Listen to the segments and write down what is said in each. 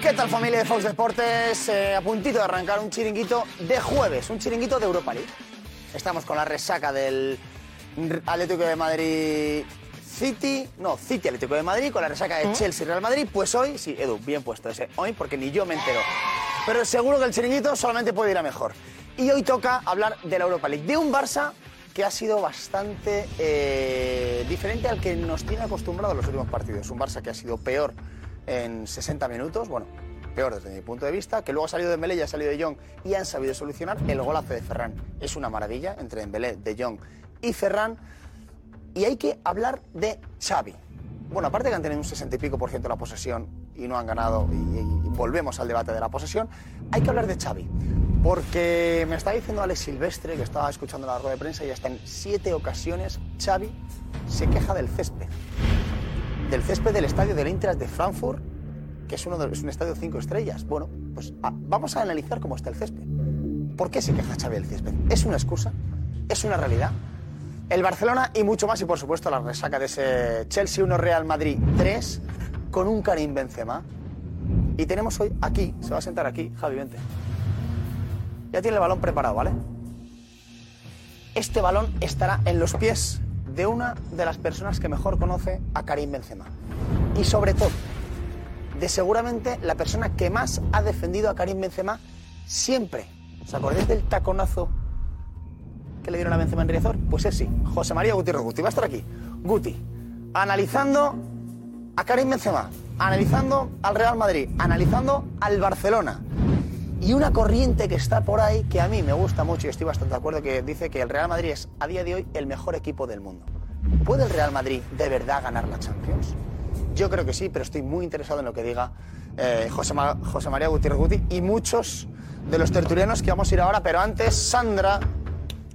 ¿Qué tal familia de Fox Deportes? Eh, a puntito de arrancar un chiringuito de jueves, un chiringuito de Europa League. Estamos con la resaca del Atlético de Madrid City, no, City Atlético de Madrid, con la resaca de Chelsea Real Madrid. Pues hoy, sí, Edu, bien puesto ese hoy, porque ni yo me entero. Pero seguro que el chiringuito solamente puede ir a mejor. Y hoy toca hablar de la Europa League, de un Barça que ha sido bastante eh, diferente al que nos tiene acostumbrado los últimos partidos. Un Barça que ha sido peor en 60 minutos, bueno, peor desde mi punto de vista, que luego ha salido de Dembélé y ha salido de Jong y han sabido solucionar el golazo de Ferran. Es una maravilla entre Dembélé, de Jong y Ferran. Y hay que hablar de Xavi. Bueno, aparte que han tenido un 60 y pico por ciento de la posesión y no han ganado, y, y volvemos al debate de la posesión, hay que hablar de Xavi. Porque me está diciendo Alex Silvestre, que estaba escuchando la rueda de prensa, y hasta en siete ocasiones Xavi se queja del césped del césped del estadio del Eintracht de Frankfurt, que es, uno es un estadio cinco estrellas. Bueno, pues a- vamos a analizar cómo está el césped. ¿Por qué se queja Xavi del césped? ¿Es una excusa? ¿Es una realidad? El Barcelona y mucho más, y por supuesto la resaca de ese Chelsea 1 Real Madrid 3 con un Karim Benzema. Y tenemos hoy aquí, se va a sentar aquí, Javi, vente. Ya tiene el balón preparado, ¿vale? Este balón estará en los pies de una de las personas que mejor conoce a Karim Benzema. Y sobre todo, de seguramente la persona que más ha defendido a Karim Benzema siempre. ¿Os acordáis del taconazo que le dieron a Benzema en Riazor? Pues es sí, José María Gutiérrez Guti. Va a estar aquí. Guti, analizando a Karim Benzema, analizando al Real Madrid, analizando al Barcelona. Y una corriente que está por ahí que a mí me gusta mucho y estoy bastante de acuerdo que dice que el Real Madrid es a día de hoy el mejor equipo del mundo. ¿Puede el Real Madrid de verdad ganar la Champions? Yo creo que sí, pero estoy muy interesado en lo que diga eh, José, Ma- José María Gutiérrez Guti y muchos de los tertulianos que vamos a ir ahora, pero antes Sandra.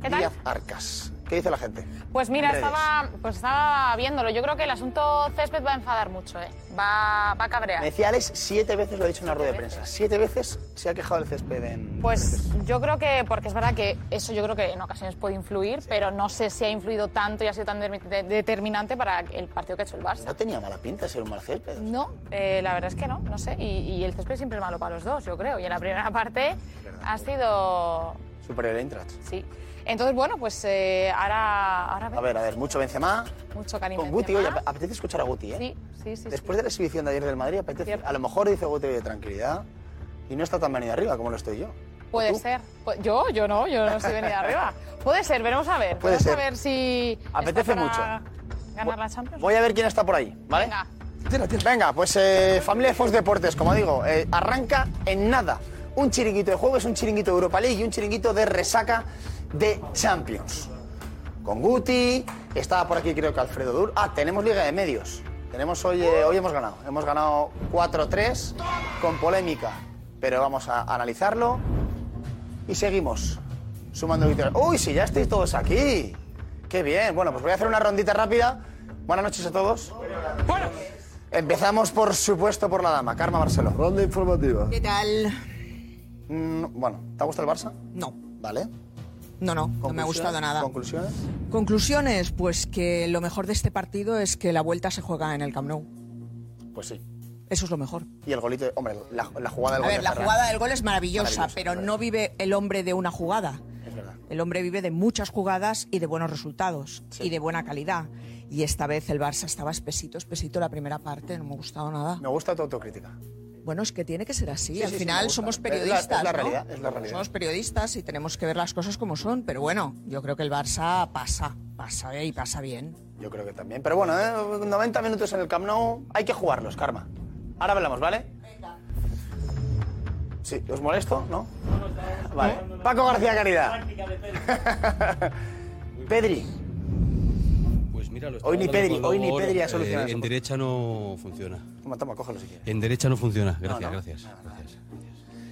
Díaz Arcas. ¿Qué dice la gente? Pues mira, estaba, pues estaba viéndolo. Yo creo que el asunto césped va a enfadar mucho, ¿eh? Va, va a cabrear. Me decía Alex, siete veces lo ha dicho en una rueda de prensa. Siete veces se ha quejado el césped en... Pues yo creo que, porque es verdad que eso yo creo que en ocasiones puede influir, pero no sé si ha influido tanto y ha sido tan de- de- determinante para el partido que ha hecho el Barça. No tenía mala pinta ser un mal césped. No, eh, la verdad es que no, no sé. Y, y el césped siempre es malo para los dos, yo creo. Y en la primera parte ha sido... Superior Eintracht. Sí. Entonces, bueno, pues eh, ahora, ahora A ver, a ver, mucho Benzema. mucho cariño. Con Guti, oye, ap- apetece escuchar a Guti, ¿eh? Sí, sí, sí. Después de la exhibición de ayer del Madrid, apetece. A lo mejor dice Guti de tranquilidad y no está tan venido arriba como lo estoy yo. Puede ser. Pu- Yo, yo no, yo no estoy venida arriba. Puede ser, veremos a ver. Puede Veremos ser. a ver si. Apetece para mucho. Ganar la Champions. Voy a ver quién está por ahí, ¿vale? Venga. Venga, pues eh, familia de Fox Deportes, como digo, eh, arranca en nada. Un chiringuito de juego es un chiringuito de Europa League y un chiringuito de resaca de Champions. Con Guti, estaba por aquí creo que Alfredo Dur. Ah, tenemos Liga de Medios. Tenemos hoy, eh, hoy hemos ganado. Hemos ganado 4-3 con polémica. Pero vamos a analizarlo y seguimos sumando victorias. Uy, si ya estáis todos aquí. Qué bien. Bueno, pues voy a hacer una rondita rápida. Buenas noches a todos. Empezamos, por supuesto, por la dama, Karma Barceló. Ronda informativa. ¿Qué tal? Mm, bueno, ¿te ha gustado el Barça? No. Vale. No, no, no me ha gustado nada. ¿Conclusiones? Conclusiones, pues que lo mejor de este partido es que la vuelta se juega en el Camp Nou. Pues sí. Eso es lo mejor. Y el golito, hombre, la, la jugada del A gol ver, de la Ferran. jugada del gol es maravillosa, Maravillosa, pero no vive el hombre de una jugada. Es verdad. El hombre vive de muchas jugadas y de buenos resultados y de buena calidad. Y esta vez el Barça estaba espesito, espesito la primera parte, no me ha gustado nada. Me gusta tu autocrítica. Bueno, es que tiene que ser así. Sí, Al sí, final somos Es la- periodistas. es la ¿no? realidad, es la realidad. Somos periodistas y tenemos que ver las cosas como son. Pero bueno, yo creo que el Barça pasa, pasa y pasa bien. Yo creo que también. Pero bueno, ¿eh? 90 minutos en el Camp Nou, hay que jugarlos, Karma. Ahora hablamos, ¿vale? Sí, ¿os molesto? ¿No? Vale. Paco García Caridad. Pedri. Hoy ni Pedri, hoy ni Pedri ha solucionado Eh. En derecha no funciona. Toma, toma, cógelo si quieres. En derecha no funciona. Gracias, no. gracias. gracias.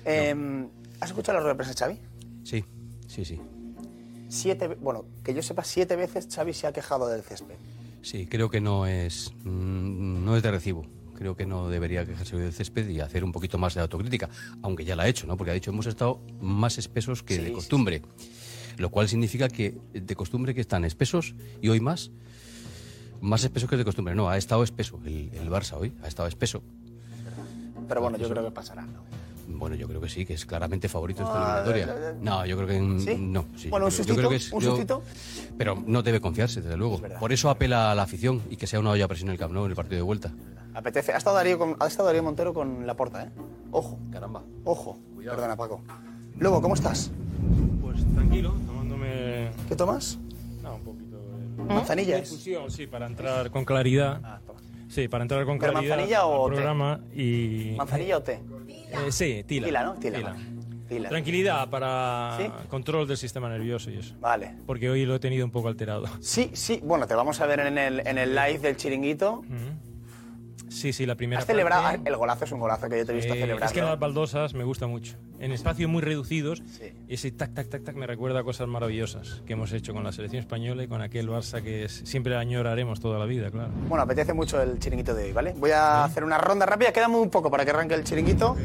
Eh, ¿Has escuchado la rueda de prensa, Xavi? Sí, sí, sí. Siete, bueno, que yo sepa, siete veces Xavi se ha quejado del césped. Sí, creo que no es, mm, no es de recibo. Creo que no debería quejarse del césped y hacer un poquito más de autocrítica, aunque ya la ha hecho, ¿no? Porque ha dicho hemos estado más espesos que Sí, de sí, costumbre, lo cual significa que de costumbre que están espesos y hoy más, más espesos que de costumbre. No, ha estado espeso el, el Barça hoy, ha estado espeso. Pero bueno, yo creo que pasará. Bueno, yo creo que sí, que es claramente favorito en Ah, esta eliminatoria. eh, eh, No, yo creo que ¿Sí? no. sí, Bueno, un creo- yo creo que sustito, es- un yo- sustito. Pero no debe confiarse, desde luego. verdad. Por eso apela a la afición y que sea una olla a presión en el Camp Nou en el partido de vuelta. Apetece. Ha estado Darío, con- ha estado Darío Montero con la porta, ¿eh? Ojo, Caramba. ojo. Perdona, Paco. Lobo, ¿cómo estás? Pues tranquilo, tomándome ¿Qué tomas? ¿Manzanilla es? infusión, sí, para entrar con claridad. Ah. Sí, para entrar con ¿Pero claridad manzanilla o al té? programa y ¿Manzanilla o té? Eh, sí, tila. Tila, ¿no? Tila. Tranquilidad para ¿Sí? control del sistema nervioso y eso. Vale. Porque hoy lo he tenido un poco alterado. Sí, sí. Bueno, te vamos a ver en el, en el live del chiringuito. Sí, sí, la primera Has celebrado. El golazo es un golazo que yo te he visto Eh, celebrar. es que las baldosas me gusta mucho. En espacios muy reducidos, Sí. ese tac, tac, tac, tac me recuerda a cosas maravillosas que hemos hecho con la selección española y con aquel Barça que es- siempre añoraremos toda la vida, claro. Bueno, apetece mucho el chiringuito de hoy, ¿vale? Voy a hacer una ronda rápida, queda muy poco para que arranque el chiringuito.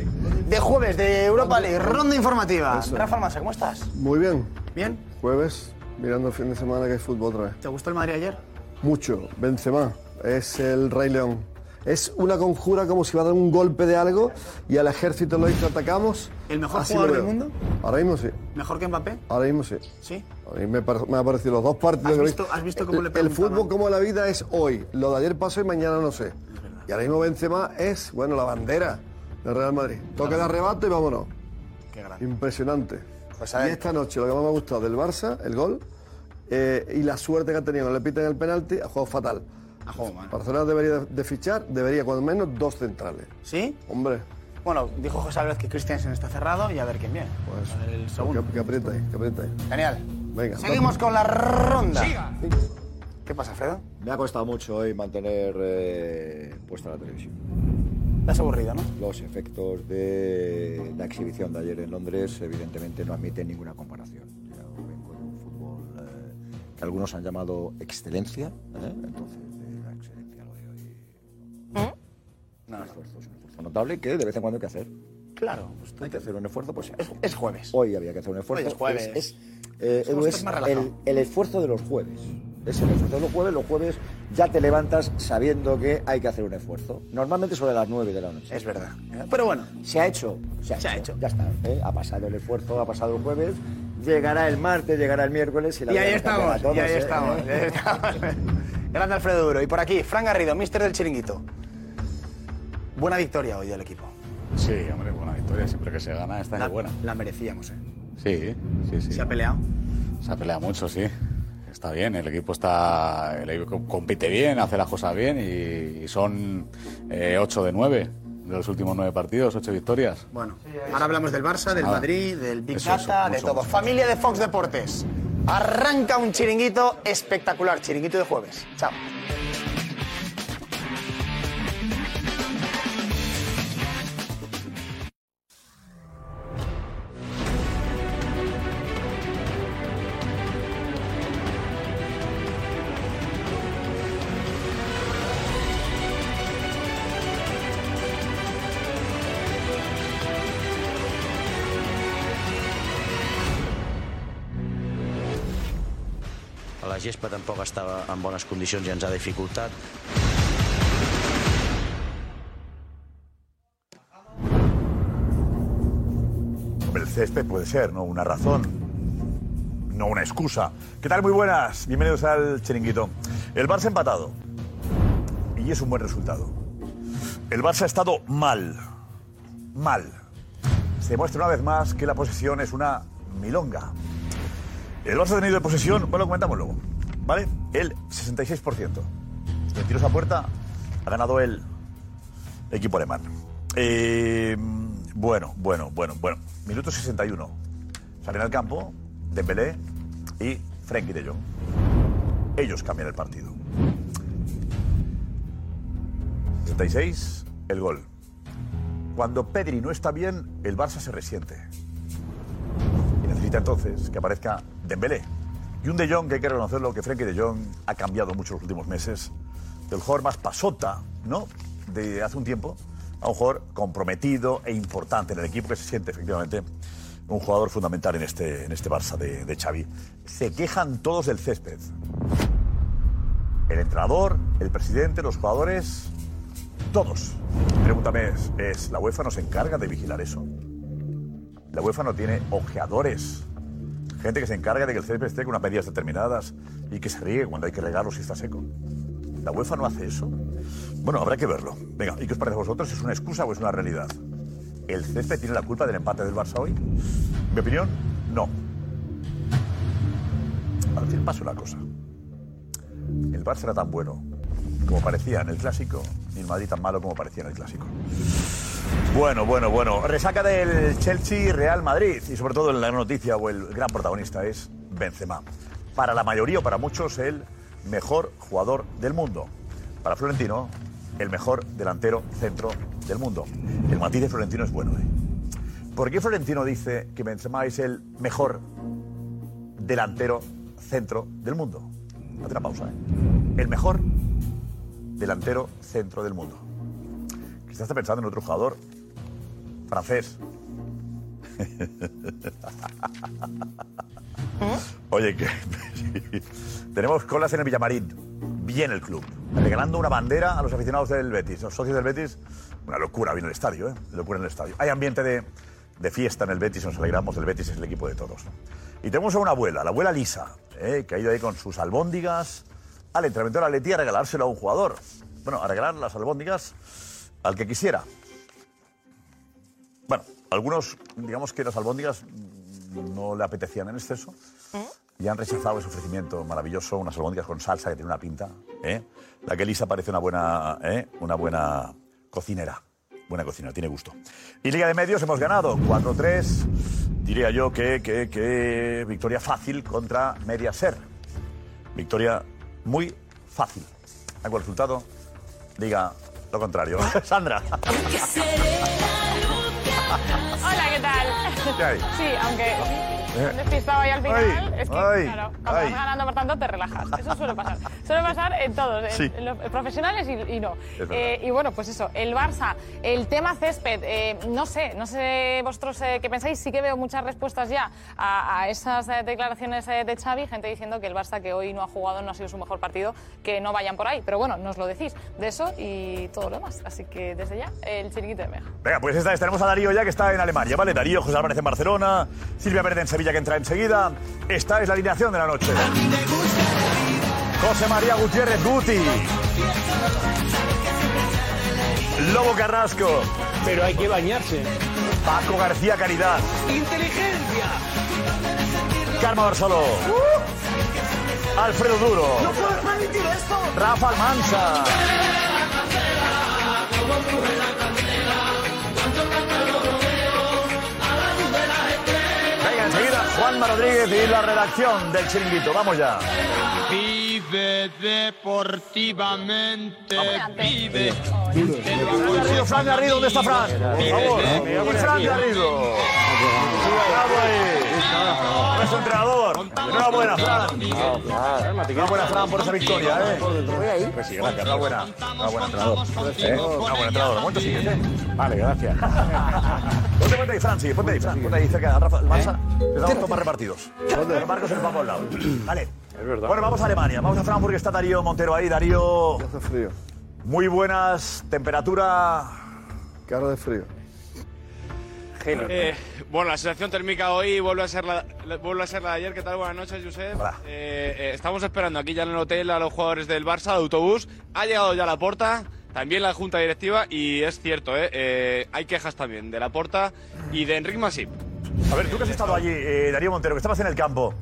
De jueves de Europa League, ronda informativa. Rafa Almansa, ¿cómo estás? Muy bien. ¿Bien? Jueves, mirando el fin de semana que hay fútbol otra vez. ¿Te gustó el Madrid ayer? Mucho. Benzema. Es el Rey León. Es una conjura como si va a dar un golpe de algo y al ejército lo dice atacamos. ¿El mejor Así jugador del mundo? Ahora mismo sí. ¿Mejor que Mbappé? Ahora mismo sí. Sí. A mí me, me ha parecido los dos partidos. ¿Has visto- has visto cómo el, le El fútbol como la vida es hoy. Lo de ayer pasó y mañana no sé. Y ahora mismo Benzema es, bueno, la bandera del Real Madrid. Toque de arrebato y vámonos. Qué grande. Impresionante. Pues y esta noche lo que más me ha gustado del Barça, el gol, eh, y la suerte que ha tenido, le piten el penalti, ha jugado fatal. Jugado mal. Barcelona debería de, fichar, debería cuando menos dos centrales. ¿Sí? Hombre, Bueno, dijo José Álvarez que Christensen está cerrado y a ver quién viene. pues A ver el segundo. que, que aprieta ahí, que aprieta ahí. Genial. Venga, Seguimos con la ronda. ¿Qué pasa, Fredo? Me ha costado mucho hoy mantener eh, puesta la televisión. Te has aburrido, ¿no? Los efectos de la exhibición de ayer en Londres evidentemente no admiten ninguna comparación. Ya vengo de un fútbol eh, que algunos han llamado excelencia, ¿eh? entonces No, Un esfuerzo, es un esfuerzo notable que de vez en cuando hay que hacer. Claro. pues Hay que hacer un esfuerzo, pues Es, es jueves. Hoy había que hacer un esfuerzo. Hoy es jueves. Es, es, eh, Edu, es el, el esfuerzo de los jueves. Es el esfuerzo de los jueves. Los jueves ya te levantas sabiendo que hay que hacer un esfuerzo. Normalmente sobre las 9 de la noche. Es verdad. Pero bueno, Se ha hecho. Se ha, Se ha hecho. hecho. Ya está. ¿eh? Ha pasado el esfuerzo, ha pasado el jueves. Llegará el martes, llegará el miércoles y la y ahí estamos, a y ahí todos, ¿eh? estamos, y ahí estamos. Grande Alfredo Duro. Y por aquí, Fran Garrido, mister del chiringuito. Buena victoria hoy del equipo. Sí, hombre, buena victoria. Siempre que se gana, esta La, es buena. la merecíamos, ¿eh? Sí, sí, sí. Se ha peleado. Se ha peleado mucho, sí. Está bien, el equipo está el equipo compite bien, hace las cosas bien y, y son 8 de 9 de los últimos 9 partidos, 8 victorias. Bueno, ahora hablamos del Barça, del Nada. Madrid, del Big Eso, eso, Data, de todo. mucho. Familia de Fox Deportes. Arranca un chiringuito espectacular, chiringuito de jueves. Chao. Gespa tampoc estava en bones condicions i ens ha dificultat. El césped puede ser, ¿no? Una razón, no una excusa. ¿Qué tal? Muy buenas. Bienvenidos al Chiringuito. El Barça ha empatado. Y es un buen resultado. El Barça ha estado mal. Mal. Se demuestra una vez más que la posesión es una milonga. El Barça ha tenido de posesión, bueno, lo comentamos luego, ¿vale? El 66%. De tiros a puerta ha ganado el equipo alemán. Eh, bueno, bueno, bueno, bueno. Minuto 61. Salen al campo Dembélé y Frenkie de Jong. Ellos cambian el partido. 66, el gol. Cuando Pedri no está bien, el Barça se resiente. Y necesita entonces que aparezca Dembélé. Y un De Jong que hay que reconocerlo, que Frenkie de Jong ha cambiado mucho los últimos meses. Del jugador más pasota, ¿no? De hace un tiempo, a un jugador comprometido e importante en el equipo que se siente efectivamente un jugador fundamental en este, en este Barça de, de Xavi. Se quejan todos del césped. El entrenador, el presidente, los jugadores Todos. Mi pregunta es, ¿la UEFA no se encarga de vigilar eso? La UEFA no tiene ojeadores. Gente que se encarga de que el césped esté con unas medidas determinadas y que se riegue cuando hay que regarlo si está seco. ¿La UEFA no hace eso? Bueno, habrá que verlo. Venga, ¿y qué os parece a vosotros? ¿Es una excusa o es una realidad? ¿El césped tiene la culpa del empate del Barça hoy? Mi opinión, no. Al fin paso una cosa. El Barça era tan bueno como parecía en el clásico y el Madrid tan malo como parecía en el clásico. Bueno, bueno, bueno. Resaca del Chelsea Real Madrid y sobre todo la gran noticia o el gran protagonista es Benzema. Para la mayoría o para muchos el mejor jugador del mundo. Para Florentino, el mejor delantero centro del mundo. El matiz de Florentino es bueno. ¿eh? ¿Por qué Florentino dice que Benzema es el mejor delantero centro del mundo? Una pausa. ¿eh? El mejor delantero centro del mundo. Quizás está pensando en otro jugador francés. Oye, que tenemos colas en el Villamarín. Bien el club. Regalando una bandera a los aficionados del Betis, los socios del Betis. Una locura, vino el estadio, ¿eh? Locura en el estadio. Hay ambiente de, de fiesta en el Betis, nos alegramos. El Betis es el equipo de todos. ¿no? Y tenemos a una abuela, la abuela Lisa, ¿eh? que ha ido ahí con sus albóndigas al entrenamiento de la Leti a regalárselo a un jugador. Bueno, a regalar las albóndigas al que quisiera. Bueno, algunos, digamos que las albóndigas no le apetecían en exceso y han rechazado ese ofrecimiento maravilloso, unas albóndigas con salsa que tiene una pinta. ¿eh? La que Elisa parece una buena, ¿eh? una buena cocinera. Buena cocinera, tiene gusto. Y Liga de Medios hemos ganado 4-3. Diría yo que, que, que victoria fácil contra Mediaser. Victoria muy fácil. Hago el resultado. Diga lo contrario. Sandra. Hola, ¿qué tal? ¿Qué hay? Sí, aunque Eh. despistado ahí al final, Ay, es que, ay, claro, cuando ay. vas ganando, por tanto, te relajas. Eso suele pasar. Suele pasar en todos, Sí. en los profesionales y, y no. Eh, y bueno, pues eso, el Barça, el tema césped, eh, no sé, no sé vosotros eh, qué pensáis, sí que veo muchas respuestas ya a, a esas eh, declaraciones eh, de Xavi, gente diciendo que el Barça que hoy no ha jugado, no ha sido su mejor partido, que no vayan por ahí. Pero bueno, nos lo decís de eso y todo lo demás. Así que desde ya, el chiringuito de Meja. Venga, pues esta tenemos a Darío ya que está en Alemania, ¿vale? Darío, José Álvarez en Barcelona, Silvia Pérez en Sevilla que entra enseguida. Esta es la alineación de la noche. José María Gutiérrez Guti. Lobo Carrasco. Pero hay que bañarse. Paco García Caridad. ¡Inteligencia! Carmen Barceló. Alfredo Duro. ¡No puedes permitir esto! Rafa Almanza. Juanma Rodríguez y la redacción del chiringuito. Vamos ya. Vive deportivamente, vive. Fran Garrido, Fran Garrido, ¿dónde está Fran? Por favor. Y Fran Garrido. Bravo ahí. Nuestro entrenador. Enhorabuena, Fran. Enhorabuena, Fran, por esa victoria, ¿eh? Pues sí, gracias. Enhorabuena. Enhorabuena, entrenador. ¿Eh? Enhorabuena, entrenador. Momento sigues, ¿eh? Vale, gracias. Ponte, ponte ahí, Fran, sí, ponte ahí, Fran. Ponte ahí cerca de Rafa, el Barça. Les damos tomar repartidos. Pero Marcos el papo al lado. Vale. Bueno, vamos a Alemania. Vamos a Frankfurt, que está Darío Montero ahí. Darío. Hace frío. Muy buenas. Temperatura. Cara de frío. Eh, bueno, la sensación térmica hoy vuelve a ser la, la- vuelve a ser la de ayer. ¿Qué tal? Buenas noches, Josep. Eh, eh, estamos esperando aquí ya en el hotel a los jugadores del Barça, de autobús. Ha llegado ya la porta, también la junta directiva y es cierto, ¿eh? Eh, hay quejas también de la porta y de Enric Masip. A ver, tú que has estado allí, eh, Darío Montero, que estabas en el campo.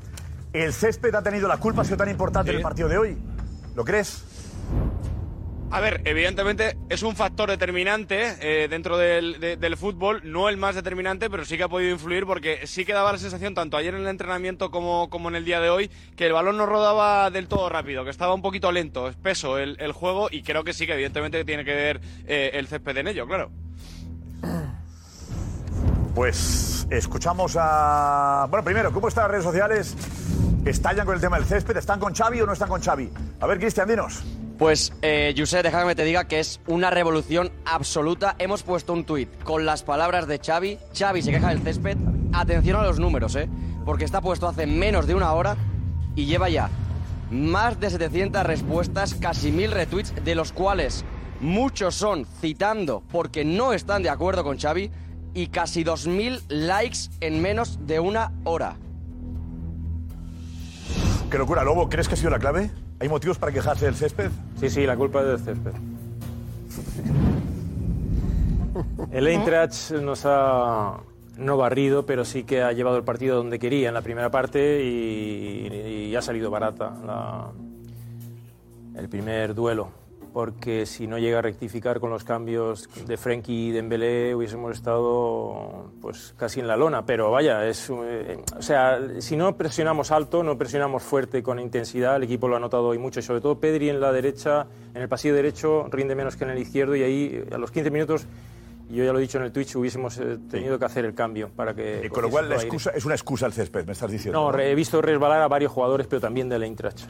¿El césped ha tenido la culpa, ha sido tan importante en el partido de hoy? ¿Lo crees? A ver, evidentemente es un factor determinante eh, dentro del, de- del fútbol, no el más determinante, pero sí que ha podido influir porque sí que daba la sensación, tanto ayer en el entrenamiento como, como en el día de hoy, que el balón no rodaba del todo rápido, que estaba un poquito lento, espeso el, el juego y creo que sí que evidentemente tiene que ver eh, el césped en ello, claro. Pues escuchamos a. Bueno, primero, ¿cómo están las redes sociales? ¿Estallan con el tema del césped? ¿Están con Xavi o no están con Xavi? A ver, Cristian, dinos. Pues, eh, déjame que te diga que es una revolución absoluta. Hemos puesto un tuit con las palabras de Xavi. Xavi se queja del césped. Atención a los números, ¿eh? Porque está puesto hace menos de una hora y lleva ya más de 700 respuestas, casi mil retweets, de los cuales muchos son citando porque no están de acuerdo con Xavi y casi 2.000 likes en menos de una hora. Qué locura, Lobo, ¿crees que ha sido la clave? ¿Hay motivos para quejarse del césped? Sí, sí, la culpa es del césped. El Eintracht nos ha no barrido, pero sí que ha llevado el partido donde quería en la primera parte y, y ha salido barata la- el primer duelo. Porque si no llega a rectificar con los cambios de Frenkie y Dembélé hubiésemos estado pues casi en la lona. Pero vaya, es, eh, o sea, si no presionamos alto, no presionamos fuerte con intensidad, el equipo lo ha notado hoy mucho y sobre todo Pedri en la derecha, en el pasillo derecho rinde menos que en el izquierdo y ahí a los 15 minutos yo ya lo he dicho en el Twitch, hubiésemos eh, tenido que hacer el cambio para que... Y con lo cual la excusa, es una excusa el césped, me estás diciendo. no, re- he visto resbalar a varios jugadores, pero también del Eintracht.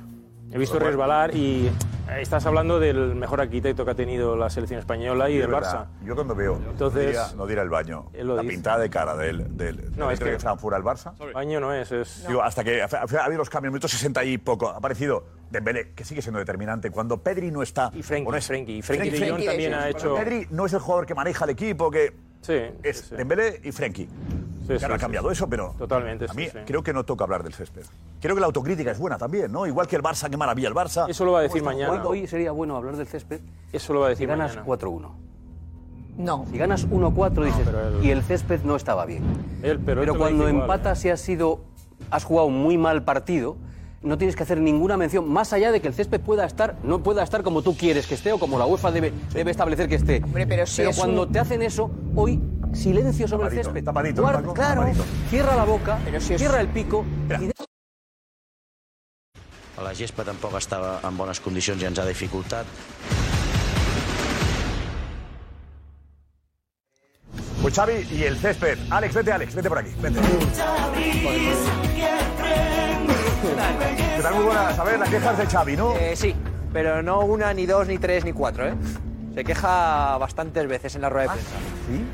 He visto bueno. resbalar y eh, estás hablando del mejor arquitecto que ha tenido la selección española y Sí, del. Barça. Yo cuando veo, Entonces- no, dirá, no dirá el baño, la dice. pintada de cara del, del, No, del es que- de Frankfurt al Barça. Baño no es, es... Digo, hasta que ha, ha- ha habido los cambios, minuto 60 y poco, ha aparecido Dembélé, que sigue siendo determinante. Cuando Pedri no está... Y Frenkie, no es- Frenkie. Y Frenkie de Jong también ha hecho- Pedri no es el jugador que maneja el equipo, que Sí, es Dembélé y Frenkie. Sí, Claro, sí, ha cambiado sí. eso, pero Totalmente, a mí sí. creo que no toca hablar del césped. Creo que la autocrítica es buena también, ¿no? Igual que el Barça, qué maravilla el Barça. Eso lo va a decir ¿Cómo está mañana. jugando? Hoy sería bueno hablar del césped. Eso lo va a decir si ganas mañana. 4-1. No. Si ganas 1-4 dices, pero él- y el césped no estaba bien. Él- pero él te lo cuando empatas y has sido, has jugado un muy mal partido, no tienes que hacer ninguna mención más allá de que el césped pueda estar, no pueda estar como tú quieres que esté o como la UEFA debe, debe establecer que esté. pero si es cuando un- te hacen eso, hoy silencio sobre Tapadito, el césped. tapadito, Guarda- claro, tapadito. cierra la boca, Pero si es- cierra el pico. y La gespa tampoc estava en bones condicions i ens ha dificultat. Pues Xavi y el césped. Alex, vete, Alex, vete por aquí. Vete. ¿Qué tal? Muy buenas. A ver, las quejas de Xavi, ¿no? Eh, sí, pero no una, ni dos, ni tres, ni cuatro, ¿eh? Se queja bastantes veces en la rueda de prensa. ¿Sí?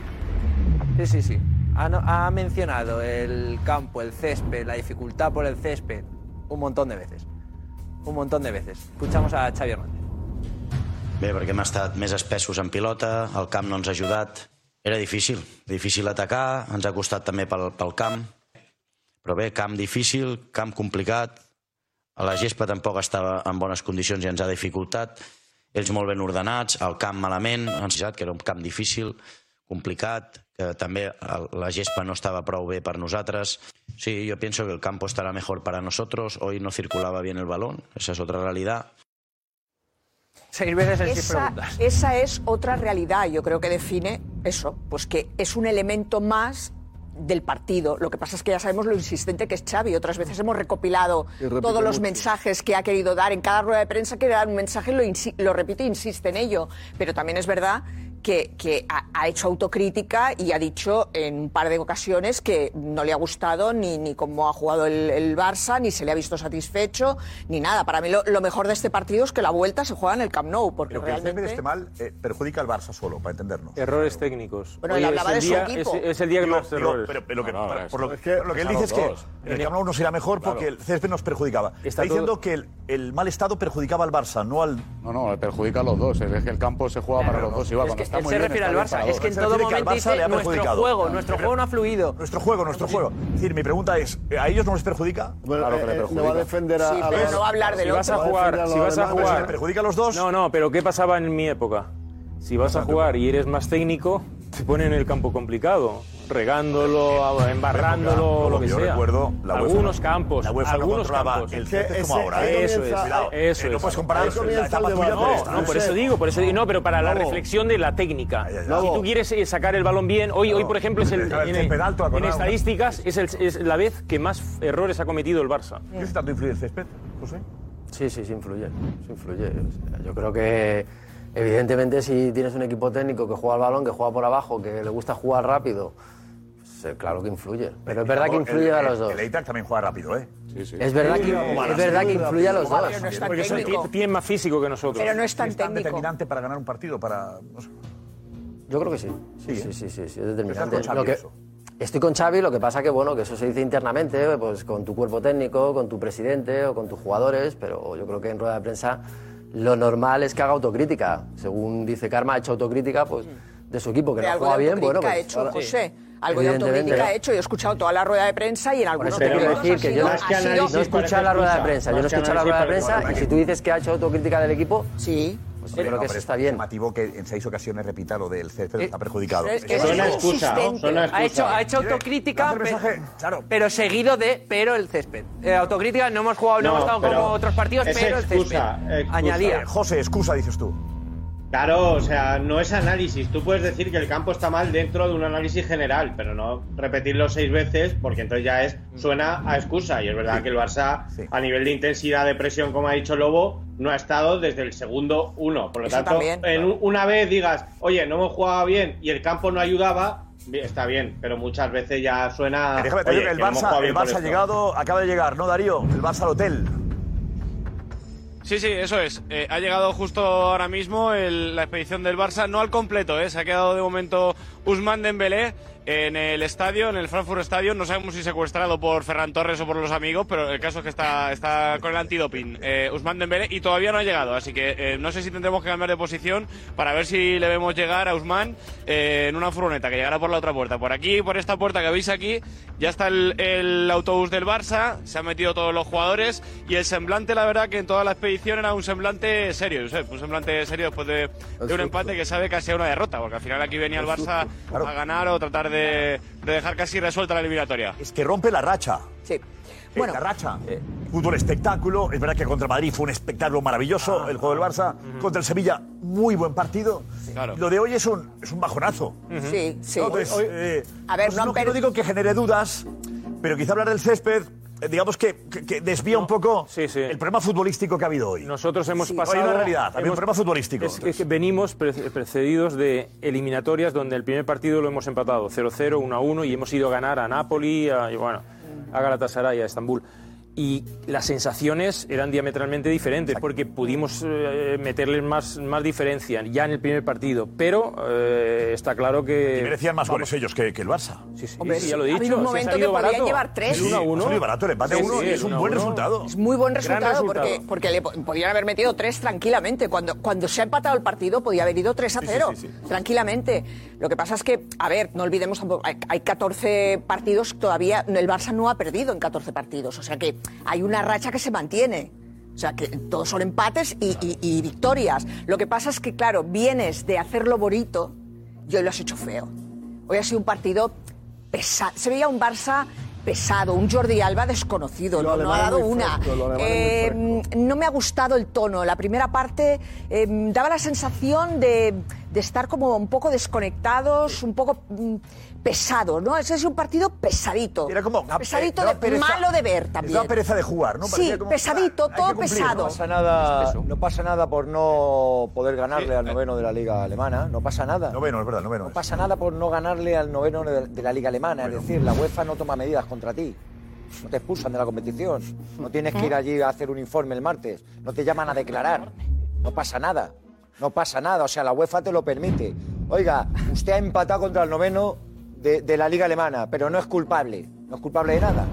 Sí, sí, sí. Ha, ha mencionado el campo, el césped, la dificultad por el césped, un montón de veces. Un montón de veces. Escuchamos a Xavi Hernández. Bé, perquè hem estat més espessos en pilota, el camp no ens ha ajudat. Era difícil, difícil atacar, ens ha costat també pel, pel camp. Però bé, camp difícil, camp complicat, a la gespa tampoc estava en bones condicions i ens ha dificultat. Ells molt ben ordenats, el camp malament, ens ha que era un camp difícil, complicat, que també la gespa no estava prou bé per nosaltres. Sí, yo pienso que el campo estará mejor para nosotros. Hoy no circulaba bien el balón, esa es otra realidad. Seis veces en Esa, preguntas. esa es otra realidad, yo creo que define eso, pues que es un elemento más del partido. Lo que pasa es que ya sabemos lo insistente que es Xavi. Otras veces hemos recopilado todos los mucho. mensajes que ha querido dar. En cada rueda de prensa quiere dar un mensaje, lo, lo repite e insiste en ello. Pero también es verdad que, que ha, ha hecho autocrítica y ha dicho en un par de ocasiones que no le ha gustado ni, ni cómo ha jugado el, el Barça, ni se le ha visto satisfecho, ni nada. Para mí lo, lo mejor de este partido es que la vuelta se juega en el Camp Nou, porque Pero que el césped realmente... esté mal eh, perjudica al Barça solo, para entendernos. Errores técnicos. Bueno, Hoy él hablaba el de su día- equipo. Es, es el día que Digo, más digo, errores. pero, pero que- No, no, para- es- por lo, es que lo que él dice es que en el Camp Nou no sería mejor porque el césped nos perjudicaba. Está, Está diciendo todo- que el, el mal estado perjudicaba al Barça, no al... No, no, perjudica a los dos. Es que el campo se juega para los dos. Igual, está él muy se bien, refiere al Barça. Es que en todo momento dice nuestro juego, nuestro juego no ha fluido. Nuestro juego, nuestro juego. Es decir, mi pregunta es, ¿a ellos no les perjudica? Bueno, Claro que le eh, eh, perjudica. no va a defender a, Sí, a pero los- no va a hablar del Si vas a jugar, si vas a jugar... les perjudica a los dos... No, no, pero ¿qué pasaba en mi época? Si vas a jugar y eres más técnico, te ponen el campo complicado, regándolo, embarrándolo, lo que yo sea. recuerdo la UEFA algunos no- campos, la UEFA no algunos controlaba campos. el césped como ahora. ¿eh? Eso es, Cuidado, eso eh, no es. puedes comparar Ahí la etapa tuya debate. con No, esta. no, por eso digo, por eso digo, no, pero para la reflexión de la técnica. ya, ya. Si tú quieres eh, sacar el balón bien, hoy, hoy por ejemplo, es el, Dejar el en, en estadísticas es, el- es la vez que más errores ha cometido el Barça. ¿Qué tanto influye el césped, José? Sí, sí, sí influye. Sí influye. O sea, yo creo que, evidentemente, si tienes un equipo técnico que juega al balón, que juega por abajo, que le gusta jugar rápido, pues, eh, claro que influye. Pero es verdad que influye el- a los dos. El también juega rápido, ¿eh? Sí, sí. Es verdad que, es verdad que influye a los dos. Pero no es tan Porque técnico. tienen más físico que nosotros. Pero no es tan ¿Es tan técnico. determinante para ganar un partido? Para, no sé. Yo creo que sí. Sí, Sí, sí, ¿eh? sí, sí, sí, es determinante. con Xavi, Lo que- eso. Estoy con Xavi, lo que pasa que bueno, que eso se dice internamente, pues con tu cuerpo técnico, con tu presidente o con tus jugadores, pero yo creo que en rueda de prensa lo normal es que haga autocrítica. Según dice Karma, ha hecho autocrítica pues, de su equipo, que no algo juega de bien. Bueno, autocrítica pues, ha hecho, ahora- José. Algo de autocrítica ha hecho. Yo he escuchado toda la rueda de prensa y en algunos eso quiero decir ha que sido- yo sido- no he escuchado la rueda de prensa, yo no he escuchado la rueda de prensa y si tú dices que ha hecho autocrítica del equipo, sí. Pues yo Pero creo no, que pero eso es está bien. llamativo que en seis ocasiones repita lo del césped Eh, está perjudicado. es que Eso es es insistente. Ha hecho, ha hecho autocrítica, Lanza el pe- mensaje, pero seguido de pero el césped. Eh, autocrítica, no hemos jugado, no, No, hemos estado pero como otros partidos, es pero excusa, el césped. excusa. Añadía. Eh, José, excusa, dices tú. Claro, o sea, no es análisis. Tú puedes decir que el campo está mal dentro de un análisis general, pero no repetirlo seis veces porque entonces ya es suena a excusa. Y es verdad que el Barça, a nivel de intensidad de presión, como ha dicho Lobo, no ha estado desde el segundo uno. Por lo Eso tanto, también. en un- una vez digas, oye, no hemos jugado bien y el campo no ayudaba, está bien, pero muchas veces ya suena. Eh, Déjame te oye, el Barça, el Barça ha llegado, acaba de llegar, ¿no, Darío? El Barça al hotel. Sí, sí, eso es. Eh, ha llegado justo ahora mismo el- la expedición del Barça, no al completo, ¿eh? se ha quedado de momento Usman Dembélé en el estadio, en el Frankfurt Stadium. No sabemos si secuestrado por Ferran Torres o por los amigos, pero el caso es que está, está con el antidoping eh, Usman Dembélé y todavía no ha llegado. Así que eh, no sé si tendremos que cambiar de posición para ver si le vemos llegar a Usman eh, en una furgoneta que llegará por la otra puerta. Por aquí, por esta puerta que veis aquí, ya está el, el autobús del Barça, se han metido todos los jugadores y el semblante, la verdad, que en toda la expedición era un semblante serio, Josep, un semblante serio después de, de un empate que sabe casi a una derrota, porque al final aquí venía el Barça a ganar o tratar de, de dejar casi resuelta la eliminatoria. Es que rompe la racha. Sí. Bueno, la racha. Fútbol espectáculo. Es verdad que contra Madrid fue un espectáculo Ah, maravilloso. el juego del Barça. Contra el Sevilla, muy buen partido. Lo de hoy es un, es un bajonazo. Sí, sí. Entonces, Hoy- eh, A ver, no, no han no- digo que genere dudas, pero quizá hablar del césped, eh, digamos que, que- que desvía un poco el problema futbolístico que ha habido hoy. Nosotros hemos Sí. pasado. Hay una realidad, había un hemos- problema futbolístico. Es que- que venimos pre- precedidos de eliminatorias donde el primer partido lo hemos empatado 0-0, 1-1 y hemos ido a ganar a Napoli, a, y bueno, a Galatasaray, a Estambul. Y las sensaciones eran diametralmente diferentes porque pudimos eh, meterles más, más diferencia ya en el primer partido. Pero eh, está claro que. Y merecían más vamos- goles ellos que, que el Barça. Sí, sí, Hombre, sí, ya lo he ha dicho. habido un ha momento que podían barato. llevar tres. El 1-1. ha salido barato el empate Sí, uno sí, y es un buen 1-1. resultado. Es muy buen resultado, resultado. porque, porque le po- podían haber metido tres tranquilamente. Cuando, cuando se ha empatado el partido, podía haber ido 3 a Sí, sí, 0, sí, sí. tranquilamente. Lo que pasa es que, a ver, no olvidemos tampoco, hay, hay 14 partidos todavía, el Barça no ha perdido en 14 partidos. O sea que hay una racha que se mantiene. O sea que todos son empates y, y- y victorias. Lo que pasa es que, claro, vienes de hacerlo bonito y hoy lo has hecho feo. Hoy ha sido un partido pesado. Se veía un Barça pesado, un Jordi Alba desconocido, Lo no, no ha dado una. fresco, Eh, no me ha gustado el tono. La primera parte eh, daba la sensación de, de estar como un poco desconectados, un poco pesados, ¿no? Ese es un partido pesadito. Era como pesadito, eh, de, pereza- malo de ver también. daba pereza de jugar, ¿no? Sí, como, pesadito, que todo cumplir, pesado. No pasa nada, no pasa nada por no poder ganarle al noveno de la liga alemana, no pasa nada. Noveno, es verdad, noveno. No pasa nada por no ganarle al noveno de de la liga alemana, es decir, la UEFA no toma medidas contra ti. No te expulsan de la competición. No tienes que ir allí a hacer un informe el martes. No te llaman a declarar. No pasa nada. No pasa nada. O sea, la UEFA te lo permite. Oiga, usted ha empatado contra el noveno de, de la liga alemana, pero no es culpable. No es culpable de nada.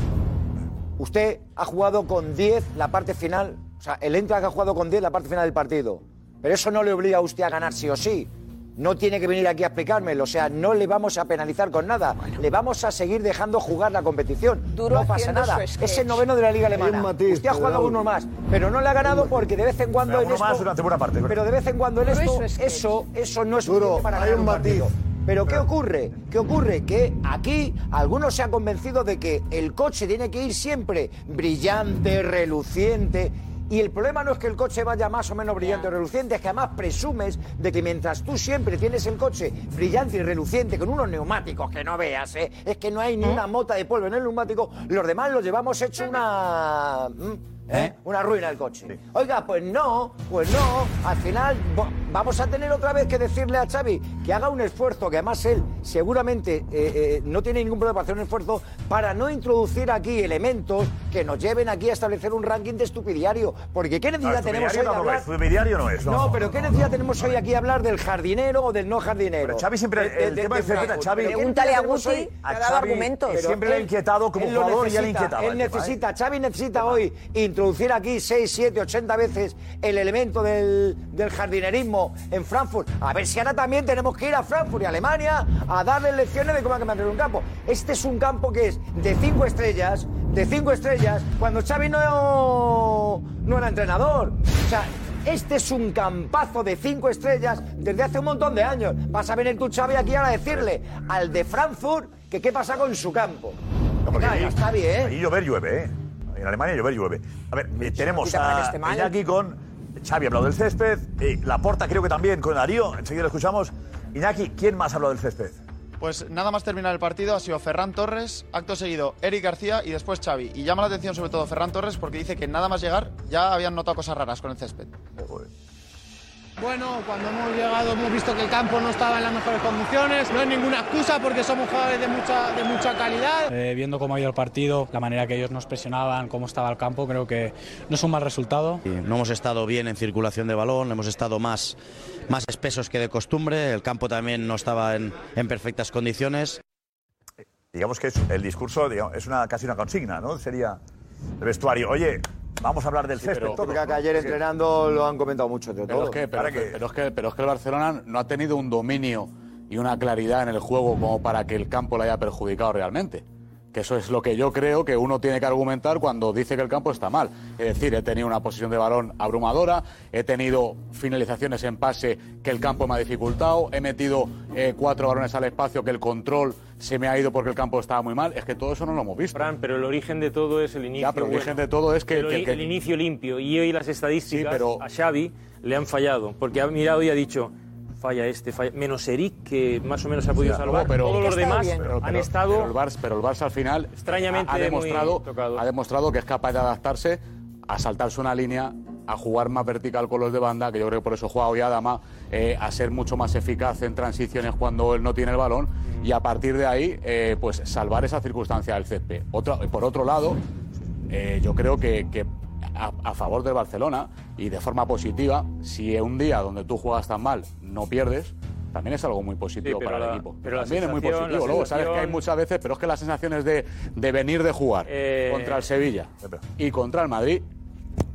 Usted ha jugado con 10 la parte final. O sea, el entra que ha jugado con 10 la parte final del partido. Pero eso no le obliga a usted a ganar sí o sí. No tiene que venir aquí a explicármelo. O sea, no le vamos a penalizar con nada. Le vamos a seguir dejando jugar la competición. Duro no pasa nada. Es el noveno de la Liga Alemana. matiz, usted ha jugado uno más. Pero no le ha ganado porque de vez en cuando Pero en uno esto... más durante buena parte. Pero de vez en cuando en Duro esto, eso, eso no es Duro, para hay ganar un un matiz. partido. Pero ¿qué ocurre? ¿Qué ocurre? Que aquí algunos se han convencido de que el coche tiene que ir siempre brillante, reluciente. Y el problema no es que el coche vaya más o menos brillante o reluciente, es que además presumes de que mientras tú siempre tienes el coche brillante y reluciente con unos neumáticos que no veas, ¿eh? es que no hay ni una mota de polvo en el neumático, los demás los llevamos hecho una... ¿Mm? ¿Eh? Una ruina el coche. Oiga, pues no, pues no, al final vamos a tener otra vez que decirle a Xavi que haga un esfuerzo, que además él seguramente eh, eh, no tiene ningún problema para hacer un esfuerzo para no introducir aquí elementos que nos lleven aquí a establecer un ranking de estupidiario. Porque ¿qué necesidad tenemos hoy de hablar? es, estupidiario no es, no. No, pero ¿qué necesidad tenemos hoy aquí de hablar del jardinero o del no jardinero? Pero Xavi siempre- el tema del césped a Xavi- ¿Qué Pregúntale a Guti, ha dado argumentos. siempre le ha inquietado como jugador y ya le necesita, inquietaba Él ¿eh? necesita, Xavi necesita hoy introducir aquí 6, 7, 80 veces el elemento del, del jardinerismo en Frankfurt. A ver si ahora también tenemos que ir a Frankfurt y a Alemania a darles lecciones de cómo hay que mantener un campo. Este es un campo que es de 5 estrellas, de 5 estrellas, cuando Xavi no, no era entrenador. O sea, este es un campazo de cinco estrellas desde hace un montón de años. Vas a venir tú, Xavi, aquí ahora a decirle al de Frankfurt que qué pasa con su campo. No, porque Venga, ahí- ya está bien. Ahí llover llueve, ¿eh? En Alemania llover llueve. A ver, eh, tenemos a mal. Iñaki con Xavi ha hablado del césped, eh, Laporta creo que también con Darío, enseguida lo escuchamos. Iñaki, ¿quién más ha hablado del césped? Pues nada más terminar el partido ha sido Ferran Torres, acto seguido Eric García y después Xavi. Y llama la atención sobre todo Ferran Torres porque dice que nada más llegar ya habían notado cosas raras con el césped. Bueno, cuando hemos llegado hemos visto que el campo no estaba en las mejores condiciones. No es ninguna excusa porque somos jugadores de mucha, de mucha calidad. Eh, viendo cómo ha ido el partido, la manera que ellos nos presionaban, cómo estaba el campo, creo que no es un mal resultado. Y No hemos estado bien en circulación de balón, hemos estado más, más espesos que de costumbre, el campo también no estaba en, en perfectas condiciones. Digamos que es el discurso, digamos, es una casi una consigna, ¿no? Sería el vestuario. Oye, vamos a hablar del césped. pero- todos, porque ¿no? ayer Sí. entrenando lo han comentado mucho de Pero todo. es, que, pero, que- pero es que, pero es que el Barcelona no ha tenido un dominio y una claridad en el juego como para que el campo le haya perjudicado realmente. Que eso es lo que yo creo que uno tiene que argumentar cuando dice que el campo está mal. Es decir, he tenido una posición de balón abrumadora, he tenido finalizaciones en pase que el campo me ha dificultado, he metido eh, cuatro balones al espacio que el control se me ha ido porque el campo estaba muy mal. Es que todo eso no lo hemos visto. Fran, pero el origen de todo es el inicio. Ya, pero el bueno. origen de todo es que- el, que- que- el inicio limpio. Y hoy las estadísticas Sí, pero- a Xavi le han fallado. Porque ha mirado y ha dicho, falla este, falla. Menos Eric, que más o menos ha podido Sí, salvar. pero- Todos los demás Pero- han estado. Pero el, Barça, pero el Barça al final Extrañamente ha, demostrado, ha demostrado que es capaz de adaptarse a saltarse una línea, a jugar más vertical con los de banda, que yo creo que por eso juega hoy Adama, eh, a ser mucho más eficaz en transiciones cuando él no tiene el balón y a partir de ahí, eh, pues salvar esa circunstancia del césped. Otra- por otro lado, eh, yo creo que, que a, a favor del Barcelona y de forma positiva, si un día donde tú juegas tan mal no pierdes, también es algo muy positivo Sí, para el equipo. pero también es muy positivo. Luego, sabes que hay muchas veces, pero es que las sensaciones de, de venir de jugar Eh, contra el Sevilla y contra el Madrid,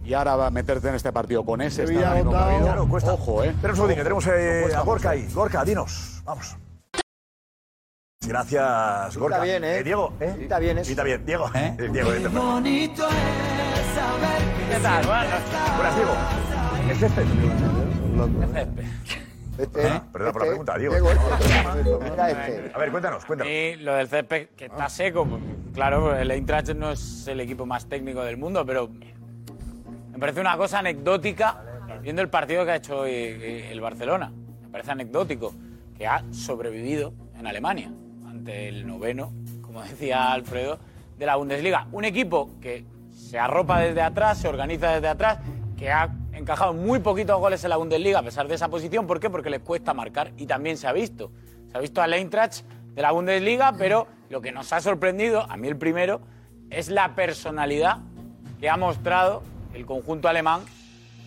y ahora va a meterte en este partido con ese Sevilla Claro, cuesta. Ojo, ¿eh? Espera un que tenemos eh, Cuesta a Gorka mucho. ahí. Gorka, dinos. Vamos. Gracias, Gorka. Está bien, ¿eh? Diego, ¿eh? Está bien eso. Está bien, Diego. ¿Eh? Diego, vete. bonito es saber ¿Qué tal? Buenas, Diego. ¿El césped? Este, Ah, Perdona por la pregunta, Diego. Diego, este. Este. A ver, cuéntanos, cuéntanos. Y lo del césped, que está seco, pues, claro, el Eintracht no es el equipo más técnico del mundo, pero me parece una cosa anecdótica, viendo el partido que ha hecho hoy eh, el Barcelona. Me parece anecdótico que ha sobrevivido en Alemania ante el noveno, como decía Alfredo, de la Bundesliga. Un equipo que se arropa desde atrás, se organiza desde atrás, que ha encajado muy poquitos goles en la Bundesliga a pesar de esa posición. ¿Por qué? Porque les cuesta marcar y también se ha visto. Se ha visto al Eintracht de la Bundesliga, pero lo que nos ha sorprendido, a mí el primero, es la personalidad que ha mostrado el conjunto alemán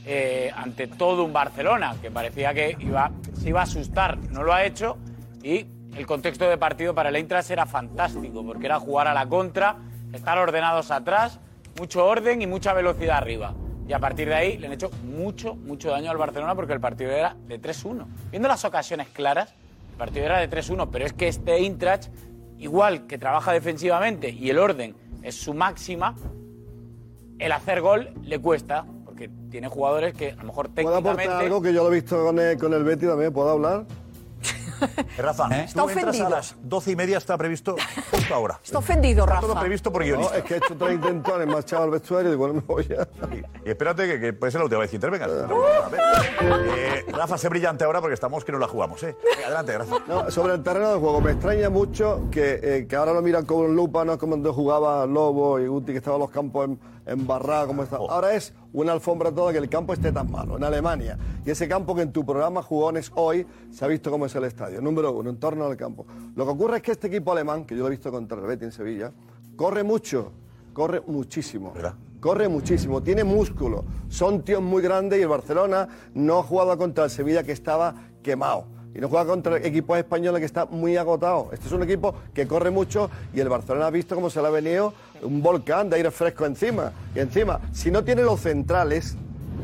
eh, ante todo un Barcelona, que parecía que iba, se iba a asustar. No lo ha hecho y el contexto de partido para el Eintracht era fantástico, porque era jugar a la contra, estar ordenados atrás, mucho orden y mucha velocidad arriba. Y a partir de ahí le han hecho mucho, mucho daño al Barcelona porque el partido era de 3-1. Viendo las ocasiones claras, el partido era de 3-1, pero es que este Eintracht, igual que trabaja defensivamente y el orden es su máxima, el hacer gol le cuesta, porque tiene jugadores que a lo mejor ¿Puedo aportar técnicamente... algo que yo lo he visto con el, con el Betty también? ¿Puedo hablar? Eh, Rafa, Está tú entras a ofendido. las doce y media, está previsto justo ahora. Está ofendido, Está Rafa. todo previsto por No, guionista. es que he hecho tres intentones, me al vestuario y digo, bueno, me voy ya. Y espérate que, que puede ser la última vez que intervengas. A ver. Eh, Rafa, sé brillante ahora porque estamos que no la jugamos, ¿eh? Adelante, Rafa. No, sobre el terreno de juego, me extraña mucho que, eh, que ahora lo miran como un lupa, no es como cuando jugaba Lobo y Guti, que estaban los campos en, embarrados, como está. Ahora es una alfombra toda que el campo esté tan malo. En Alemania. Y ese campo que en tu programa Jugones hoy se ha visto cómo es el estadio. Número uno, en torno al campo. Lo que ocurre es que este equipo alemán, que yo lo he visto contra el Betis en Sevilla, corre mucho, corre muchísimo. Corre muchísimo, tiene músculo, son tíos muy grandes y el Barcelona no ha jugado contra el Sevilla que estaba quemado. Y no juega contra equipos españoles que está muy agotado. Este es un equipo que corre mucho y el Barcelona ha visto cómo se le ha venido un volcán de aire fresco encima. Y encima, si no tiene los centrales,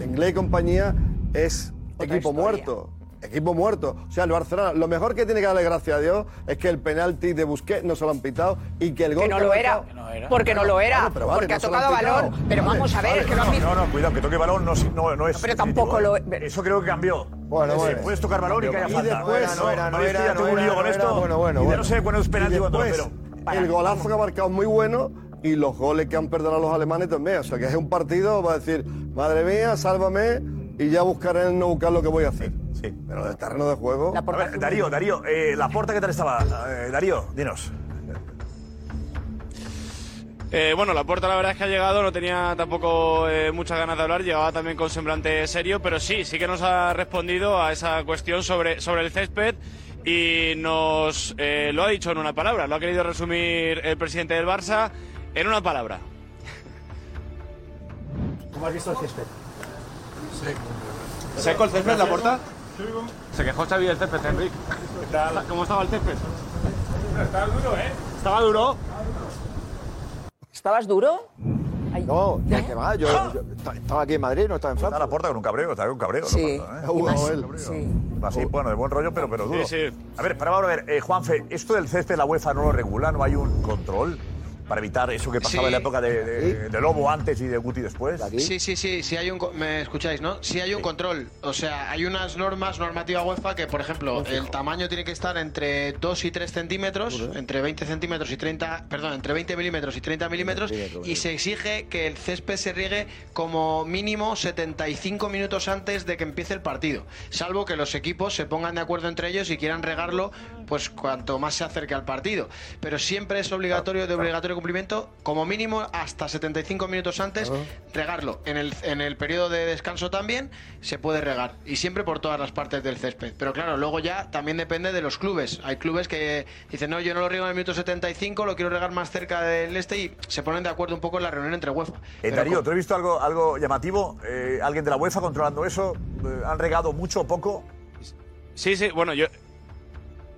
Inglés y compañía, es equipo muerto. Equipo muerto. O sea, el Barcelona, lo mejor que tiene que darle gracias a Dios es que el penalti de Busquets no se lo han pitado y que el gol. Que no lo era. Porque no lo era. Claro, pero vale, porque no ha tocado balón. Pero Vale, vamos a ver, vale, es que no han no, visto. No, no, cuidado, que toque balón no, no, no es. Pero tampoco lo. Eso creo que cambió. Bueno, Sí, bueno. Puedes tocar balón y que haya Y falta. después- no era, no era, no era, lío con no era, esto. bueno, bueno, y ya bueno. no sé cuándo es penalti después, pero. El golazo que ha marcado es muy bueno y los goles que han perdido los alemanes también. O sea, que es un partido, va a decir, madre mía, sálvame y ya buscaré en no buscar lo que voy a hacer. Sí. Pero del terreno de juego. A ver, Darío, Darío, eh, la porta, ¿qué tal estaba? Eh, Darío, dinos. Eh, bueno, la puerta la verdad es que ha llegado, no tenía tampoco eh, muchas ganas de hablar, llegaba también con semblante serio, pero sí, sí que nos ha respondido a esa cuestión sobre, sobre el césped y nos eh, lo ha dicho en una palabra, lo ha querido resumir el presidente del Barça en una palabra. ¿Cómo has visto el césped? ¿Seco el césped, la puerta? Se quejó Xavi del césped, Enrique. ¿Cómo estaba el césped? Estaba duro, ¿eh? Estaba duro. ¿Estabas duro? No, ya que va, yo, yo estaba aquí en Madrid, no estaba en Francia. Está la puerta con un cabreo, está con un cabreo. Sí. ¿eh? más- sí. Así, bueno, de buen rollo, pero, pero duro. Sí, sí. A ver, para ahora, a ver, eh, Juanfe, esto del césped la UEFA no lo regula, no hay un control para evitar eso que pasaba Sí. en la época de, de- de Lobo antes y de Guti después. Sí, sí, sí, sí hay un, co- me escucháis, ¿no? Sí hay un control. O sea, hay unas normas, normativa UEFA, que, por ejemplo, el tamaño tiene que estar entre 2 y 3 centímetros, entre 20 centímetros y 30, perdón, entre 20 milímetros y 30 milímetros, y se exige que el césped se riegue como mínimo 75 minutos antes de que empiece el partido, salvo que los equipos se pongan de acuerdo entre ellos y quieran regarlo, pues cuanto más se acerque al partido. Pero siempre es obligatorio, de obligatorio cumplimiento, como mínimo hasta 75 minutos antes, regarlo. En el, en el periodo de descanso también se puede regar. Y siempre por todas las partes del césped. Pero claro, luego ya también depende de los clubes. Hay clubes que dicen, no, yo no lo riego en el minuto 75, lo quiero regar más cerca del este y se ponen de acuerdo un poco en la reunión entre UEFA. Eh, Darío, con- ¿tú has visto algo, algo llamativo? Eh, ¿Alguien de la UEFA controlando eso? Eh, ¿Han regado mucho o poco? Sí, sí, bueno, yo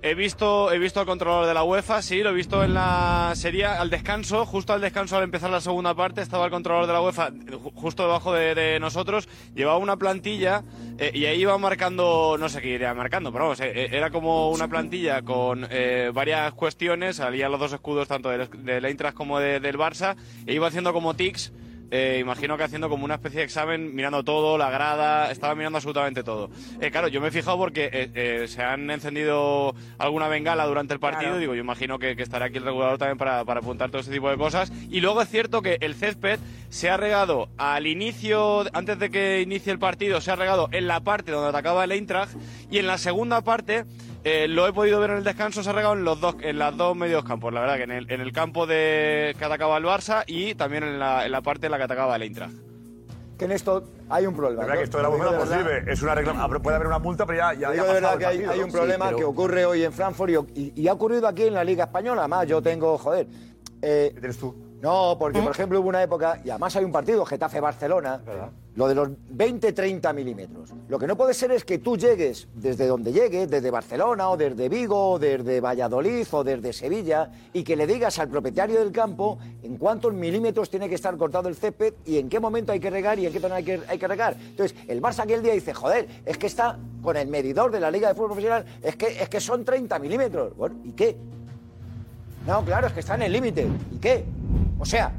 he visto, he visto al controlador de la UEFA, sí, lo he visto en la serie al descanso, justo al descanso al empezar la segunda parte, estaba el controlador de la UEFA ju- justo debajo de, nosotros, llevaba una plantilla eh, y ahí iba marcando, no sé qué iría marcando, pero vamos, eh, eh, era como una plantilla con varias cuestiones, salían los dos escudos tanto del, del Eintracht como de- del Barça, e iba haciendo como tics eh, imagino que haciendo como una especie de examen, mirando todo, la grada, estaba mirando absolutamente todo. Eh, claro, yo me he fijado porque eh, se han encendido alguna bengala durante el partido, Claro. digo, yo imagino que, que estará aquí el regulador también para, para apuntar todo ese tipo de cosas. Y luego es cierto que el césped se ha regado al inicio, antes de que inicie el partido, se ha regado en la parte donde atacaba el Eintracht y en la segunda parte eh, lo he podido ver en el descanso, se ha regado en los dos, en las dos medios campos, la verdad, que en el, en el campo de que atacaba el Barça y también en la, en la parte en la que atacaba el Eintracht. Que en esto hay un problema. La verdad que esto de la verdad. sirve. Es una Puede haber una multa, pero ya, ya, ya de verdad que hay, partido, hay ¿no? un problema Sí, pero- que ocurre hoy en Frankfurt y, y- y ha ocurrido aquí en la Liga Española. Además, yo tengo, joder. ¿Qué tienes tú? No, porque por ejemplo hubo una época, y además hay un partido, Getafe-Barcelona, lo de los 20-30 milímetros. Lo que no puede ser es que tú llegues desde donde llegues, desde Barcelona o desde Vigo, o desde Valladolid o desde Sevilla, y que le digas al propietario del campo en cuántos milímetros tiene que estar cortado el césped y en qué momento hay que regar y en qué zona hay que, hay que regar. Entonces, el Barça aquel día dice, joder, es que está con el medidor de la Liga de Fútbol Profesional, es que, es que son 30 milímetros. Bueno, ¿y qué? No, claro, es que está en el límite. ¿Y qué? O sea,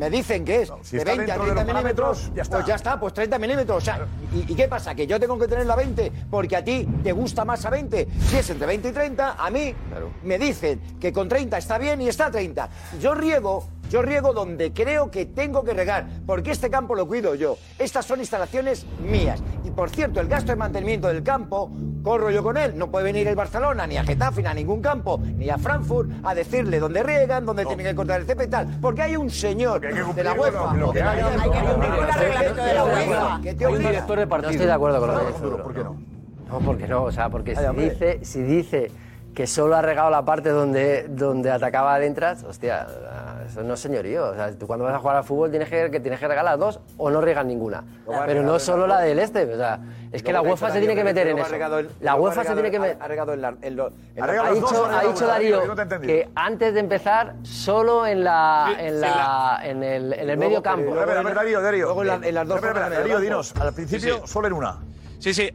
me dicen que es si de está 20 a dentro de 30 los milímetros, parámetros, ya está. pues ya está, pues 30 milímetros. O sea, ¿y, y qué pasa? ¿Que yo tengo que tener la 20 porque a ti te gusta más a 20? Si es entre 20 y 30, a mí me dicen que con 30 está bien y está a 30. Yo riego, yo riego donde creo que tengo que regar, porque este campo lo cuido yo. Estas son instalaciones mías. Y por cierto, el gasto de mantenimiento del campo, corro yo con él, no puede venir el Barcelona ni a Getafe, ni a ningún campo, ni a Frankfurt a decirle dónde riegan, dónde tienen que cortar el césped y tal, porque hay un señor de la UEFA, lo o de que la hay. Liga, Hay que cumplir con el reglamento de la UEFA, que te Hay un director de partido. No estoy de acuerdo con lo que dice. ¿Por qué no? No, porque no, o sea, porque Ay, si dice, si dice que solo ha regado la parte donde, donde atacaba al Entras, hostia, eso no es señorío. O sea, tú cuando vas a jugar al fútbol tienes que, que tienes que regar las dos o no riegas ninguna. Luego Pero no solo la- del este, o sea, es que la UEFA se tiene que meter en eso. La UEFA se tiene que meter... Ha regado en la... Ha dicho, ha dicho Darío no te he entendido. que antes de empezar, solo en, la, en, la, en el, en el medio campo. A ver, a ver, Darío, Darío. Luego en la- en las dos Darío, dinos, al principio solo en una. Sí, sí.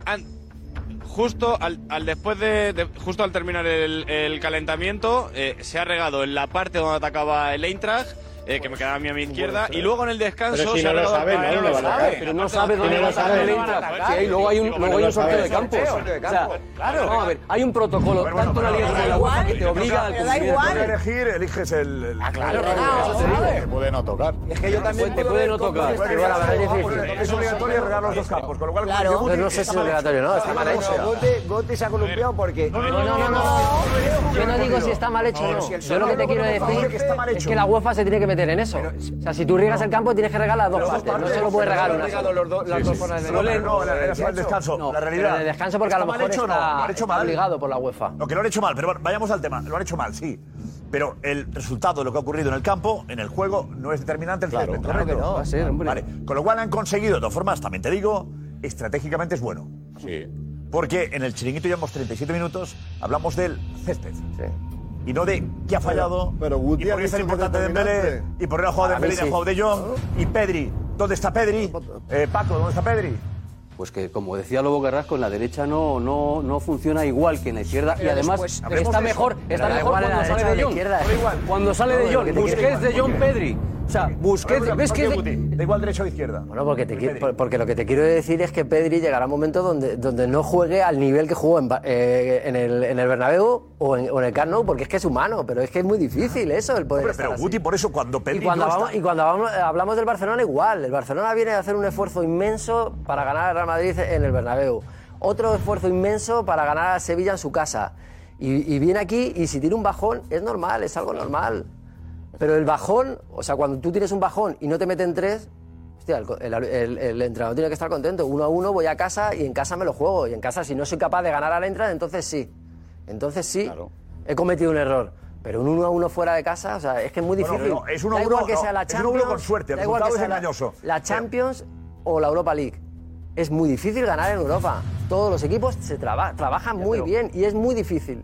Justo al, después de, justo al terminar el, el calentamiento eh, se ha regado en la parte donde atacaba el Eintracht. Eh, que me quedaba a mí a mi izquierda y luego en el descanso Pero si no lo sabe, ¿no? Lo atacar. Pero no sabe dónde. Sí, hay- luego hay un, Digo, luego no hay lo un sorteo sabe. de campo. Sorteo de O sea, campo. claro, vamos a ver, hay un protocolo, tanto la Liga como da la igual, UEFA que te obliga al cumplimiento. igual. Elegir, eliges el. Ah, claro, te puede no tocar. Es que yo también Te puedo puede no tocar. es obligatorio regar los dos campos, con lo cual, Claro. no sé si es obligatorio, no, está mal hecho. Gote se ha columpiado porque... No, no, no, no. Yo no digo si está mal hecho o no. Yo lo que te quiero decir es que la UEFA se tiene que meter en eso. O sea, si tú riegas el campo, tienes que regar las dos partes. No solo puedes regar una sola. los las dos No, el descanso. No, la pero realidad. en el descanso porque a lo ¿Está mal mejor hecho está, Lo han hecho está mal. obligado por la UEFA. No, que lo han hecho mal, pero bueno, vayamos al tema. Lo han hecho mal, sí. Pero el resultado de lo que ha ocurrido en el campo, en el juego, no es determinante el césped, claro ¿correcto? que no, va a ser, hombre. Vale, con lo cual han conseguido, de todas formas, también te digo, estratégicamente es bueno. Sí. Porque en el chiringuito llevamos 37 minutos, hablamos del césped. Y no de qué ha fallado, pero Guti y por qué es tan importante Dembélé, y por qué no ha jugado Para Dembélé y ha jugado De Jong, y Pedri. ¿Dónde está Pedri? Eh, Paco, ¿dónde está Pedri? Pues que, como decía Lobo Carrasco, en la derecha no, no, no funciona igual que en la izquierda y Pero además después- está mejor, está Pero mejor cuando la sale de Jong. Cuando sale de Jong, Busquets de Jong Pedri. O sea, Busquets, ¿Por ves qué, que? Da igual derecha o izquierda. Bueno, porque, te, qui- por- porque lo que te quiero decir es que Pedri llegará un momento donde, donde no juegue al nivel que jugó en, Ba- eh, en, el, en el Bernabéu o en, o en el Camp Nou, porque es que es humano, pero es que es muy difícil eso, el poder Hombre, estar pero así. Guti, por eso, cuando Pedri Y cuando, no vamos- está- y cuando vamos- hablamos del Barcelona, igual. El Barcelona viene a hacer un esfuerzo inmenso para ganar al Real Madrid en el Bernabéu. Otro esfuerzo inmenso para ganar a Sevilla en su casa. Y, y viene aquí y si tiene un bajón, es normal, es algo normal. Pero el bajón, o sea, cuando tú tienes un bajón y no te meten tres, hostia, el, el- el- el entrenador tiene que estar contento. Uno a uno voy a casa y en casa me lo juego. Y en casa, si no soy capaz de ganar al entrada, entonces sí. Entonces sí, he cometido un error. Pero un uno a uno fuera de casa, o sea, es que es muy difícil. no, es uno a da igual uno, que no, sea la es uno a Champions, uno con suerte, el da igual que resultado es la- engañoso. La, Champions o la Europa League. Es muy difícil ganar en Europa. Todos los equipos se traba- trabajan muy bien y es muy difícil.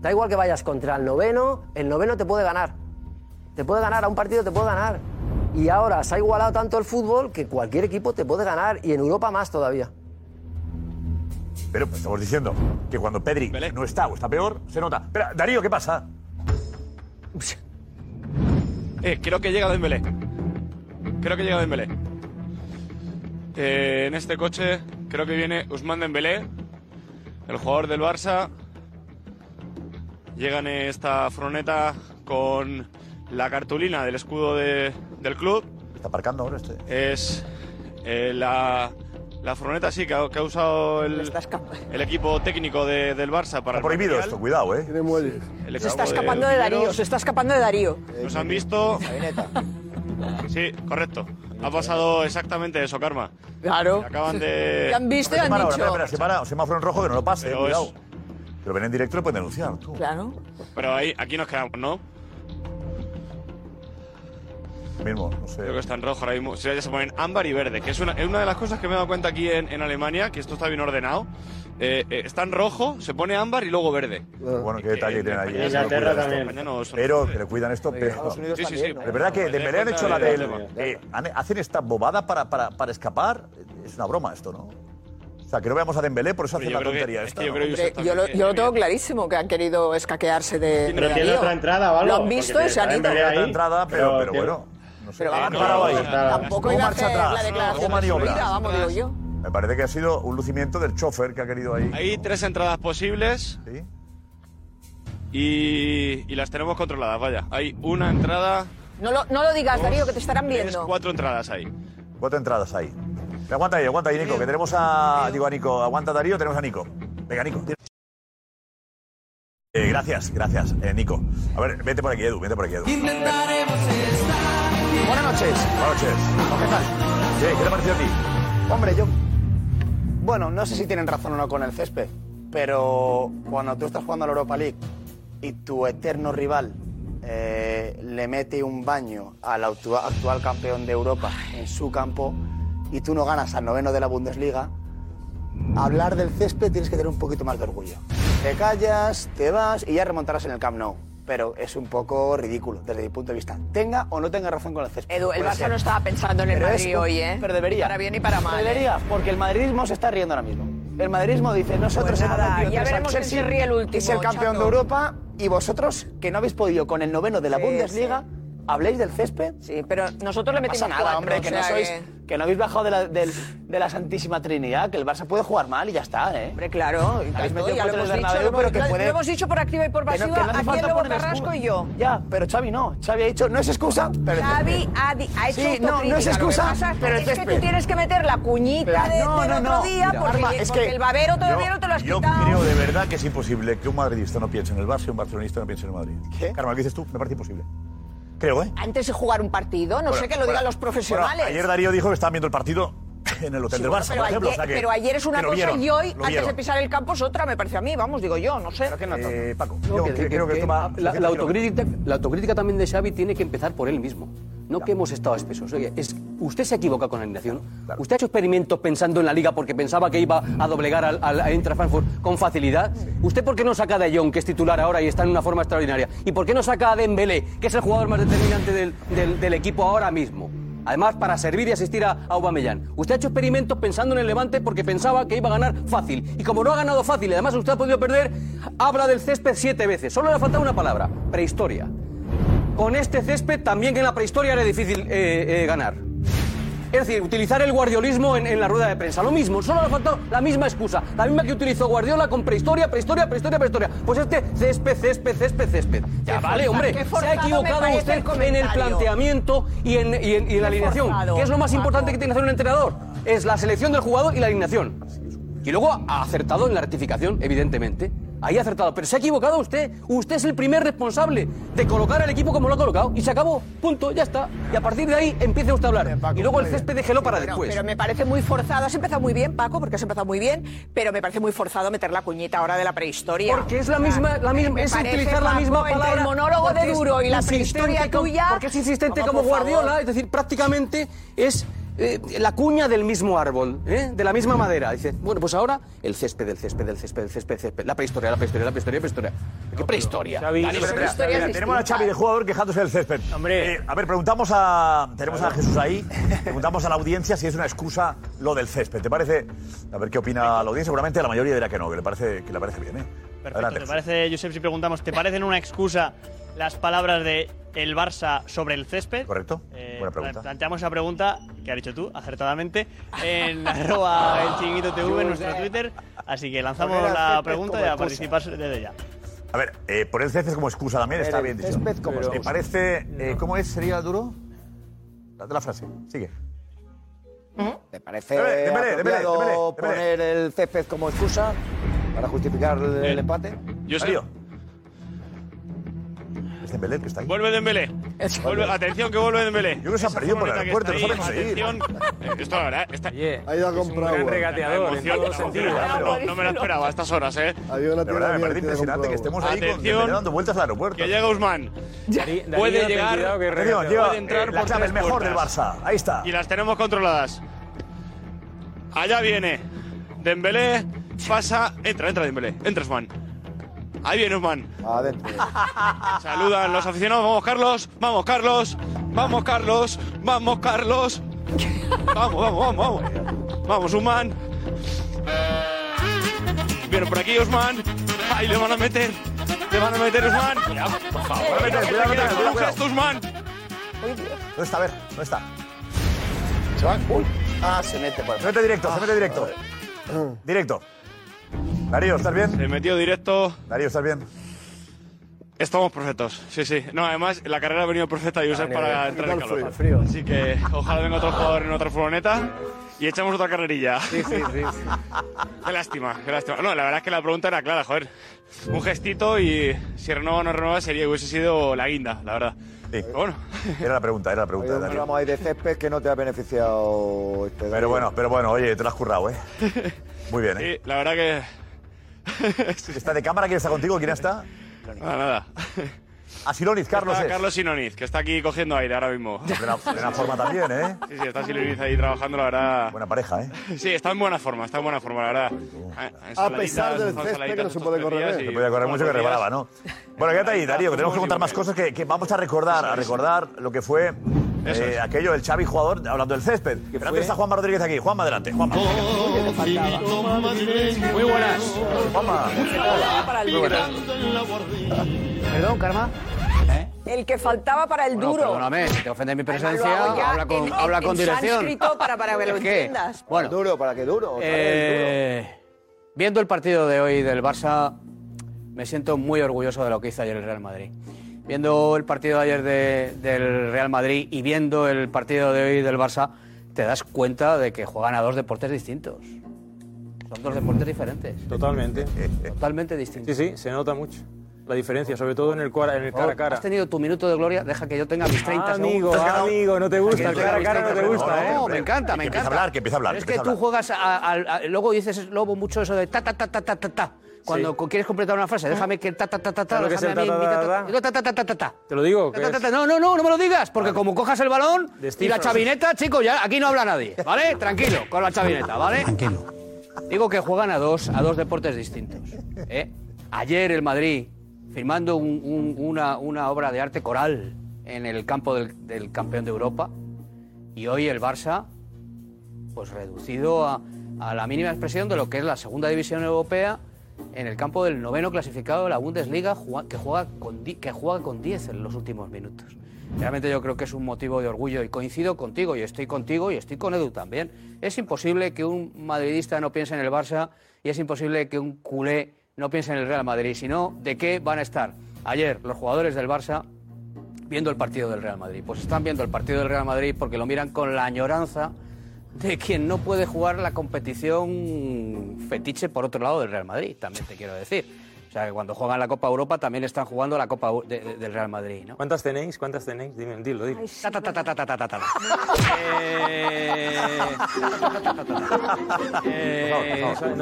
Da igual que vayas contra el noveno, el noveno te puede ganar. Te puede ganar, a un partido te puede ganar. Y ahora se ha igualado tanto el fútbol que cualquier equipo te puede ganar y en Europa más todavía. Pero pues, estamos diciendo que cuando Pedri no está o está peor, se nota. Espera, Darío, ¿qué pasa? Eh, creo que llega Dembélé. Creo que llega Dembélé. Eh, en este coche creo que viene Usman Dembélé, el jugador del Barça. Llega en esta froneta con la cartulina del escudo de- del club. Está aparcando ahora este. Es eh, la, la furgoneta sí que ha, que ha usado el, el equipo técnico de- del Barça para Está el prohibido Mundial. esto, cuidado, ¿eh? Tiene muelles. El Se está escapando de Darío, Pineros. se está escapando de Darío. Nos han visto. Sí, correcto. Ha pasado exactamente eso, Karma. Claro. Acaban de. Te han visto y han dicho. espera, espera, se para, semáforo en rojo que no lo pase, Pero cuidado. es- Pero ven en directo y lo pueden denunciar, tú. Claro. Pero ahí, aquí nos quedamos, ¿no? Mismo, no sé. Creo que está en rojo ahora mismo. Sí, ya se ponen ámbar y verde, que es una, es una de las cosas que me he dado cuenta aquí en, en Alemania, que esto está bien ordenado. Eh, eh, está en rojo, se pone ámbar y luego verde. Bueno, qué detalle tienen ahí. En eso no Inglaterra cuidan también. no Pero que le cuidan esto, pero. Estados Unidos Sí, sí, también, sí. ¿no? Es verdad que Te das Dembélé han hecho la del. tema. eh, hacen esta bobada para, para, para escapar. Es una broma esto, ¿no? O sea, que no veamos a Dembélé, por eso yo la tontería es esta. que yo ¿no? creo que Hombre, yo, lo, yo lo tengo clarísimo que han querido escaquearse de. Pero de tiene otra entrada o algo, Lo han visto y se han ido. Otra entrada, pero, Pero pero tiene- bueno. No sé. Pero vamos, parado ahí. tampoco iba a marcha hacer atrás. la declaración Hubo maniobra. destruida, vamos, digo yo. Me parece que ha sido un lucimiento del chofer que ha querido ahí. Hay tres entradas posibles. Sí. Y, y las tenemos controladas, vaya. Hay una entrada, No lo, no lo digas, Dos, Darío, que te estarán tres, viendo. cuatro entradas ahí. Cuatro entradas ahí. Aguanta ahí, aguanta ahí, Nico, que tenemos a. Digo a Nico, aguanta Darío, tenemos a Nico. Venga, Nico. Eh, gracias, gracias, eh, Nico. A ver, vete por aquí, Edu, vete por aquí, Edu. Buenas noches. Buenas noches. ¿Qué tal? Sí, ¿qué te ha parecido a ti? Hombre, yo. Bueno, no sé si tienen razón o no con el césped, pero cuando tú estás jugando a la Europa League y tu eterno rival eh, le mete un baño al actua- actual campeón de Europa en su campo y tú no ganas al noveno de la Bundesliga, hablar del césped tienes que tener un poquito más de orgullo. Te callas, te vas y ya remontarás en el Camp Nou. Pero es un poco ridículo desde mi punto de vista. Tenga o no tenga razón con el césped. Edu, el Barça no estaba pensando en el Pero es Madrid hoy, ¿eh? Pero debería. Para bien ni para mal. ¿eh? Debería, porque el madridismo se está riendo ahora mismo. El madridismo dice, nosotros Pues hemos nada, metido ya tres al veremos quién Chelsea, se ríe el último, es el campeón chato. de Europa, y vosotros, que no habéis podido con el noveno de la Sí, Bundesliga, habléis del césped. Sí, pero nosotros le No pasa metimos nada, cuatro, hombre, o que sea no sois, que- que no habéis bajado de la, del- de la Santísima Trinidad, que el Barça puede jugar mal y ya está, ¿eh? Hombre, claro. Habéis tanto, metido ya lo hemos el dicho, Bernabéu, lo pero que lo- puede... Lo hemos dicho por activa y por que no- pasiva, que no hace aquí falta luego poner Carrasco excusa. y yo. Ya, pero Xavi no. Xavi ha dicho, no es excusa, pero el Xavi ha, di- ha hecho Sí, no, no es autocrítica. Lo que excusa, pasa pero el es que césped. tú tienes que meter la cuñita Claro, de, no, del no, otro no. día Mira, porque, Arma, es porque que el babero todavía no te lo has Yo quitado. creo de verdad que es imposible que un madridista no piense en el Barça y un barcelonista no piense en el Madrid. ¿Qué? Carmen, ¿qué dices tú? Me parece imposible. Creo, ¿eh? Antes de jugar un partido, no Bueno, sé que lo digan los profesionales. bueno, ayer Darío dijo que estaban viendo el partido en el hotel Sí, del Barça, pero, por ejemplo. ayer, o sea que- pero ayer es una cosa vieron, y hoy, antes de pisar el campo, es otra, me parece a mí. Vamos, digo yo, no sé. Eh, Paco, No, yo que- que- que- creo que que toma- la, la autocrítica, la autocrítica también de Xavi tiene que empezar por él mismo. No que hemos estado espesos. Oye, es, usted se equivoca con la alineación. Usted ha hecho experimentos pensando en la liga porque pensaba que iba a doblegar al, al Eintracht Frankfurt con facilidad. ¿Usted por qué no saca a De Jong, que es titular ahora y está en una forma extraordinaria? ¿Y por qué no saca a Dembélé, que es el jugador más determinante del, del- del equipo ahora mismo? Además, para servir y asistir a, a Aubameyang. Usted ha hecho experimentos pensando en el Levante porque pensaba que iba a ganar fácil. Y como no ha ganado fácil y además usted ha podido perder, habla del césped siete veces. Solo le ha faltado una palabra, prehistoria. Con este césped también en la prehistoria era difícil eh, eh, ganar. Es decir, utilizar el guardiolismo en, en la rueda de prensa. Lo mismo, solo le ha faltado la misma excusa. La misma que utilizó Guardiola con prehistoria, prehistoria, prehistoria, prehistoria. Pues este césped, césped, césped, césped. Ya Qué vale, forza- hombre. Se ha equivocado usted en el planteamiento y en, y en- y en Qué la alineación. forzado, ¿Qué es lo más importante que tiene que hacer un entrenador? Es la selección del jugador y la alineación. Y luego ha acertado en la rectificación, evidentemente. Ahí ha acertado. Pero se ha equivocado usted. Usted es el primer responsable de colocar al equipo como lo ha colocado. Y se acabó. Punto. Ya está. Y a partir de ahí empiece usted a hablar. Y luego el césped déjelo para Bueno, después. Pero me parece muy forzado. Has empezado muy bien, Paco, porque has empezado muy bien, pero me parece muy forzado meter la cuñita ahora de la prehistoria. Porque es la misma, la misma Me es parece, utilizar la misma palabra. El monólogo de Duro y la prehistoria como- tuya. Porque es insistente como favor. Guardiola, es decir, prácticamente es eh, la cuña del mismo árbol, ¿eh? de la misma madera. Dice, bueno, pues ahora el césped, el césped, el césped, el césped, el césped, la prehistoria, la prehistoria, la prehistoria, la prehistoria. ¿Qué prehistoria? Dani, espera, espera, espera, tenemos a Xavi de jugador quejándose del césped. Eh, a ver, preguntamos a. Tenemos a Jesús ahí. Preguntamos a la audiencia si es una excusa lo del césped. ¿Te parece? A ver qué opina la audiencia. Seguramente la mayoría dirá que no, que le parece, que le parece bien, ¿eh? Perfecto, Adelante. ¿te parece, Josep, si preguntamos, ¿te parecen una excusa las palabras de el Barça sobre el césped? Correcto. Eh, Buena pregunta. Planteamos esa pregunta que has dicho tú, acertadamente, en arroba el chiringuito TV, en nuestro Twitter. Así que lanzamos la pregunta y a participar desde ya. A ver, eh, poner el césped como excusa también está bien el dicho. césped como ¿Te excusa. parece. eh, ¿Cómo es? ¿Sería duro? Date la frase. Sigue. ¿Te parece apropiado Dembélé. poner el césped como excusa para justificar el, el empate? Yo sé. Es Dembélé que está ahí. Vuelve Dembélé. Vuelve, atención que vuelve Dembélé. Yo creo que se han perdido por el aeropuerto, no saben seguir. Eh, Esto, la verdad, está... Ha ido a un comprar regateador, en todo sentido. No, me lo esperaba a estas horas, ¿eh? De verdad, me parece impresionante que estemos ahí con. Dembélé dando vueltas al aeropuerto. Que llega Usman. Puede llegar, puede entrar eh, la por el tres mejor del. Barça. Ahí está. Y las tenemos controladas. Allá viene. Dembélé pasa. Entra, entra Dembélé. Entra Usman. Ahí viene Usman. Adentro. Saludan los aficionados. Vamos, Carlos. Vamos, Carlos. Vamos, Carlos. Vamos, Carlos. Vamos, vamos, vamos, vamos. Vamos, Usman. Viene por aquí Usman. Ahí le van a meter. Le van a meter Usman. Cuidado, por favor. Cuidado, cuidado, cuidado, cuidado, Un gesto, Usman. ¿Dónde está? A ver, ¿dónde está? ¿Se va? Uy. Ah, se mete por Se mete directo, se mete directo. Directo. Darío, ¿estás bien? Se metió directo. Darío, ¿estás bien? Estamos perfectos, sí, sí. No, además, la carrera ha venido perfecta, Josep, Ah, para entrar en calor. frío. Así que ojalá venga otro jugador en otra furgoneta y echamos otra carrerilla. Sí, sí, sí. Qué lástima, qué lástima. No, la verdad es que la pregunta era clara, joder. Un gestito y si renueva o no renueva sería, hubiese sido la guinda, la verdad. Sí. Bueno. Era la pregunta, era la pregunta. Darío. programa ahí de césped que no te ha beneficiado este Pero bueno, pero bueno, oye, te lo has currado, ¿eh? Muy bien, ¿eh? Sí, la verdad que... ¿Está de cámara? ¿Quién está contigo? ¿Quién está? Nada, nada. A Siloniz, Carlos Está es. Carlos Sinoniz, que está aquí cogiendo aire ahora mismo. De una, de una forma también, ¿eh? Sí, sí, está Siloniz ahí trabajando, la verdad. Buena pareja, ¿eh? Sí, está en buena forma, está en buena forma, la verdad. A pesar del césped que no se puede correr. Se podía correr mucho que rebalaba, ¿no? Bueno, quédate ahí, Darío, que tenemos que contar más cosas que, que vamos a recordar, a recordar lo que fue Eso eh, es. aquello del Xavi jugador hablando del césped. Pero antes está Juanma Rodríguez aquí. Juanma, adelante. Juanma. Muy buenas. Juanma. Para el Muy duro. buenas. Perdón, Karma. El que faltaba para el Bueno, duro. perdóname, si te ofende mi presencia, ya habla con, en- habla en- con en dirección. para- para que lo entiendas. Bueno, duro, ¿para qué duro? Eh, viendo el partido de hoy del Barça, me siento muy orgulloso de lo que hizo ayer el Real Madrid. Viendo el partido de ayer de- del Real Madrid y viendo el partido de hoy del Barça, te das cuenta de que juegan a dos deportes distintos. Son dos deportes diferentes. Totalmente. Totalmente distintos. Sí, sí, se nota mucho. La diferencia, sobre todo en el, cuara- en el cara a cara. Has tenido tu minuto de gloria, deja que yo tenga mis 30 Amigo, segundos. amigo, no te gusta, el cara a cara no te gusta, 30 ¿eh? No, me encanta, me Que empiece a encanta. hablar, que empiece a hablar, Es que que a tú juegas, a- a- a- luego dices, lobo, mucho eso de ta, ta, ta, ta, ta, ta, ta. Cuando quieres completar una frase, déjame que ta, ta, ta, ta, ta, ¿Sabes lo que es déjame a mí ta, ta, ta, ta, ta, digo, ta, ta, ta, ta, ta, ta. Te lo digo. Ta, que ta, ta, es- ta. No, no, no, no me lo digas, porque como cojas el balón y la chavineta, chicos, ya aquí no habla nadie, ¿vale? Tranquilo, con la chavineta, ¿vale? Tranquilo. Digo que juegan a dos, a dos deportes distintos. ¿eh? Ayer el Madrid, firmando un- un- una, una obra de arte coral en el campo del, del campeón de Europa, y hoy el Barça, pues reducido a, a la mínima expresión de lo que es la segunda división europea en el campo del noveno clasificado de la Bundesliga que juega con que juega con 10 en los últimos minutos. Realmente yo creo que es un motivo de orgullo y coincido contigo y estoy contigo y estoy con Edu también. Es imposible que un madridista no piense en el Barça y es imposible que un culé no piense en el Real Madrid, sino de qué van a estar ayer los jugadores del Barça viendo el partido del Real Madrid. Pues están viendo el partido del Real Madrid porque lo miran con la añoranza de quien no puede jugar la competición fetiche por otro lado del Real Madrid, también te quiero decir. O sea, que cuando juegan la Copa Europa también están jugando la Copa del Real Madrid, ¿no? ¿Cuántas tenéis? ¿Cuántas tenéis? Dime, dilo, dilo. No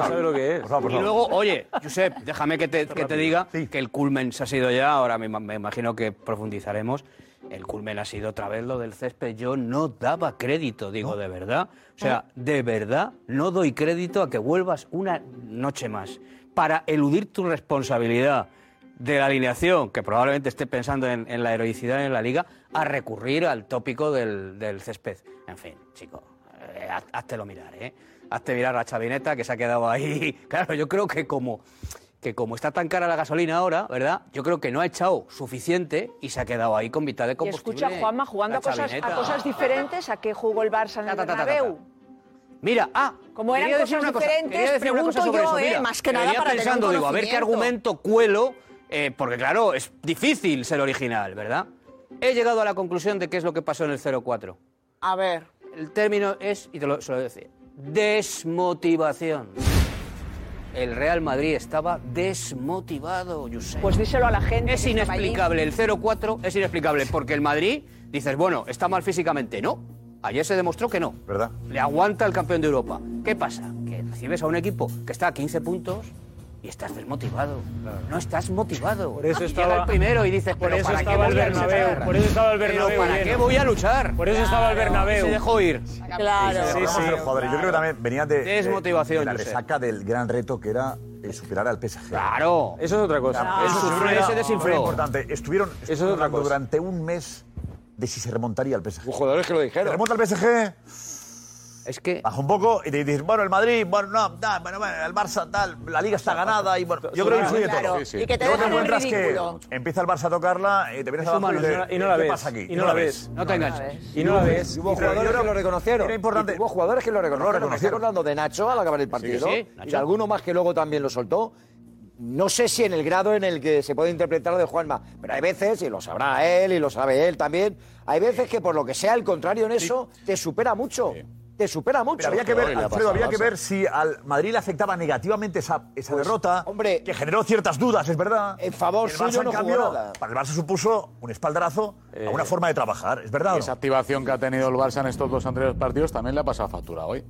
sabe lo que es. Y luego, oye, Josep, déjame que te, que te diga que el culmen se ha sido ya, ahora me, me imagino que profundizaremos. El culmen ha sido otra vez lo del césped. Yo no daba crédito, digo, de verdad. O sea, de verdad, no doy crédito a que vuelvas una noche más para eludir tu responsabilidad de la alineación, que probablemente esté pensando en, en la heroicidad en la liga, a recurrir al tópico del, del césped. En fin, chico, eh, háztelo mirar, ¿eh? Hazte mirar a Chavineta, que se ha quedado ahí. Claro, yo creo que como, que como está tan cara la gasolina ahora, ¿verdad? Yo creo que no ha echado suficiente y se ha quedado ahí con mitad de Y combustible. escucha, Juanma, jugando a cosas, a cosas diferentes a qué jugó el Barça en el ta, ta, ta, ta, Bernabéu. Mira, ah, Como eran quería decir cosas una cosa, diferentes, quería decir pregunto cosa yo, eso, eh, mira, más que nada para tener pensando, digo, a ver qué argumento cuelo, eh, porque claro, es difícil ser original, ¿verdad? He llegado a la conclusión de qué es lo que pasó en el 0-4. A ver. El término es, y te lo suelo decir, desmotivación. El Real Madrid estaba desmotivado, Josep. Pues díselo a la gente. Es que inexplicable, el 0-4 es inexplicable, porque el Madrid, dices, bueno, está mal físicamente. No, ayer se demostró que no. ¿Verdad? Le aguanta el campeón de Europa. ¿Qué pasa? Que recibes a un equipo que está a 15 puntos y estás desmotivado. No estás motivado. Por eso Y estaba- Llega el primero y dices, por pero eso ¿para estaba qué el voy Bernabéu, por eso estaba el Pero Bernabéu ¿para qué voy a luchar? Por eso estaba el Bernabéu. Se dejó ir. Claro. Sí, sí, los jugadores. Yo creo que también venían de, de- Desmotivación, de la resaca del gran reto que era eh, superar al PSG. Claro. Eso es otra cosa. Eso Eso es una- se desinfló. muy importante. Estuvieron, es estuvieron otra hablando cosa. durante un mes de si se remontaría al PSG. Hubo jugadores que lo Se dijeron. remonta al PSG, Es que baja un poco y te dices, bueno, el Madrid, bueno, no, da, bueno, bueno, el Barça, tal, la Liga está ganada y bueno, yo creo que influye Claro, todo. y que te Luego te encuentras ridículo. que empieza el Barça a tocarla y te vienes Es abajo y, y no la ¿qué ves, pasa aquí? y no la ves. no te enganches. Y no la ves. Y hubo jugadores que lo reconocieron. era importante. Hubo jugadores que lo reconocieron. Estoy acordando de Nacho al acabar el partido. sí, y alguno más que luego también lo soltó. No sé si en el grado en el que se puede interpretar lo de Juanma, pero hay veces, y lo sabrá él y lo sabe él también, hay veces que por lo que sea el contrario en eso te supera mucho. Te supera mucho. Pero había que ver, Alfredo, había que ver si al Madrid le afectaba negativamente esa, esa derrota, hombre, que generó ciertas dudas, es verdad. En favor el Barça, suyo no en jugó cambio. Para el Barça supuso un espaldarazo a una forma de trabajar, ¿es verdad? no? Esa activación que ha tenido el Barça en estos dos anteriores partidos también le ha pasado factura hoy.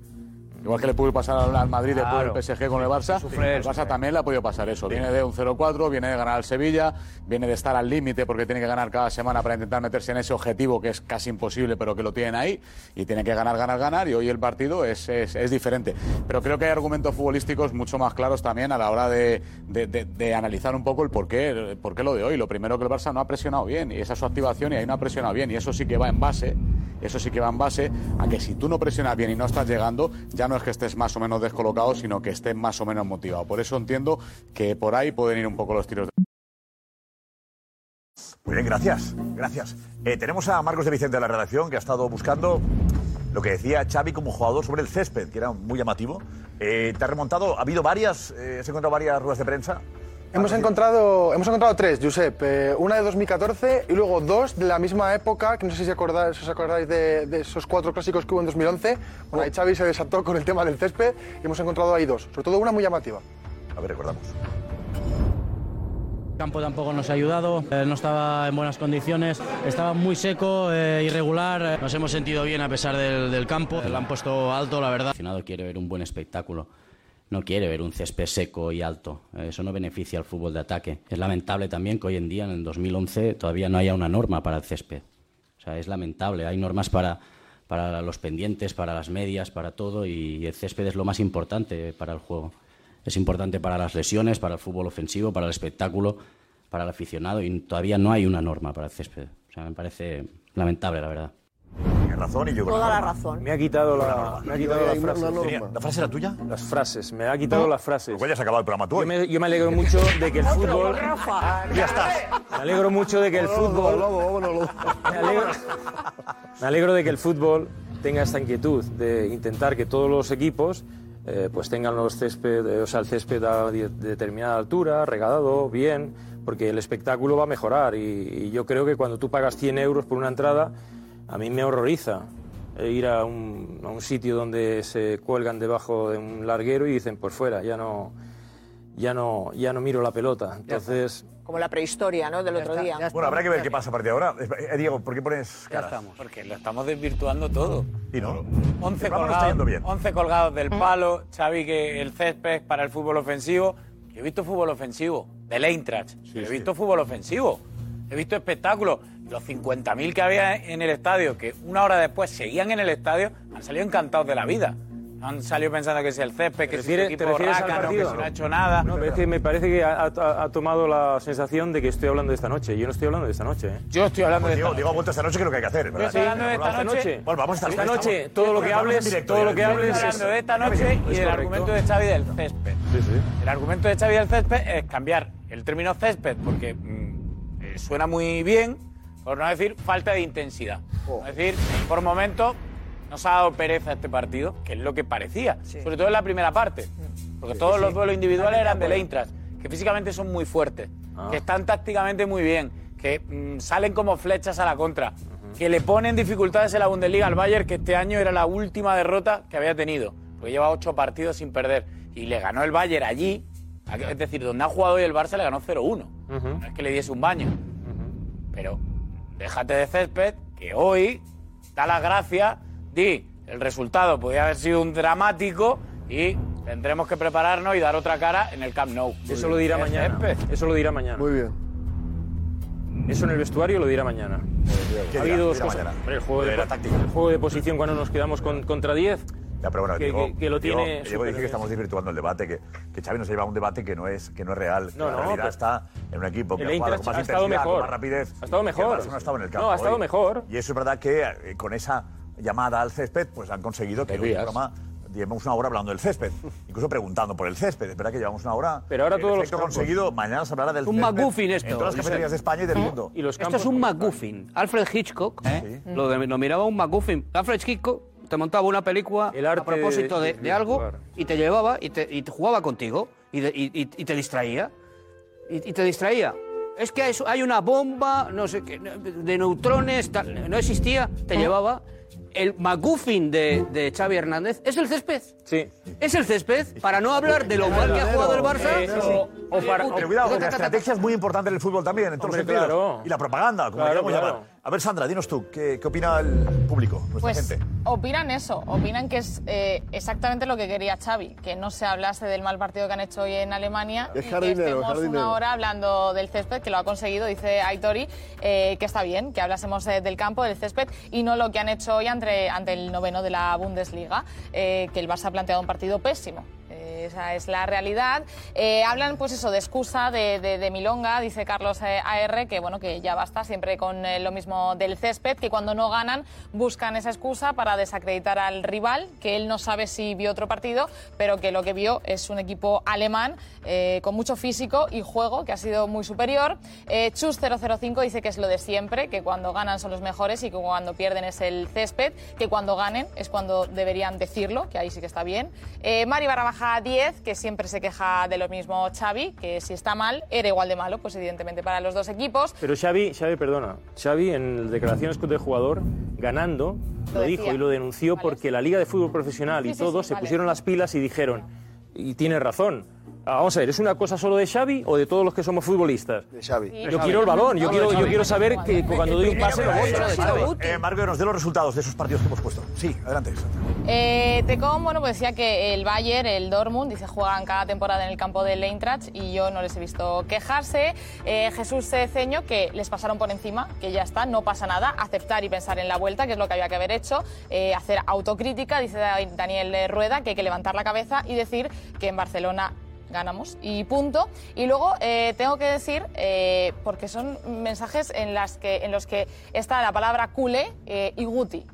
Igual que le pudo pasar al- Madrid después Claro. del PSG con el Barça, Sufre, el Barça también le ha podido pasar eso. Viene de un 0-4, viene de ganar al Sevilla, viene de estar al límite porque tiene que ganar cada semana para intentar meterse en ese objetivo que es casi imposible, pero que lo tienen ahí, y tiene que ganar, ganar, ganar, y hoy el partido es, es- es diferente. Pero creo que hay argumentos futbolísticos mucho más claros también a la hora de, de- de- de analizar un poco el por qué, el por qué lo de hoy. Lo primero que el Barça no ha presionado bien, y esa es su activación, y ahí no ha presionado bien, y eso sí que va en base eso sí que va en base a que si tú no presionas bien y no estás llegando, ya no es que estés más o menos descolocado, sino que estés más o menos motivado. Por eso entiendo que por ahí pueden ir un poco los tiros. de- Muy bien, gracias. Gracias. Eh, tenemos a Marcos de Vicente de la redacción que ha estado buscando lo que decía Xavi como jugador sobre el césped, que era muy llamativo. Eh, ¿Te ha remontado? ¿Ha habido varias? Eh, ¿Has encontrado varias ruedas de prensa? Hemos encontrado, hemos encontrado tres, Josep. Eh, una de 2014 y luego dos de la misma época, que no sé si acordáis, si os acordáis de, de esos cuatro clásicos que hubo en 2011. Bueno, ahí Xavi se desató con el tema del césped y hemos encontrado ahí dos. Sobre todo una muy llamativa. A ver, recordamos. El campo tampoco nos ha ayudado, eh, no estaba en buenas condiciones, estaba muy seco, eh, irregular. Nos hemos sentido bien a pesar del, del campo, lo han puesto alto, la verdad. El aficionado quiere ver un buen espectáculo, no quiere ver un césped seco y alto. Eso no beneficia al fútbol de ataque. Es lamentable también que hoy en día, en el 2011, todavía no haya una norma para el césped. O sea, es lamentable. Hay normas para, para los pendientes, para las medias, para todo, y el césped es lo más importante para el juego. Es importante para las lesiones, para el fútbol ofensivo, para el espectáculo, para el aficionado, y todavía no hay una norma para el césped. O sea, me parece lamentable, la verdad. Razón y yo Toda la razón. Me ha quitado la, me ha quitado las frases. ¿La frase era tuya? Las frases, me ha quitado las frases. Pues ya has acabado el programa tú. Yo me, yo me alegro mucho de que el fútbol. Ya estás. Me alegro mucho de que el fútbol. Me alegro, me alegro de que el fútbol tenga esta inquietud de intentar que todos los equipos eh, pues tengan los césped, eh, o sea, el césped a de- determinada altura, regadado, bien, porque el espectáculo va a mejorar. Y, y yo creo que cuando tú pagas 100 euros por una entrada, a mí me horroriza eh, ir a un, a un sitio donde se cuelgan debajo de un larguero y dicen, pues fuera, ya no, ya no, ya no miro la pelota. Entonces... Como la prehistoria, ¿no? Del otro día. Bueno, habrá que ver qué pasa a partir de ahora. Eh, Diego, ¿por qué pones caras? Porque lo estamos desvirtuando todo. Y no. 11 El programa no está yendo colgados, bien. 11 colgados del palo, Xavi que el césped para el fútbol ofensivo. Yo he visto fútbol ofensivo del Eintracht. he visto fútbol ofensivo. He visto espectáculos. Los 50.000 que había en el estadio, que una hora después seguían en el estadio, han salido encantados de la vida. No han salido pensando que es el césped, que ¿Te si el equipo rácano, que si no ha hecho nada. No, es que me parece que ha, ha- ha tomado la sensación de que estoy hablando de esta noche. Yo no estoy hablando de esta noche. ¿eh? Yo estoy hablando Pues Diego, Diego ha vuelto esta noche que es lo que hay que hacer, ¿verdad? estoy hablando de esta noche. Bueno, vamos a estar Esta noche, todo lo que hables, todo lo que hables Estoy es... hablando de esta noche y del argumento de Xavi del césped. El argumento de Xavi del césped es cambiar el término césped porque mm, eh, suena muy bien, por no decir falta de intensidad. Es decir, por momentos nos ha dado pereza este partido, que es lo que parecía, sobre todo en la primera parte. Porque Sí, todos sí. los duelos individuales eran del. Eintracht, que físicamente son muy fuertes, Ah. que están tácticamente muy bien, que mm, salen como flechas a la contra, que le ponen dificultades en la Bundesliga al Bayern, que este año era la última derrota que había tenido, porque lleva ocho partidos sin perder. Y le ganó el Bayern allí, es decir, donde ha jugado hoy el Barça le ganó 0-1. No es que le diese un baño. Pero déjate de césped, que hoy da las gracias, di, el resultado podría haber sido un dramático y tendremos que prepararnos y dar otra cara en el Camp Nou. Eso lo dirá mañana. césped. Eso lo dirá mañana. Muy bien. Eso en el vestuario lo dirá mañana. ¿Qué ha habido dos cosas. El juego, de, táctica. el juego de posición cuando nos quedamos con- contra 10. Ya, pero bueno, que, Diego, que- que lo Diego- tiene. Diego dice que estamos desvirtuando el debate, que, que Xavi nos lleva a un debate que no es, que no es real. que No, la no, realidad pero- está en un equipo que ha jugado con más ha intensidad, con mejor. más rapidez. Ha estado mejor. No ha estado en el campo No, ha estado hoy. mejor. Y eso es verdad que eh, con esa llamada al césped, pues han conseguido que hoy el programa llevemos una hora hablando del césped, incluso preguntando por el césped. Es verdad que llevamos una hora. Pero ahora todos los campos- conseguido, mañana se hablará del Un césped McGuffin esto. En todas las cafeterías de España y del mundo. esto es un McGuffin. Alfred Hitchcock ¿eh? lo denominaba un McGuffin. Alfred Hitchcock te montaba una película a propósito de, de- de de algo jugar. y te llevaba y te, y te jugaba contigo. y, de- y- y- y te distraía. Y, y te distraía. Es que hay una bomba, no sé qué, de neutrones, tal, no existía, te llevaba. El McGuffin de, de Xavi Hernández es el césped. Sí. Es el césped, para no hablar de lo mal que ha jugado el Barça. Eh, o- o para- Eh, Pero cuidado, que la estrategia es muy importante en el fútbol también, en todos los sentidos. claro. Y la propaganda, como Claro, queramos claro. llamar. A ver, Sandra, dinos tú, ¿qué, qué opina el público, nuestra Pues gente? opinan eso, opinan que es eh, exactamente lo que quería Xavi, que no se hablase del mal partido que han hecho hoy en Alemania Es y jardinero, que estemos jardinero. una hora hablando del césped, que lo ha conseguido, dice Aitori, eh, que está bien, que hablásemos eh, del campo, del césped y no lo que han hecho hoy ante, ante el noveno de la Bundesliga, eh, que el Barça ha planteado un partido pésimo. Esa es la realidad. Eh, hablan, pues eso, de excusa de, Milonga, dice Carlos eh, AR, que bueno, que ya basta siempre con eh, lo mismo del césped, que cuando no ganan buscan esa excusa para desacreditar al rival, que él no sabe si vio otro partido, pero que lo que vio es un equipo alemán con mucho físico y juego, que ha sido muy superior. Eh, Chus005 dice que es lo de siempre, que cuando ganan son los mejores y que cuando pierden es el césped, que cuando ganen es cuando deberían decirlo, que ahí sí que está bien. Mari barra baja 10, que siempre se queja de lo mismo Xavi, que si está mal, era igual de malo, pues evidentemente para los dos equipos. Pero Xavi, Xavi, perdona, Xavi en declaraciones del jugador, ganando, lo, Lo dijo y lo denunció porque la Liga de Fútbol Profesional y Sí, todos sí, se vale. pusieron las pilas y dijeron, y tiene razón, vamos a ver, ¿es una cosa solo de Xavi o de todos los que somos futbolistas? De Xavi. Sí, Yo Xavi. quiero el balón, yo No, quiero, yo quiero saber que cuando doy un pase lo voy. Eh, Marco, nos dé los resultados de esos partidos que hemos puesto. Sí, adelante. Eh, Tecom, bueno, pues decía que el Bayern, el Dortmund, dice juegan cada temporada en el campo del Eintracht y yo no les he visto quejarse. Eh, Jesús Ceño, que les pasaron por encima, que ya está, no pasa nada, aceptar y pensar en la vuelta, que es lo que había que haber hecho, eh, hacer autocrítica, dice Daniel Rueda, que hay que levantar la cabeza y decir que en Barcelona ganamos y punto. Y luego eh, tengo que decir, eh, porque son mensajes en, las que, en los que está la palabra culé eh, y guti.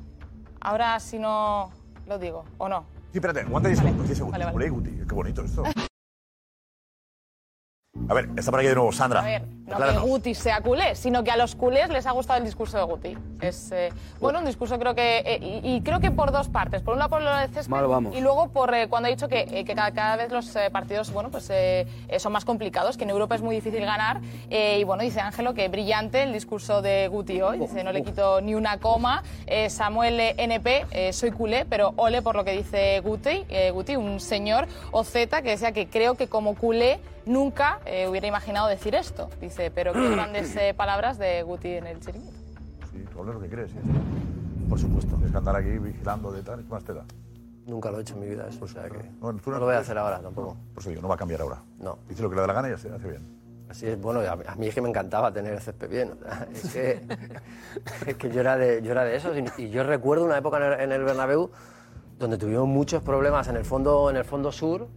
Ahora si no lo digo, ¿o no? Sí, espérate, aguanta 10 segundos, 10 segundos. Vale, vale. Olé, Guti, qué bonito esto. A ver, está por aquí de nuevo Sandra. A ver, no que Acláranos. Guti sea culé, sino que a los culés les ha gustado el discurso de Guti. Es, eh, bueno, un discurso creo que... eh, y, y creo que por dos partes. Por una por lo del césped Mal vamos. y luego por eh, cuando ha dicho que, eh, que cada, cada vez los eh, partidos bueno, pues, eh, eh, son más complicados, que en Europa es muy difícil ganar. Eh, y bueno, dice Ángelo que brillante el discurso de Guti hoy. Dice, no le quito ni una coma. Eh, Samuel eh, NP, eh, soy culé, pero ole por lo que dice Guti, eh, Guti un señor OZ que decía que creo que como culé nunca eh, hubiera imaginado decir esto. Dice, pero qué grandes eh, palabras de Guti en el chiringuito. Sí, tú hablas lo que crees, sí. Por supuesto. Tienes que andar aquí vigilando de tal, ¿qué más te da? Nunca lo he hecho en mi vida eso, o sea que No, tú no lo voy a hacer ahora tampoco. Por eso digo, no va a cambiar ahora. No. Dice lo que le da la gana y ya se hace bien. Así es, bueno, a, a mí es que me encantaba tener el césped bien. o sea, es, que, es que yo era de, yo era de esos. Y, y yo recuerdo una época en el, en el Bernabéu donde tuvimos muchos problemas en el fondo, en el fondo sur.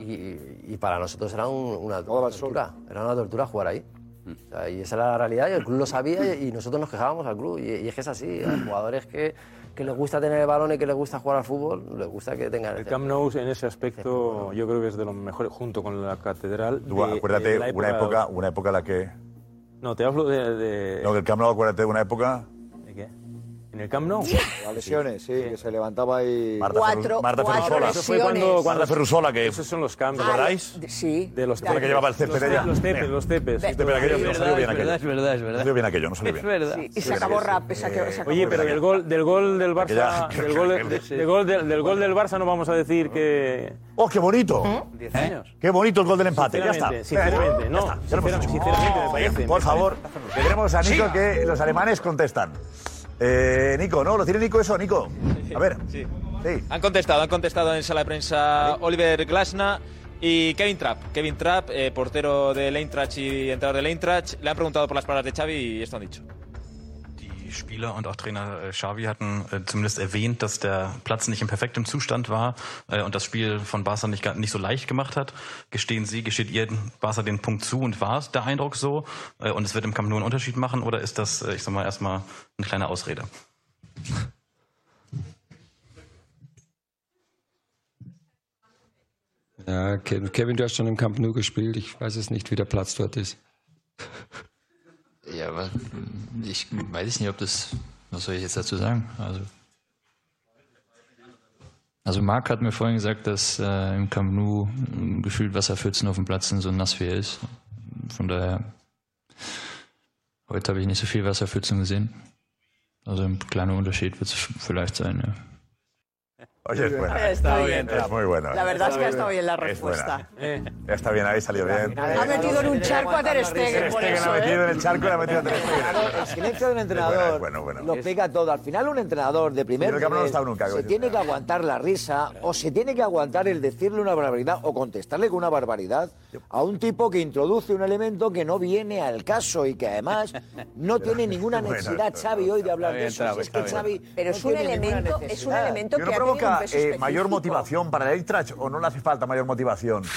Y, y para nosotros era un- una tortura. Era una tortura jugar ahí. O sea, y esa era la realidad y el club lo sabía y, y nosotros nos quejábamos al club. Y, y es que es así. Hay jugadores que, que les gusta tener el balón y que les gusta jugar al fútbol, les gusta que tengan El Camp Nou en ese aspecto yo creo que es de los mejores, junto con la catedral. Tú, de- acuérdate, de la una época, una época en la que... No, te hablo de... de- No, que el Camp Nou, acuérdate de una época... ¿En el Camp Nou? Las lesiones, sí, que se levantaba y... Marta, Cuatro- Ferru- Marta cuatro Ferrusola. Eso fue cuando- lesiones. Marta Ferrusola, que... Esos son los cambios. ¿Recordáis? Sí. De los La que llevaba el césped los, ella. Los tepes, los tepes. Sí, pero aquello no salió bien aquello. es verdad, es verdad. No salió bien aquello, no salió Es bien. verdad. Sí, y se acabó rápido. se acabó- se acabó Oye, pero del gol, del gol del Barça, Aquella- del gol, de- del gol del, del gol del Barça no vamos a decir que... ¡Oh, qué bonito! 10 años. Qué bonito el gol del empate, ya está. Sinceramente, sinceramente, no, Ya está, ya lo hemos sinceramente, hecho. sinceramente me parece, por me favor, tenemos a Nico que los alemanes contestan. Eh, Nico, ¿no? ¿Lo tiene Nico eso, Nico? A ver. Sí. Sí. Han contestado, han contestado en sala de prensa Oliver Glasna y Kevin Trapp. Kevin Trapp, eh, portero del Eintracht y entrenador del Eintracht, le han preguntado por las palabras de Xavi y esto han dicho. Spieler und auch Trainer äh, Xavi hatten äh, zumindest erwähnt, dass der Platz nicht in perfektem Zustand war äh, und das Spiel von Barca nicht, nicht so leicht gemacht hat. Gestehen Sie, gesteht ihr Barca den Punkt zu und war es der Eindruck so? Und es wird im Kampf nur einen Unterschied machen oder ist das, ich sag mal, erstmal eine kleine Ausrede? Ja, Kevin, du hast schon im Camp Nou gespielt. Ich weiß es nicht, wie der Platz dort ist. Ich weiß nicht, ob das. Was soll ich jetzt dazu sagen? Also. Also Marc hat mir vorhin gesagt, dass äh, im Camp Nou gefühlt Wasserpfützen auf dem Platz sind, so nass wie er ist. Von daher, heute habe ich nicht so viel Wasserpfützen gesehen. Also ein kleiner Unterschied wird es vielleicht sein, ja. Oye, es buena. Está bien. Es muy buena. La verdad es que ha estado bien la respuesta. Está bien, ahí salió bien. Ha metido en un charco a Ter Stegen por Ter Stegen eso, ha metido ¿eh? en el charco y la ha metido a Ter Entrenador, El silencio de un entrenador bueno, bueno. lo explica todo. Al final un entrenador de primer no nivel está nunca, se tiene que aguantar la risa o se tiene que aguantar el decirle una barbaridad o contestarle con una barbaridad a un tipo que introduce un elemento que no viene al caso y que además no tiene ninguna necesidad Xavi hoy de hablar de eso. es que Xavi. Pero no es un elemento- es un necesidad. elemento ¿Pero que no ha eh, mayor motivación para el Eintracht o no le hace falta mayor motivación?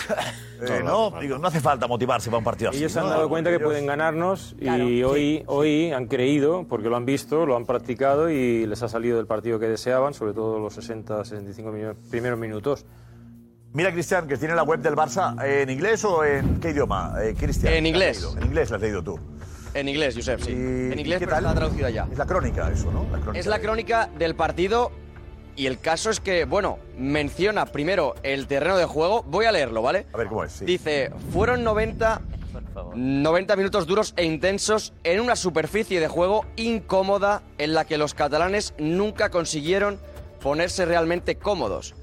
Eh, no, digo, no hace falta motivarse para un partido así. Ellos se han ¿no? dado cuenta que Ellos- pueden ganarnos y Claro. hoy, hoy han creído, porque lo han visto, lo han practicado y les ha salido el partido que deseaban, sobre todo los 60, 65 minu- primeros minutos. Mira, Cristian, que tiene la web del Barça en inglés o en qué idioma, eh, Cristian. En ¿La has inglés. En inglés la has leído tú. En inglés, Josep, sí. en inglés, ¿qué pero tal? está traducida ya. Es la crónica, eso, ¿no? La crónica Es la de- crónica del partido y el caso es que, bueno, menciona primero el terreno de juego. Voy a leerlo, ¿vale? A ver cómo es. sí. Dice, fueron 90, 90 minutos duros e intensos en una superficie de juego incómoda en la que los catalanes nunca consiguieron ponerse realmente cómodos.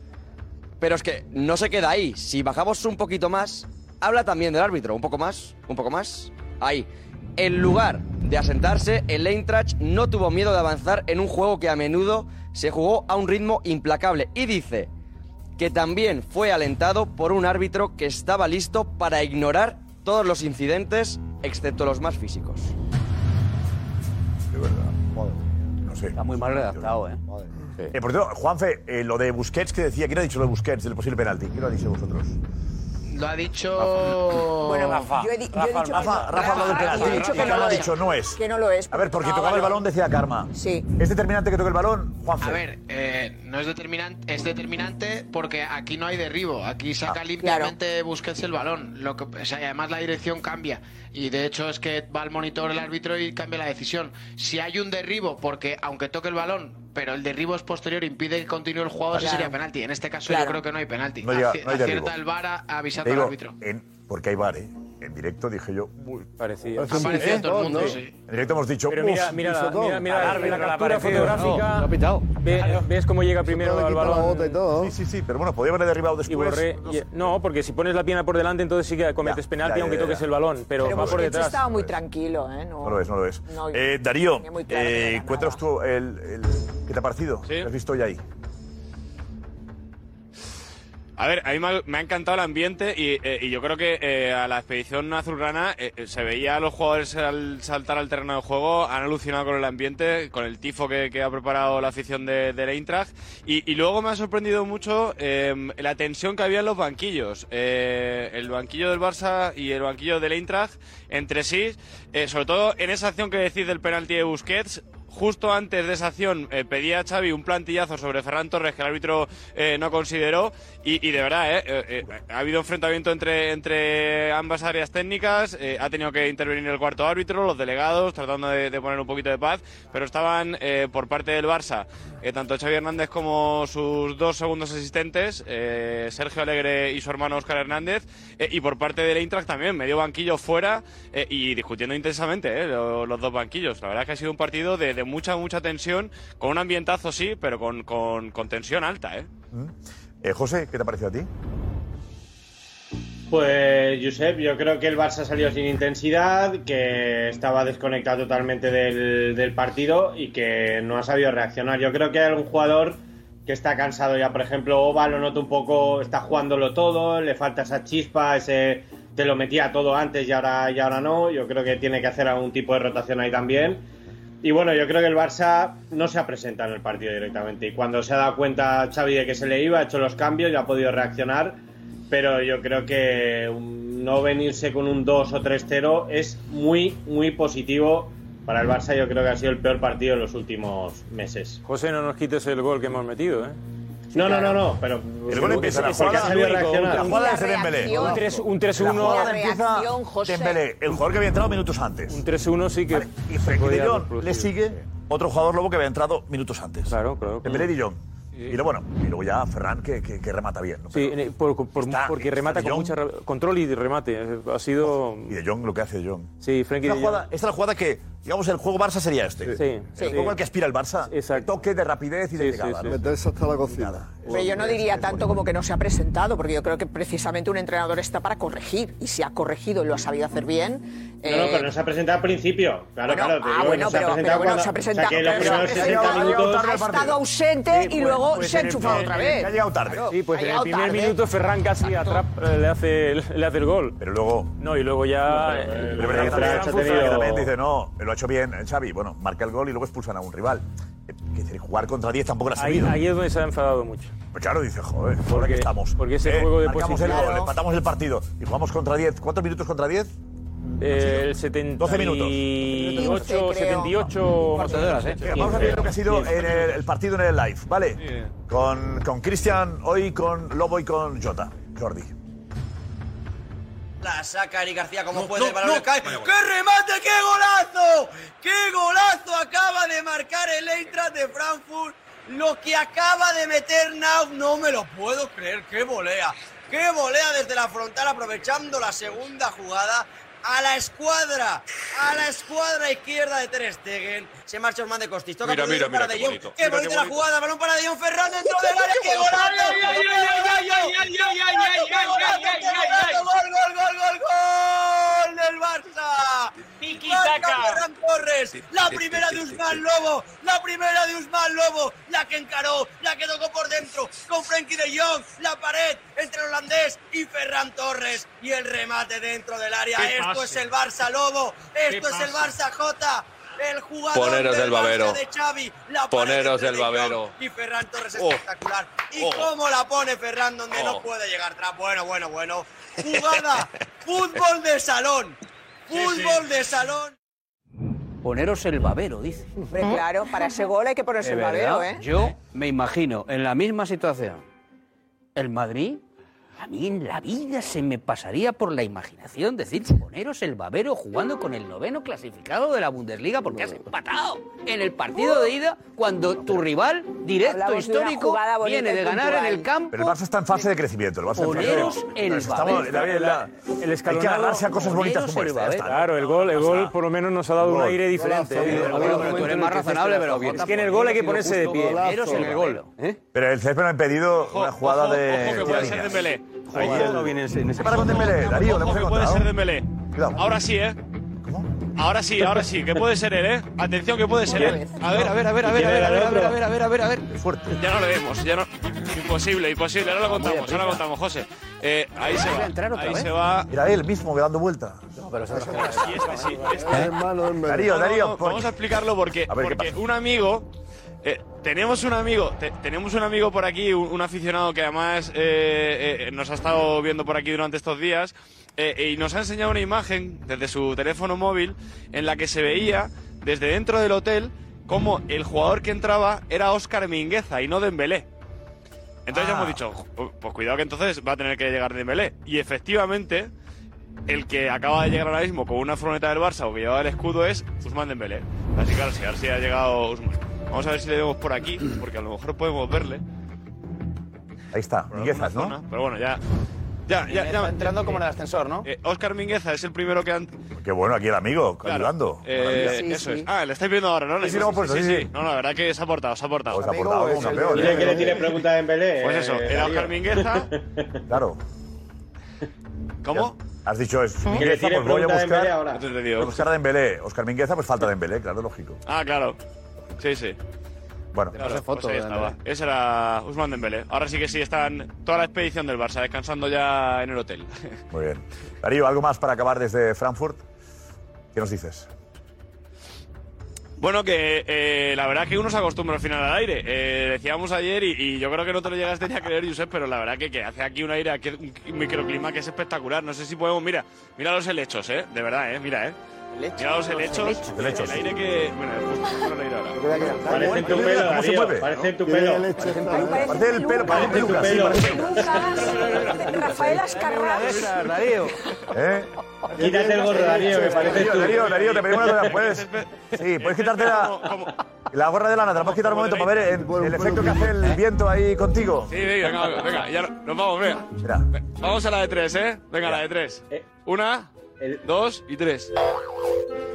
Pero es que no se queda ahí. Si bajamos un poquito más, habla también del árbitro. Un poco más, un poco más. Ahí. En lugar de asentarse, el Eintracht no tuvo miedo de avanzar en un juego que a menudo se jugó a un ritmo implacable. Y dice que también fue alentado por un árbitro que estaba listo para ignorar todos los incidentes, excepto los más físicos. De verdad. No sé. Está muy mal redactado, ¿eh? Eh, por cierto, Juanfe, eh, lo de Busquets que decía, ¿quién ha dicho lo de Busquets, del posible penalti? ¿Quién lo ha dicho vosotros? Lo ha dicho. Bueno, yo he, di- yo he dicho Rafa, no. Rafa ha hablado del penalti. Yo he dicho que no lo ha es. dicho no es. Que no lo es. A ver, porque tocaba tocaba el balón, decía Karma. Sí. ¿Es determinante que toque el balón, Juanfe? A ver, eh, no es determinante, es determinante porque aquí no hay derribo, aquí saca limpiamente Busquets el balón, lo que, o sea, y además la dirección cambia y de hecho es que va al monitor el árbitro y cambia la decisión. Si hay un derribo, porque aunque toque el balón, pero el derribo es posterior, impide que continúe el juego, Claro. sería penalti. En este caso Claro. yo creo que no hay penalti. No llega- Aci- no hay derribo. acierta el VAR a- avisando al árbitro. en- porque hay VAR, ¿eh? En directo dije yo, muy parecía. Ha parecido a todo el mundo, sí. En directo hemos dicho, Pero mira, "Uf, mira, la, todo". mira, mira Al la- captura fotográfica. No, lo ha pitado. Ve- ¿Ves cómo llega primero al balón? Sí, sí, sí, pero bueno, podía haberle derribado Y después. Y- no, porque si pones la pierna por delante, entonces sí que cometes penalti, ya, ya, aunque ya, toques ya. el balón, pero, Pero va por detrás. estaba muy tranquilo, ¿eh? No, No lo es, no lo es. No, Eh, Darío, que eh, tú el, el- qué te ha parecido. ¿Qué has visto hoy ahí? A ver, a mí me ha, encantado el ambiente y, eh, y yo creo que eh, a la expedición azulgrana eh, se veía a los jugadores al saltar al terreno de juego, han alucinado con el ambiente, con el tifo que, que ha preparado la afición de, Eintracht y, y luego me ha sorprendido mucho eh, la tensión que había en los banquillos. El banquillo del Barça y el banquillo del Eintracht entre sí, sobre todo en esa acción que decís del penalti de Busquets, justo antes de esa acción eh, pedía a Xavi un plantillazo sobre Ferran Torres que el árbitro eh, no consideró. Y, de verdad eh, ha habido enfrentamiento entre, entre ambas áreas técnicas, ha tenido que intervenir el cuarto árbitro, los delegados tratando de, poner un poquito de paz, pero estaban por parte del Barça tanto Xavi Hernández como sus dos segundos asistentes, Sergio Alegre y su hermano Óscar Hernández, y por parte del Eintracht también, medio banquillo fuera y discutiendo intensamente lo- los dos banquillos. La verdad es que ha sido un partido de mucha, mucha tensión, con un ambientazo sí, pero con, con- con tensión alta. ¿eh? Eh, José, ¿qué te ha parecido a ti? Pues, Josep, yo creo que el Barça salió sin intensidad, que estaba desconectado totalmente del, del partido y que no ha sabido reaccionar. Yo creo que hay algún jugador que está cansado ya, por ejemplo, Oba lo noto un poco, está jugándolo todo, le falta esa chispa, ese te lo metía todo antes y ahora, y ahora no. Yo creo que tiene que hacer algún tipo de rotación ahí también. Y bueno, yo creo que el Barça no se ha presentado en el partido directamente. Y cuando se ha dado cuenta Xavi de que se le iba, ha hecho los cambios y ha podido reaccionar. Pero yo creo que no venirse con un 2 o 3-0 es muy, muy positivo para el Barça. Yo creo que ha sido el peor partido en los últimos meses. José, no nos quites el gol que hemos metido, ¿eh? No, no, no, no, pero. El gol empieza la jugada, único, reaccionar. la jugada es de Dembélé. Un 3 un 3-1. La jugada empieza. Dembélé, el jugador que había entrado minutos antes. Un 3-1 sí que. Y Frenkie de Jong le sigue otro jugador lobo que había entrado minutos antes. Claro, claro. Dembélé y De Jong. Y luego, bueno, y luego ya Ferran que, que- que remata bien. ¿no? Sí, Pero por- por- está- porque está remata con re- control y remate. Ha sido. Y de Jong, lo que hace de Jong. Sí, Frenkie Esta de jugada, Jong. esta es la jugada que, digamos, el juego Barça sería este. Sí, El sí. juego al que aspira el Barça. De toque, de rapidez y de llegada. ¿no? Meterse hasta la cocina. Pero yo no diría tanto como que no se ha presentado, porque yo creo que precisamente un entrenador está para corregir. Y si ha corregido y lo ha sabido hacer bien. No, no, eh, pero no se ha presentado al principio. Claro, Bueno, claro. te ah, digo, bueno, no se ha pero- presentado pero bueno, cuando- se ha presentado- O sea, que los pero primeros 60 presentado- minutos. ha estado ausente y luego se ha enchufado otra vez. Ha llegado tarde. Claro, Sí, pues en el primer tarde. minuto Ferran casi atrap- eh, le, hace, le hace el gol. Pero luego. No, y luego ya. eh, Pero es verdad que también, también dice, no, lo ha hecho bien eh, Xavi. Bueno, marca el gol y luego expulsan a un rival. Eh, que decir, jugar contra 10 tampoco lo ha ahí, sabido. ahí es donde se ha enfadado mucho. Pues claro, dice, joder, ahora que estamos. porque ese juego de posición- el gol, empatamos el partido y jugamos contra 10. ¿Cuántos minutos contra 10? Eh, el 78, 12 minutos. 78 más o menos. Venga, Vamos a ver lo que ha sido en el, el partido en el live, ¿vale? Con, con Cristian hoy, con Lobo y con Jota. Jordi. La saca Eric García como No, puede, no, el balón no. cae. ¡Qué remate, qué golazo! ¡Qué golazo acaba de marcar el Eintracht de Frankfurt! Lo que acaba de meter Nauf, no me lo puedo creer. ¡Qué volea! ¡Qué volea desde la frontal aprovechando la segunda jugada! a la escuadra, a la escuadra izquierda de Ter Stegen. Se marcha Osman de Costis. Toca mira, mira, para qué de bonito. Jong. Qué bonita la jugada, balón para De Jong Ferran dentro del área. ¡Qué golazo! ¡Gol, gol, gol, gol, gol! ¡Del Barça! ¡Tiki Ferran Torres! La primera de Usman Lobo, la primera de Usman Lobo, la que encaró, la que tocó por dentro con Frenkie de Jong, la pared entre el holandés y Ferran Torres y el remate dentro del área. ¡Qué Esto pase! es el Barça Lobo, ¡Qué esto es el! Barça J. El jugador Poneros del del babero. Barça de Xavi, la Poneros del babero. Y Ferran Torres Oh. espectacular. Y Oh. cómo la pone Ferran donde no Oh. puede llegar atrás. Bueno, bueno, bueno. Jugada, fútbol de salón. Fútbol de salón. Poneros el babero, dice. Hombre, claro, para ese gol hay que ponerse el babero, ¿eh? Yo me imagino en la misma situación. El Madrid, a mí en la vida se me pasaría por la imaginación decir poneros el babero jugando con el noveno clasificado de la Bundesliga porque has empatado en el partido de ida cuando tu rival directo Hablamos histórico viene de ganar en el campo. Pero el Barça está en fase de crecimiento. El Barça en el babero. la- la- El Hay que agarrarse a cosas bonitas como esta. ya está. Claro, el gol, el gol por lo menos nos ha dado un aire diferente. ¿eh? tú eres más razonable, pero es que en el gol hay que ponerse de pie. Poneros en el gol. Pero el césped me ha impedido una jugada ojo, de. Ahí Ojo. el- ¿Qué pasa con Dembélé? Darío, le hemos puede ser Dembélé. Cuidado. Ahora sí, ¿eh? Ahora sí, ahora sí, que puede ser él, ¿eh? Atención, que puede ser él. A ver, a ver, a ver, a ver, a ver, a ver, a ver, a ver, a ver, a ver, a ver. Fuerte. Ya no le vemos, ya no. Imposible, imposible. Ahora lo contamos, ahora lo contamos, José. Eh, ahí se va. Ahí se va. Era él mismo que dando vuelta. pero Sí, este sí, este. Darío, No, no, Darío, no, vamos a explicarlo porque, un amigo. eh, tenemos un amigo, te- tenemos un amigo por aquí, un, un aficionado que además eh, eh, nos ha estado viendo por aquí durante estos días eh, y nos ha enseñado una imagen desde su teléfono móvil en la que se veía desde dentro del hotel como el jugador que entraba era Óscar Mingueza y no Dembélé. Entonces Ah. hemos dicho, pues cuidado que entonces va a tener que llegar Dembélé. Y efectivamente, el que acaba de llegar ahora mismo con una furgoneta del Barça o que llevaba el escudo es Usman Dembélé. Así que ahora sí, ahora sí ha llegado Usman. Vamos a ver si le vemos por aquí, porque a lo mejor podemos verle. Ahí está, Minguezas, ¿no? zona, Pero bueno, ya... Ya, ya, ya. entrando como en el ascensor, ¿no? Eh, Óscar Mingueza es el primero que han... Qué bueno, aquí el amigo, Claro. ayudando. Eh, Maravilla. eso es. Ah, le estáis viendo ahora, ¿no? Sí, sí, hemos puesto, sí, sí. No, no, la verdad que se ha portado, se ha portado. Pues se ha portado como un campeón. Dile que le ¿eh? tiene pregunta a Dembélé. Pues eso, eh, era Darío. Óscar Mingueza. Claro. ¿Cómo? Has dicho es Mingueza, pues voy a buscar. Ahora. Entonces te digo. Voy a buscar a Dembélé. Oscar Mingueza, pues falta Dembélé, claro, lógico. Ah, claro. Sí, sí. Bueno, Claro, pues ahí estaba. Ese era Usman Dembélé. Ahora sí que sí, están toda la expedición del Barça descansando ya en el hotel. muy bien. Darío, ¿algo más para acabar desde Frankfurt? ¿Qué nos dices? Bueno, que eh, la verdad que uno se acostumbra al final al aire. Eh, decíamos ayer, y, y yo creo que no te lo llegaste ni a creer, Josep, pero la verdad que, que hace aquí un aire, aquí un microclima que es espectacular. No sé si podemos, mira, mira los helechos, ¿eh? De verdad, ¿eh? Mira, ¿eh? Mira los helechos. Helechos. El aire que. Bueno, justo justo el aire ahora. Parece tu pelo, ¿Cómo se mueve? parece tu pelo. Parece ¿eh? Parece el pelo, parece tu pelo. Rafael Ascarrás. Darío. ¿Eh? Quítate el gorro, Darío, que parece tú. Darío, Darío, te pedimos una cosa. Puedes, sí, puedes quitarte la, la gorra de lana, te la puedes quitar un momento para ver el, el efecto que hace el viento ahí contigo. Sí, venga, venga, venga, ya no- nos vamos, venga. Mira. Vamos a la de tres, ¿eh? Venga, la de tres. Una, dos y tres.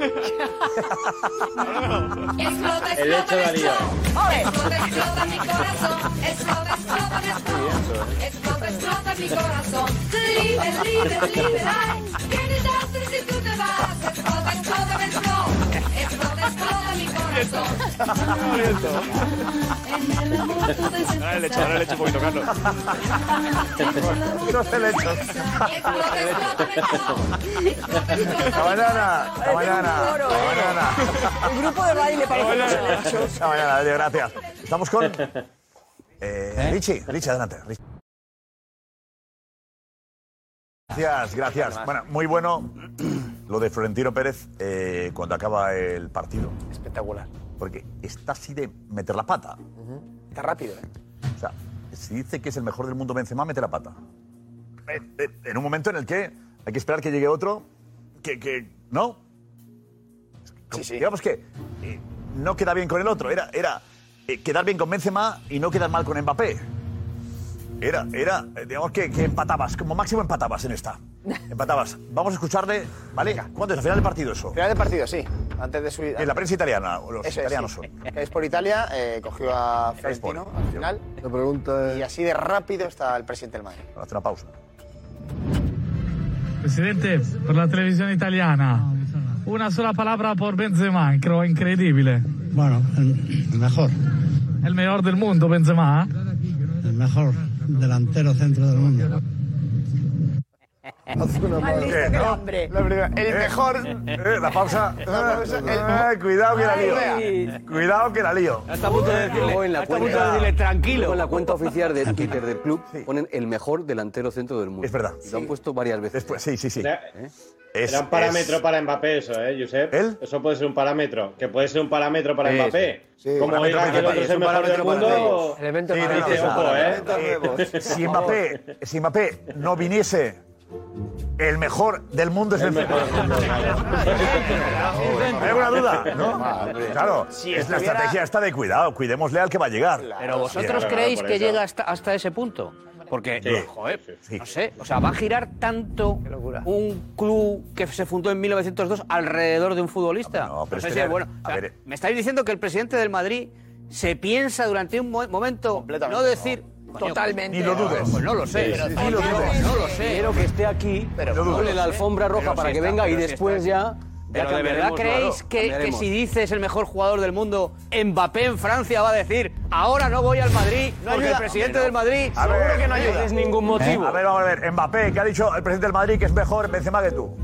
El hecho, Darío. Explota, explota mi corazón. Explota, explota, explota. Explota, explota mi corazón. Libre, libre, liberal. En el amor todo es Ahora le echo, ahora le echo un poquito, Carlos. No se. El grupo de baile parece los gracias. Estamos con eh, Richie, Richie, adelante. Richie. Gracias, gracias. Bueno, muy bueno lo de Florentino Pérez eh, cuando acaba el partido. Espectacular. Porque está así de meter la pata. Está rápido, ¿eh? O sea, si dice que es el mejor del mundo Benzema, mete la pata. Eh, eh, En un momento en el que hay que esperar que llegue otro que, que ¿no? Sí, sí. Digamos que eh, no queda bien con el otro. Era, era eh, quedar bien con Benzema y no quedar mal con Mbappé. Era, era, eh, digamos que, que empatabas, como máximo empatabas en esta. Empatabas. Vamos a escucharle, ¿vale? ¿Cuándo es? ¿Al final del partido eso? Final del partido, sí. Antes de subir. En la prensa italiana, o los Eso es, italianos sí. son. Es por Italia, eh, cogió a Florentino al final. La pregunta Y así de rápido está el presidente del Madrid. Hace una pausa. Presidente, per la televisione italiana, una sola palabra por Benzema, creo increíble. Bueno, el, el mejor, El mejor del mundo, Benzema. el mejor delantero centro del mundo. Más listo que el. El mejor. Eh, la pausa. Eh, cuidado que la lío. Cuidado que la lío. Está a punto de decirle, Luego en la está a punto cuenta- de decirle tranquilo. Luego en la cuenta oficial de Twitter del club ponen el mejor delantero centro del mundo. Es verdad. Y lo han puesto varias veces. Después, sí, sí, sí. Era, Es- era un parámetro es- para Mbappé eso, ¿eh, Josep? Eso puede ser un parámetro. Que puede ser un parámetro para Sí, Mbappé. sí. Como Parámetro diga que el para otro es Mbappé, el un mejor del parámetro para mundo... ellos. Elemento Sí, para dice, ellos. ojo, ¿eh? Eh, si, Mbappé, si Mbappé no viniese, el mejor del mundo es el mejor. ¿Hay alguna duda? ¿No? Claro, Si es la estuviera- estrategia esta de cuidado, cuidémosle al que va a llegar. Pero vosotros Bien. creéis que llega hasta, hasta ese punto. Porque, Sí. joder, no sé, o sea, va a girar tanto un club que se fundó en 1902 alrededor de un futbolista. No, pero sé es si que- es bueno. O sea, a ver, me estáis diciendo que el presidente del Madrid se piensa durante un mo- momento no decir Totalmente. Ni lo dudes. Pues no lo sé. Sí, pero sí, no, sí, lo dudes. no lo sé. Quiero que esté aquí, pero ponle la alfombra roja para que venga y después ya. ya Pero de verdad creéis claro, que, que si dices el mejor jugador del mundo, Mbappé en Francia va a decir ahora no voy al Madrid No porque ayuda. el presidente del no. Madrid A ver, seguro que no eh, ayuda? es ningún motivo. A ver, vamos a ver. Mbappé, que ha dicho el presidente del Madrid que es mejor Benzema que tú.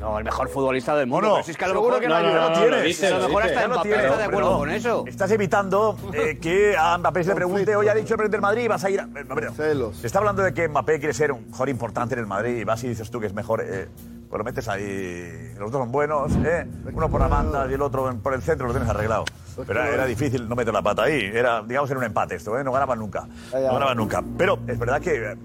No, el mejor futbolista del mundo. no? pero si es que a lo Seguro mejor que no, tienes. lo dice, a lo mejor hasta Mbappé tienes. está de acuerdo con eso. Estás evitando eh, que a Mbappé se le pregunte, oye, ha dicho el presidente del Madrid, vas a ir a... Eh, hombre, Se está hablando de que Mbappé quiere ser un jugador importante en el Madrid y vas y dices tú que es mejor... Eh, pues lo metes ahí, los dos son buenos, ¿eh? uno por la banda y el otro por el centro, lo tienes arreglado. Pero era, era difícil no meter la pata ahí, era, digamos, era un empate esto, ¿eh? no ganaban nunca. No ganaban nunca. Pero es verdad que...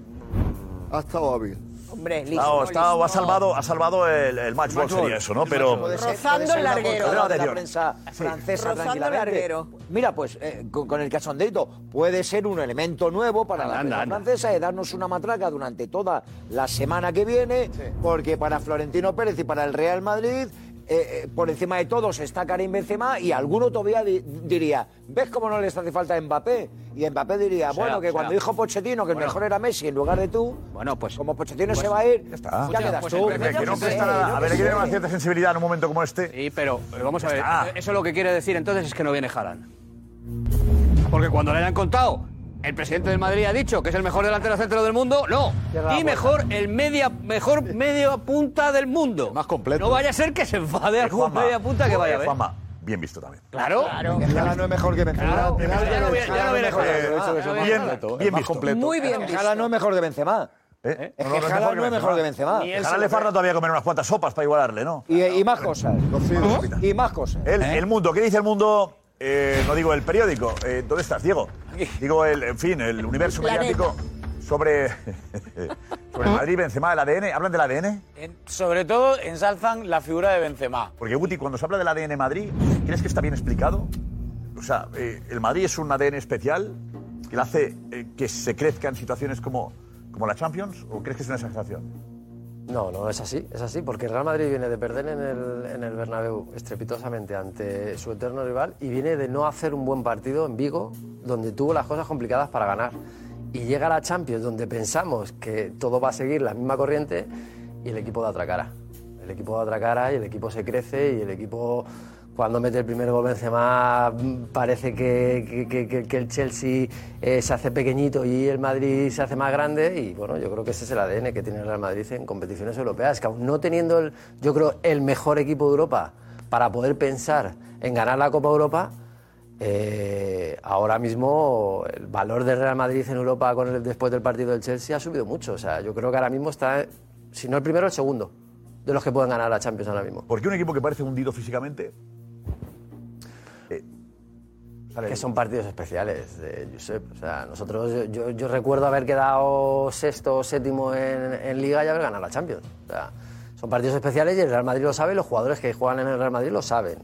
Ha estado hábil. Hombre, listo. ha, salvado, ha salvado el, el match ball, sería eso, ¿no? Pero... Rozando el larguero. la Anterior. prensa francesa Rozando el larguero. Mira, pues eh, con, con el cachondeito puede ser un elemento nuevo para la prensa anda. francesa de darnos una matraca durante toda la semana que viene, porque para Florentino Pérez y para el Real Madrid eh, eh, por encima de todos está Karim Benzema y alguno todavía di- diría, ¿ves cómo no les hace falta a Mbappé? Y Mbappé diría, O sea, bueno, que o sea, cuando dijo Pochettino que el bueno. mejor era Messi en lugar de tú, bueno, pues como Pochettino pues se va a ir, está. ya Escucha, quedas pues tú. Que A ver, hay que sé. tener una cierta sensibilidad en un momento como este. Sí, pero, pero vamos a ver. está. Eso lo que quiere decir entonces es que no viene Haaland. Porque cuando le hayan contado, el presidente del Madrid ha dicho que es el mejor delantero centro del mundo, no. Y mejor el media, mejor media punta del mundo. Más completo. No vaya a ser que se enfade algún Juanma, media punta que vaya a ver. Juanma, bien visto también. Claro. Que Haaland no es mejor que Benzema. Claro, Que ya Haaland no viene- ya no Haaland viene es que Haaland. Benzema. Ah, Bien, bien visto. Muy bien Que visto. Haaland no es mejor que Benzema. ¿Eh? Es que Haaland no es mejor que Benzema. Ni él le falta todavía comer unas cuantas sopas para igualarle, ¿no? Y, y más cosas. Y más cosas. El, el mundo, ¿qué dice el mundo eh, no digo el periódico, eh, ¿dónde estás, Diego? Digo, el, en fin, el universo mediático sobre, sobre el Madrid, Benzema, el ADN. ¿Hablan del ADN? En- sobre todo ensalzan la figura de Benzema. Porque, Guti, cuando se habla del ADN Madrid, ¿crees que está bien explicado? O sea, eh, ¿el Madrid es un ADN especial que le hace eh, que se crezca en situaciones como, como la Champions? ¿O crees que es una exageración? No, no es así, es así, porque el Real Madrid viene de perder en el, en el Bernabéu estrepitosamente ante su eterno rival y viene de no hacer un buen partido en Vigo, donde tuvo las cosas complicadas para ganar. Y llega a la Champions, donde pensamos que todo va a seguir la misma corriente y el equipo da otra cara. El equipo da otra cara y el equipo se crece y el equipo cuando mete el primer gol Benzema parece que, el Chelsea eh, se hace pequeñito y el Madrid se hace más grande y bueno, yo creo que ese es el ADN que tiene el Real Madrid en competiciones europeas, que aún no teniendo el, yo creo el mejor equipo de Europa para poder pensar en ganar la Copa Europa, eh, ahora mismo el valor del Real Madrid en Europa después del partido del Chelsea ha subido mucho, o sea, yo creo que ahora mismo está, si no el primero, el segundo de los que pueden ganar la Champions ahora mismo. ¿Por qué un equipo que parece hundido físicamente? Que son partidos especiales, de Josep. O sea, nosotros, yo- yo recuerdo haber quedado sexto o séptimo en, en Liga y haber ganado la Champions. O sea, son partidos especiales y el Real Madrid lo sabe, los jugadores que juegan en el Real Madrid lo saben.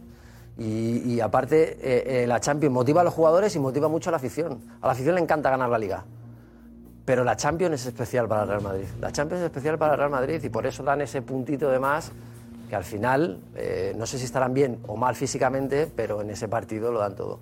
Y, y aparte, eh, eh, la Champions motiva a los jugadores y motiva mucho a la afición. A la afición le encanta ganar la Liga. Pero la Champions es especial para el Real Madrid. La Champions es especial para el Real Madrid y por eso dan ese puntito de más que al final, eh, no sé si estarán bien o mal físicamente, pero en ese partido lo dan todo.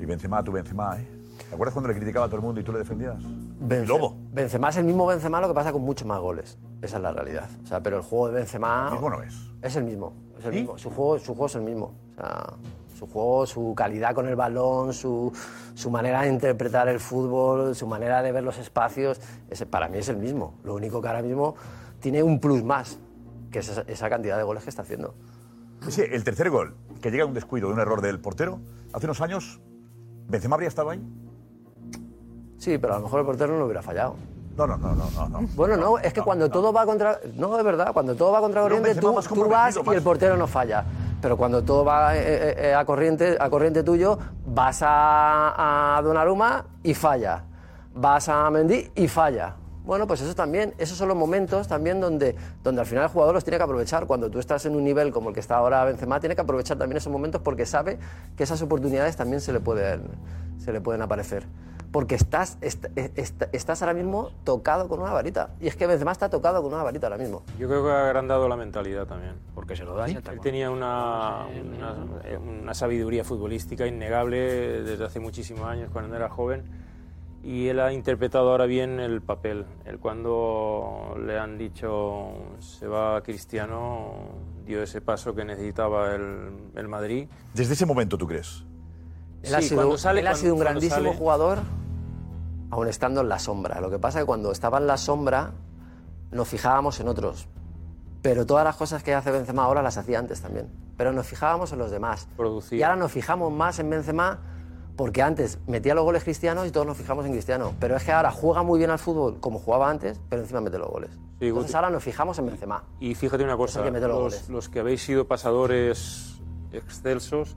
Y Benzema, tú Benzema, ¿eh? ¿Te acuerdas cuando le criticaba a todo el mundo y tú le defendías? Bence- Lobo. Benzema es el mismo Benzema, lo que pasa con muchos más goles. Esa es la realidad. O sea, pero el juego de Benzema... El mismo no es. Es el mismo. Es el mismo. Su, juego, su juego es el mismo. O sea, su juego, su calidad con el balón, su, su manera de interpretar el fútbol, su manera de ver los espacios, ese, para mí es el mismo. Lo único que ahora mismo tiene un plus más, que es esa, esa cantidad de goles que está haciendo. Sí, el tercer gol, que llega a un descuido de un error del portero, hace unos años, ¿Benzema habría estado ahí? Sí, pero a lo mejor el portero no lo hubiera fallado. No, no, no, no, no. no. Bueno, no, es que cuando todo va contra. No, es verdad, cuando todo va contra Benzema tú, tú vas y el portero no falla. Pero cuando todo va eh, eh, eh, a, corriente, a corriente tuyo, vas a, a Donnarumma y falla. Vas a Mendy y falla. Bueno, pues eso también, esos son los momentos también donde, donde al final el jugador los tiene que aprovechar. Cuando tú estás en un nivel como el que está ahora Benzema, tiene que aprovechar también esos momentos porque sabe que esas oportunidades también se le pueden, se le pueden aparecer. Porque estás, est- est- estás ahora mismo tocado con una varita. Y es que Benzema está tocado con una varita ahora mismo. Yo creo que ha agrandado la mentalidad también. Porque se lo daña. Él tenía una, una, eh, una sabiduría futbolística innegable desde hace muchísimos años, cuando era joven, y él ha interpretado ahora bien el papel. Él cuando le han dicho se va Cristiano, dio ese paso que necesitaba el, el Madrid. Desde ese momento, ¿tú crees? Él, ha Sí, sido, cuando sale- él ha cuando- sido un grandísimo sale- jugador, aun estando en la sombra. Lo que pasa es que cuando estaba en la sombra, nos fijábamos en otros. Pero todas las cosas que hace Benzema ahora las hacía antes también. Pero nos fijábamos en los demás. Y ahora nos fijamos más en Benzema porque antes metía los goles cristianos y todos nos fijamos en Cristiano. Pero es que ahora juega muy bien al fútbol como jugaba antes, pero encima mete los goles. Entonces Guti. ahora nos fijamos en Benzema. Y fíjate una cosa, que los los que habéis sido pasadores excelsos,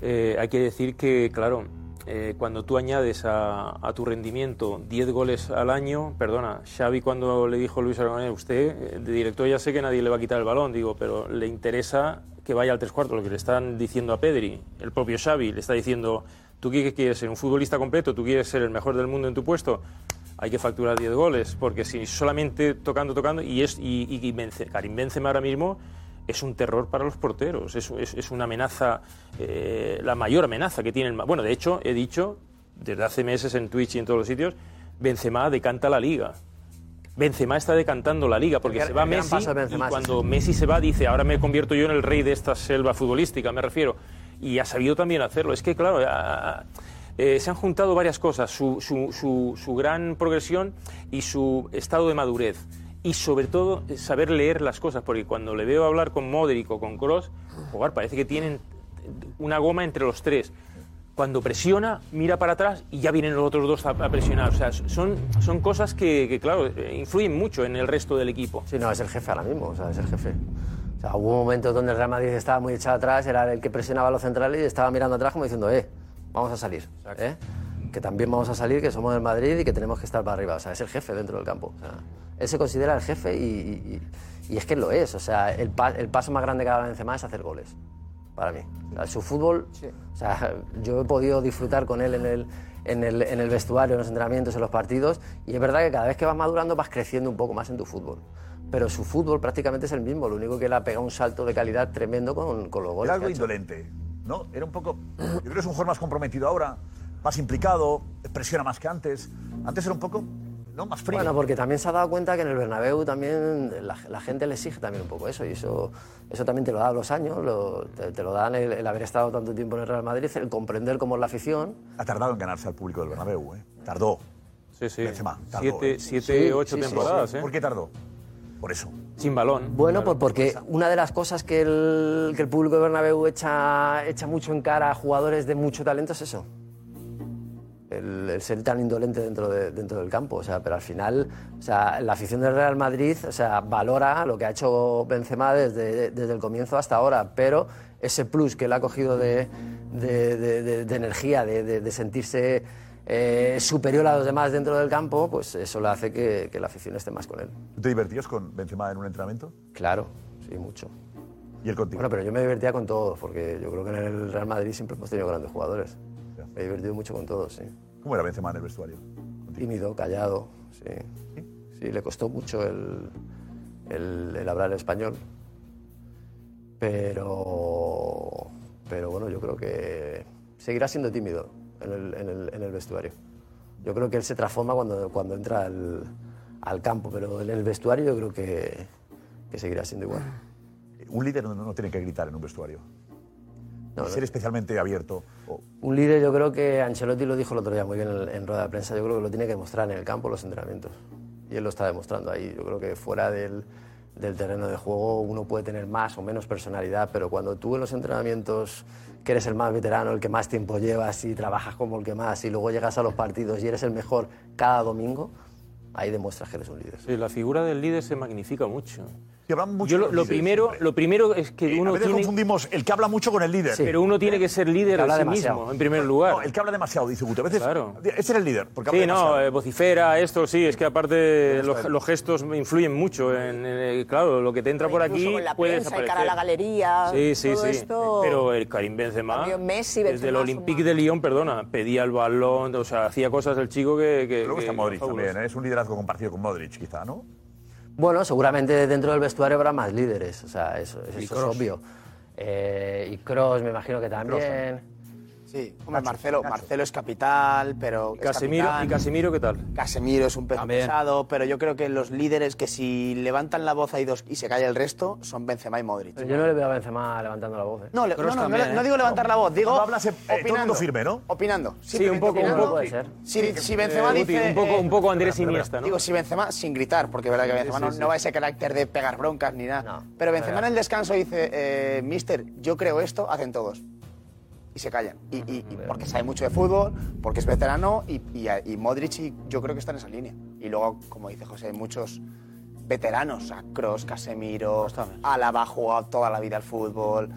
eh, hay que decir que, claro, eh, cuando tú añades a, tu rendimiento 10 goles al año, perdona, Xavi cuando le dijo Luis Aragonés, usted, eh, de director ya sé que nadie le va a quitar el balón, digo, pero le interesa que vaya al tres cuartos, lo que le están diciendo a Pedri, el propio Xavi le está diciendo, ¿tú quieres ser? ¿Un futbolista completo? ¿Tú quieres ser el mejor del mundo en tu puesto? hay que facturar 10 goles, porque si solamente tocando, tocando, y, es, y, y- Bence- Karim Benzema ahora mismo es un terror para los porteros, es, es- es una amenaza, eh, la mayor amenaza que tienen. Bueno, de hecho, he dicho desde hace meses en Twitch y en todos los sitios, Benzema decanta la liga. Benzema está decantando la liga porque El se va Messi Benzema y cuando Messi se va dice ahora me convierto yo en el rey de esta selva futbolística, me refiero. Y ha sabido también hacerlo. Es que, claro, a- a- eh, se han juntado varias cosas, su, su- su- su gran progresión y su estado de madurez. Y sobre todo eh, saber leer las cosas, porque cuando le veo hablar con Modric o con Kroos, jugar parece que tienen una goma entre los tres. Cuando presiona, mira para atrás y ya vienen los otros dos a, a presionar. O sea, son, son cosas que, que, claro, eh, influyen mucho en el resto del equipo. Sí, no, es el jefe ahora mismo, o sea, es el jefe. O sea, hubo momentos donde el Real Madrid estaba muy echado atrás, era el que presionaba a los centrales y estaba mirando atrás como diciendo, eh, vamos a salir. ¿eh? Que también vamos a salir, que somos del Madrid y que tenemos que estar para arriba. O sea, es el jefe dentro del campo. O sea, él se considera el jefe y, y- y- y es que lo es. O sea, el, pa- el paso más grande que dado Benzema es hacer goles. Para mí. O sea, su fútbol, o sea, yo he podido disfrutar con él en el, en, el, en el vestuario, en los entrenamientos, en los partidos, y es verdad que cada vez que vas madurando vas creciendo un poco más en tu fútbol. Pero su fútbol prácticamente es el mismo, lo único que él ha pegado un salto de calidad tremendo con, con los goles. Era algo indolente, ¿no? Era un poco. Yo creo que es un jugador más comprometido ahora, más implicado, presiona más que antes. Antes era un poco, ¿no? Más frío. Bueno, porque también se ha dado cuenta que en el Bernabéu también la, la gente le exige también un poco eso, y eso, eso también te lo dan los años, lo- te, te lo dan el, el haber estado tanto tiempo en el Real Madrid, el comprender cómo es la afición. Ha tardado en ganarse al público del Bernabéu, ¿eh? Tardó. Sí, sí. Benzema, tardó, Siete, ¿eh? siete, ocho temporadas, ¿eh? ¿Por qué tardó? Por eso. Sin balón. Bueno, pues porque una de las cosas que el, que el público de Bernabéu echa, echa mucho en cara a jugadores de mucho talento es eso. El, el ser tan indolente dentro, de- dentro del campo. O sea, pero al final, o sea, la afición del Real Madrid o sea, valora lo que ha hecho Benzema desde, desde el comienzo hasta ahora, pero ese plus que él ha cogido de, de- de- de- energía, de, sentirse eh, superior a los demás dentro del campo, pues eso le hace que, que la afición esté más con él. ¿Tú te divertías con Benzema en un entrenamiento? Claro, sí, mucho. ¿Y él contigo? Bueno, pero yo me divertía con todos, porque yo creo que en el Real Madrid siempre hemos tenido grandes jugadores. Me he divertido mucho con todos, sí. ¿Cómo era Benzema en el vestuario? Tímido, callado, sí. Sí, le costó mucho el, el- el hablar español. Pero, pero bueno, yo creo que seguirá siendo tímido en el, en el- en el vestuario. Yo creo que él se transforma cuando, cuando entra al, al campo, pero en el vestuario yo creo que, que seguirá siendo igual. Un líder no, no tiene que gritar en un vestuario. No, Y no. ser especialmente abierto. o- Un líder, yo creo que Ancelotti lo dijo el otro día muy bien en, en rueda de prensa, yo creo que lo tiene que demostrar en el campo, en los entrenamientos. Y él lo está demostrando ahí. Yo creo que fuera del, del terreno de juego uno puede tener más o menos personalidad, pero cuando tú en los entrenamientos, que eres el más veterano, el que más tiempo llevas y trabajas como el que más, y luego llegas a los partidos y eres el mejor cada domingo, ahí demuestras que eres un líder. Sí, la figura del líder se magnifica mucho. Sí, hablan mucho Yo lo, lo primero, siempre. lo primero es que a uno veces tiene... confundimos el que habla mucho con el líder. Pero uno tiene que ser líder Que de habla sí demasiado. mismo, en primer lugar. No, el que habla demasiado, dice Guto. A veces, Claro. ese era el líder. Porque habla Sí, no, demasiado. eh, vocifera, esto, sí, es que aparte los, los gestos influyen mucho. En, en- claro, lo que te entra por aquí con la puede prensa, de desaparecer. cara a la galería, Sí, sí, todo sí. esto- Pero el Karim Benzema, Messi, desde Benzema el son Olympique de Lyon, perdona, pedía el balón, o sea, hacía cosas del chico que... que Luego que- está Modric también, ¿eh? es un liderazgo compartido con Modric, quizá, ¿no? Bueno, seguramente dentro del vestuario habrá más líderes, o sea, eso, eso es obvio. Eh, y Cross, me imagino que también. Sí, hombre, Marcelo, Marcelo es capital, pero. es Casemiro, capitán. ¿Y Casemiro qué tal? Casemiro es un peso También. pesado, pero yo creo que los líderes que si levantan la voz hay dos y se calla el resto son Benzema y Modric. Pero yo no le veo a Benzema levantando la voz. ¿eh? No, le- no, no, no, también, no ¿eh? digo levantar la voz, digo hablas, eh, todo el opinando. mundo firme, ¿no? Opinando. Sí, un poco, un poco. Puede ser. Si, si Benzema Eh, Guti, dice... un poco- un poco Andrés Pero, pero, Iniesta, ¿no? Digo, si Benzema, sin gritar, porque es verdad que Benzema sí, no, sí. no va a ese carácter de pegar broncas ni nada. pero Benzema en el descanso dice, eh, mister, yo creo esto, hacen todos. Y se callan. Y, y- y porque sabe mucho de fútbol, porque es veterano y, y, y Modric y yo creo que están en esa línea. Y luego, como dice José, hay muchos veteranos, a Kroos, Casemiro, Alaba ha jugado toda la vida al fútbol.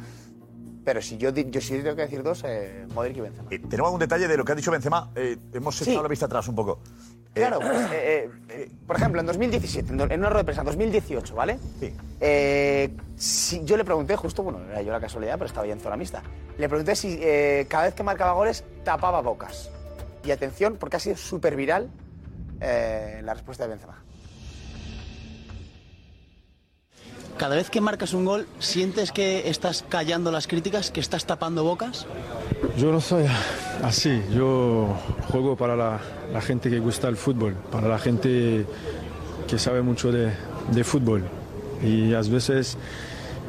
Pero si yo, yo sí tengo que decir dos, eh, Modric y Benzema. Eh, tenemos algún detalle de lo que ha dicho Benzema. Eh, hemos echado la vista atrás un poco. Eh, Claro, pues, eh, eh, por ejemplo, en 2017, en una rueda de prensa, en 2018, ¿vale? Sí. Eh, si, yo le pregunté, justo, bueno, era yo la casualidad, pero estaba ya en zona mixta. Le pregunté si eh, cada vez que marcaba goles tapaba bocas. Y atención, porque ha sido súper viral eh, la respuesta de Benzema. Cada vez que marcas un gol, ¿sientes que estás callando las críticas, que estás tapando bocas? Yo no soy así, yo juego para la, la gente que gusta el fútbol, para la gente que sabe mucho de, de fútbol. Y a veces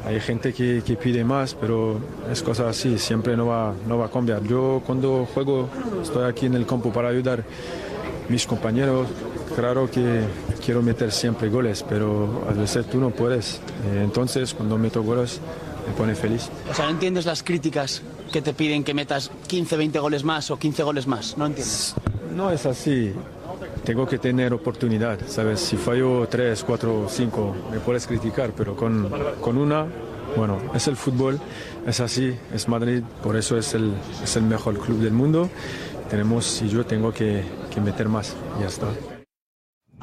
hay gente que, que pide más, pero es cosa así, siempre no va, no va a cambiar. Yo cuando juego estoy aquí en el campo para ayudar a mis compañeros. Claro que quiero meter siempre goles, pero a veces tú no puedes. Eh, Entonces cuando meto goles me pone feliz. O sea, ¿no entiendes las críticas que te piden que metas 15, 20 goles más o 15 goles más? ¿No entiendes? No es así. Tengo que tener oportunidad, ¿sabes? Si fallo 3, 4, 5, me puedes criticar, pero con, con una bueno, es el fútbol, es así, es Madrid, por eso es el, es el mejor club del mundo. Tenemos, y yo tengo que, que meter más, ya está.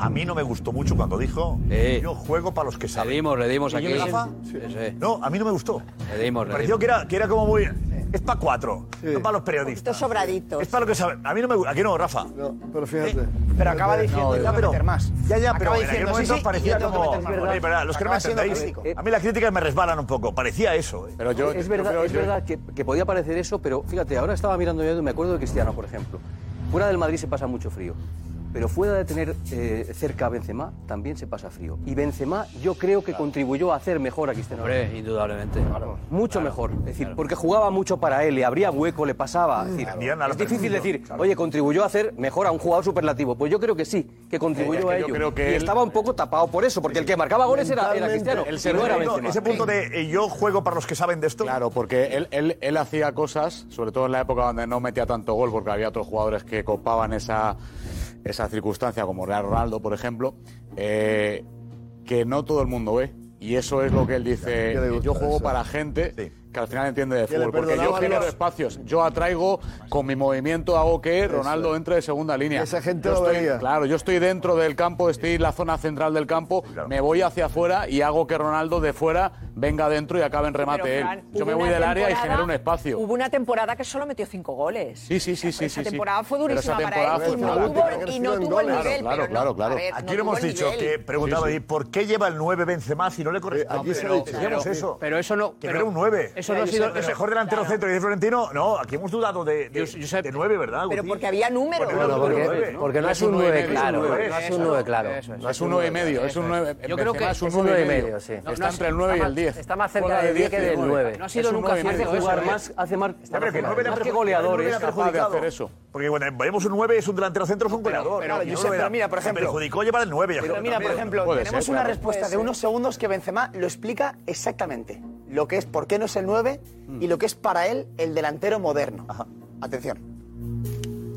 A mí no me gustó mucho cuando dijo yo juego para los que saben. Le dimos, le dimos ¿Y aquí. Rafa? Sí. No, a mí no me gustó. Le dimos, Me le pareció dimos. que era, que era como muy... Es para cuatro, no para los periodistas. sobraditos. Es para lo que saben. A mí no me gusta. Aquí no, Rafa. No, pero fíjate. Pero acaba diciendo, ya, "Tengo que pero, meter más". Ya, ya, pero Acaba en aquel momento "Sí, sí, parecía yo que como... meter más". Bueno, es verdad, los que no me entendéis, a mí las críticas me resbalan un poco. Parecía eso. ¿eh? Pero es verdad, es verdad que, que podía parecer eso, pero fíjate, ahora estaba mirando yo y me acuerdo de Cristiano, por ejemplo. Fuera del Madrid se pasa mucho frío, pero fuera de tener eh, cerca a Benzema también se pasa frío. Y Benzema yo creo que contribuyó a hacer mejor a Cristiano. Hombre, indudablemente. Mucho mejor. Es decir, porque jugaba mucho para él, le abría hueco, le pasaba. Es, decir, es difícil decir, oye, contribuyó a hacer mejor a un jugador superlativo. Pues yo creo que sí, que contribuyó Es que a ello. creo que y él- estaba un poco tapado por eso, porque el que marcaba goles era, era Cristiano. El no era Benzema. ese punto de eh, yo juego para los que saben de esto. Claro, porque él, él, él hacía cosas, sobre todo en la época donde no metía tanto gol, porque había otros jugadores que copaban esa, esa circunstancia, como Real Ronaldo, por ejemplo, eh, que no todo el mundo ve. Y eso es lo que él dice, ¿Qué le gusta yo juego para gente que al final entiende de fútbol, porque yo genero los- espacios, yo atraigo, con mi movimiento hago que Ronaldo entre de segunda línea. Esa gente Yo lo estoy- veía. Claro, yo estoy dentro del campo, estoy en la zona central del campo, me voy hacia afuera y hago que Ronaldo de fuera venga dentro y acabe en remate Pero, él. Fran, Yo me voy del área y temporada- genero un espacio. Hubo una temporada que solo metió cinco goles. Sí, sí, sí, sí. Esa sí, sí. temporada fue Pero esa durísima para él temporada y fue no tuvo, y no tuvo el nivel. Claro, claro, claro. Aquí no lo hemos dicho, que preguntaba, ¿y por qué lleva el 9 Benzema si no le corresponde? aquí se pero, eso. pero eso no- Que pero- era un 9. Eso no ha sido- El mejor delantero centro y de Florentino, no, aquí hemos dudado de, de, de 9, ¿verdad? Pero porque había números. Porque No, porque, nueve, ¿no? porque no es un 9 claro. No es un 9 claro. No Es un 9 y medio, es un 9. Yo creo que es un es un 9 9 y medio, sí. Está entre el 9 y el 10. más- está más cerca del 10 que del 9. No ha sido nunca nueve medio, jugar más, hace más, Hombre, que el 9 le ha más que perjudicado, goleadores. el nueve le ha capaz de hacer eso. Porque cuando vemos un 9 es un delantero centro, es un goleador. pero, Claro, Josep, no pero mira, por ejemplo- perjudicó llevar el 9. Pero mira, por ejemplo, tenemos ser, una claro. respuesta de unos segundos que Benzema lo explica exactamente. Lo que es por qué no es el 9 y lo que es para él el delantero moderno. Atención.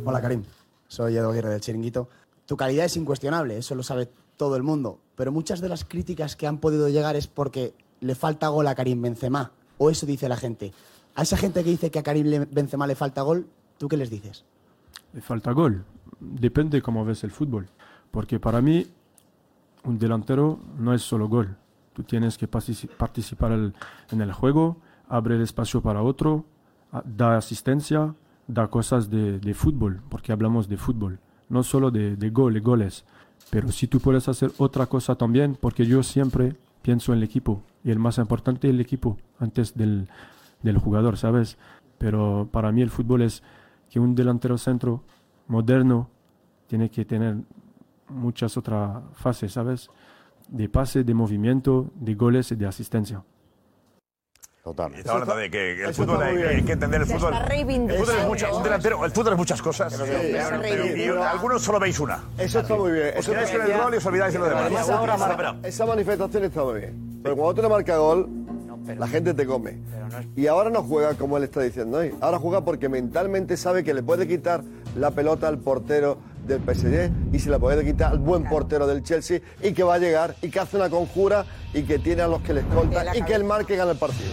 Hola Karim, soy Edo Aguirre del Chiringuito. Tu calidad es incuestionable, eso lo sabe todo el mundo, pero muchas de las críticas que han podido llegar es porque le falta gol a Karim Benzema, o eso dice la gente. A esa gente que dice que a Karim Benzema le falta gol, ¿tú qué les dices? Le falta gol. Depende cómo ves el fútbol. Porque para mí, un delantero no es solo gol. Tú tienes que partici- participar en el juego, abre el espacio para otro, a- da asistencia, da cosas de, fútbol, porque hablamos de fútbol, no solo de, de gol, de goles. Pero si tú puedes hacer otra cosa también, porque yo siempre pienso en el equipo, y el más importante es el equipo, antes del, del jugador, ¿sabes? Pero para mí el fútbol es que un delantero centro moderno tiene que tener muchas otras fases, ¿sabes? De pase, de movimiento, de goles y de asistencia. Total. Está hablando de que el Eso fútbol hay, hay que entender el fútbol. El fútbol es mucho, un delantero, el fútbol es muchas cosas. Sí, pero- y algunos solo veis una. Eso está muy bien. Os quedáis con el rol y os olvidáis de lo demás. Ahora mar- esa manifestación está muy bien. Pero cuando tú le marcas gol, la gente te come. Y ahora no juega como él está diciendo hoy. Ahora juega porque mentalmente sabe que le puede quitar la pelota al portero del PSG y se la puede quitar al buen portero del Chelsea y que va a llegar y que hace una conjura y que tiene a los que le escoltan y que él marque y gana el partido.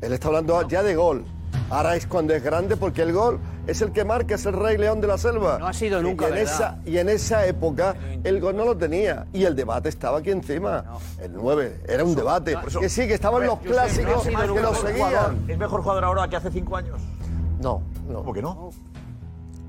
Él está hablando ya de gol. Ahora es cuando es grande porque el gol es el que marca, es el rey león de la selva. No ha sido nunca, y en esa Y en esa época el gol no lo tenía. Y el debate estaba aquí encima. El 9. Era un debate. que sí, que estaban los clásicos que lo seguían. ¿Es mejor jugador ahora que hace cinco años? No, no. ¿Cómo que no?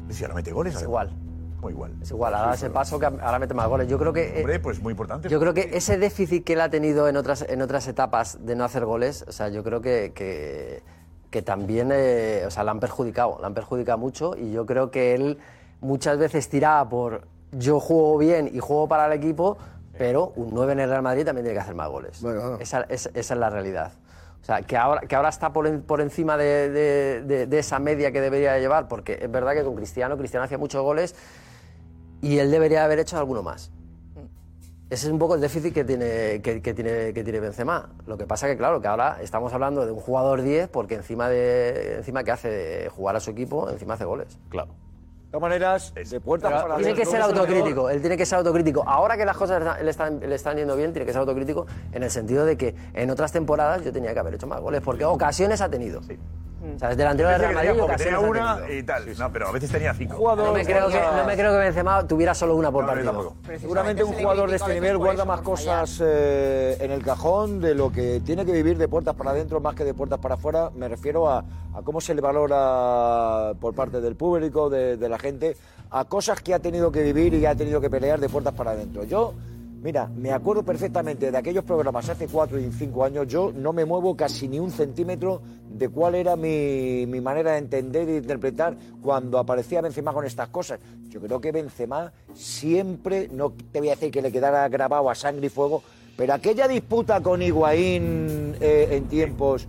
Si ahora mete goles. Es además. igual. Muy igual. Es igual, ahora ese paso que ahora mete más goles. Yo creo que eh, Hombre, pues muy importante. Yo creo que ese déficit que él ha tenido en otras, en otras etapas de no hacer goles, o sea, yo creo que, que, que también eh, o sea, le han perjudicado, le han perjudicado mucho y yo creo que él muchas veces tiraba por yo juego bien y juego para el equipo, pero un 9 en el Real Madrid también tiene que hacer más goles. Esa, es- esa es la realidad. O sea, que ahora, que ahora está por, en- por encima de, de- de- de esa media que debería llevar, porque es verdad que con Cristiano, Cristiano hacía muchos goles y él debería haber hecho alguno más. Ese es un poco el déficit que tiene, que, que tiene, que tiene Benzema. Lo que pasa que, claro, que ahora estamos hablando de un jugador 10 porque encima, de, encima que hace de jugar a su equipo, encima hace goles. Claro. todas maneras, de puertas para tiene que ser autocrítico, él tiene que ser autocrítico. Ahora que las cosas le están, le están yendo bien, tiene que ser autocrítico en el sentido de que en otras temporadas yo tenía que haber hecho más goles, porque ocasiones ha tenido. O sea, es delantero del Real Madrid tenía una y tal. No, pero a veces tenía cinco. No me, creo que, no me creo que Benzema tuviera solo una por No, partido. Seguramente un jugador de este nivel guarda más cosas eh, en el cajón de lo que tiene que vivir de puertas para adentro más que de puertas para afuera. Me refiero a, a cómo se le valora por parte del público, de, de la gente, a cosas que ha tenido que vivir y ha tenido que pelear de puertas para adentro. Yo, mira, me acuerdo perfectamente de aquellos programas hace cuatro y cinco años. Yo no me muevo casi ni un centímetro de cuál era mi, mi manera de entender e interpretar cuando aparecía Benzema con estas cosas. Yo creo que Benzema siempre, no te voy a decir que le quedara grabado a sangre y fuego, pero aquella disputa con Higuaín eh, en tiempos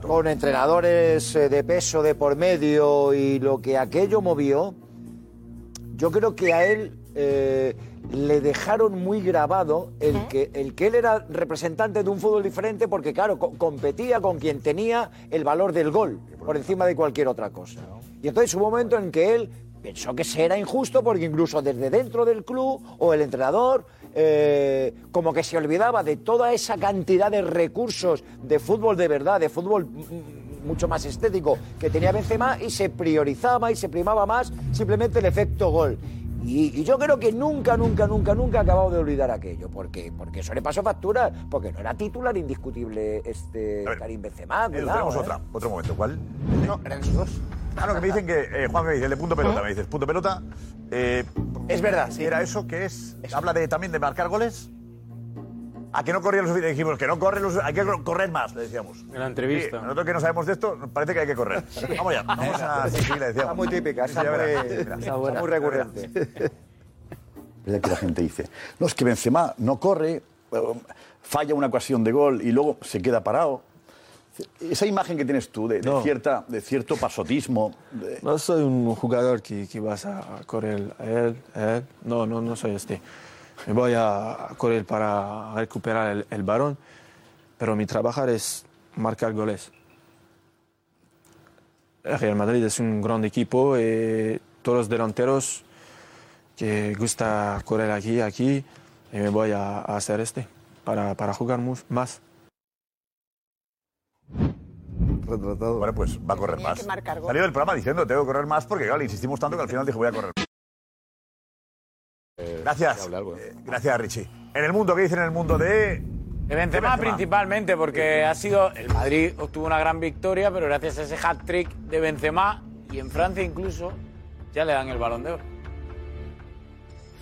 con entrenadores eh, de peso de por medio y lo que aquello movió, yo creo que a él eh, le dejaron muy grabado el que, el que él era representante de un fútbol diferente porque, claro, co- competía con quien tenía el valor del gol por encima de cualquier otra cosa. Y entonces hubo un momento en que él pensó que se era injusto porque incluso desde dentro del club o el entrenador eh, como que se olvidaba de toda esa cantidad de recursos de fútbol de verdad, de fútbol mucho más estético que tenía Benzema y se priorizaba y se primaba más simplemente el efecto gol. Y, y yo creo que nunca, nunca, nunca, nunca ha acabado de olvidar aquello, porque, porque eso le pasó factura, porque no era titular indiscutible este Karim Benzema. Cuidado, tenemos ¿eh? otra, otro momento. ¿Cuál? No, eran esos dos. Ah, no, que me dicen que. Eh, Juan me dice, el de punto pelota, me dices, punto pelota. eh, Es verdad, sí. ¿Era eso que es? ¿Habla de, también de marcar goles? ¿A que no corría lo suficiente? Dijimos que no corre lo su- hay que correr más, le decíamos. En la entrevista. Sí, nosotros que no sabemos de esto, parece que hay que correr. Vamos ya, vamos a. Sí, sí, le decíamos. Está muy típica, Sí, está muy- mira. está buena. muy recurrente. verdad que la gente dice, no, es que Benzema no corre, eh, falla una ocasión de gol y luego se queda parado. Esa imagen que tienes tú de, de No. cierta, de cierto pasotismo, de- No soy un jugador que, que vas a correr a él, a él. No, no, no soy este. Me voy a correr para recuperar el, el balón, pero mi trabajo es marcar goles. El Real Madrid es un gran equipo y todos los delanteros que gusta correr aquí, aquí, y me voy a, a hacer este para, para jugar mu- más. Retratado. Bueno, pues va a correr más. Salió del programa diciendo tengo que correr más porque claro, insistimos tanto que al final dijo voy a correr. Gracias. Eh, gracias, Richie. En el mundo, ¿qué dicen en el mundo de. De Benzema, Benzema. principalmente, porque ha sido. El Madrid obtuvo una gran victoria, pero gracias a ese hat-trick de Benzema y en Francia incluso ya le dan el balón de oro.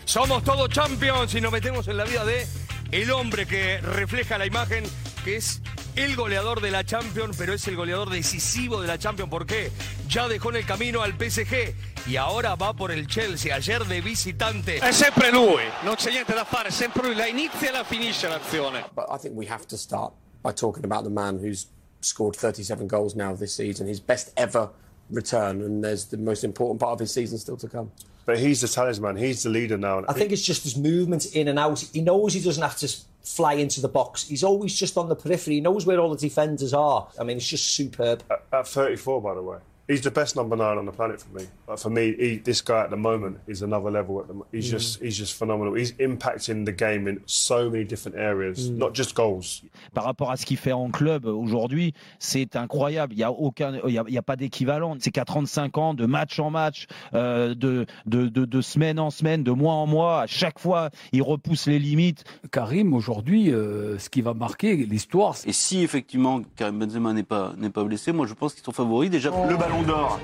Somos todos champions y nos metemos en la vida de el hombre que refleja la imagen, que es el goleador de la Champions, pero es el goleador decisivo de la Champions. ¿Por qué? Ya dejó en el camino al PSG y ahora va por el Chelsea, ayer de visitante. È sempre lui, non c'è niente da fare, è sempre lui, la inizia e la finisce l'azione. But I think we have to start by talking about the man who's scored 37 goals now this season, his best ever return, and there's the most important part of his season still to come. But he's the talisman. He's the leader now. I think it's just his movement in and out. He knows he doesn't have to fly into the box. He's always just on the periphery. He knows where all the defenders are. I mean, it's just superb. At, at 34, by the way, he's the best number nine on the planet for me. Like for me, he, this guy at the moment is another level. At the, he's Mm. just he's just phenomenal. He's impacting the game in so many different areas, not just goals. Par rapport à ce qu'il fait en club aujourd'hui, c'est incroyable. Il n'y a aucun, il y a, il y a pas d'équivalent. C'est qu'à 35 ans, de match en match, euh, de, de, de, de semaine en semaine, de mois en mois, à chaque fois, il repousse les limites. Karim, aujourd'hui, euh, ce qui va marquer l'histoire. Et si effectivement Karim Benzema n'est pas, n'est pas blessé, moi je pense qu'ils sont favoris. Déjà, le ballon d'or.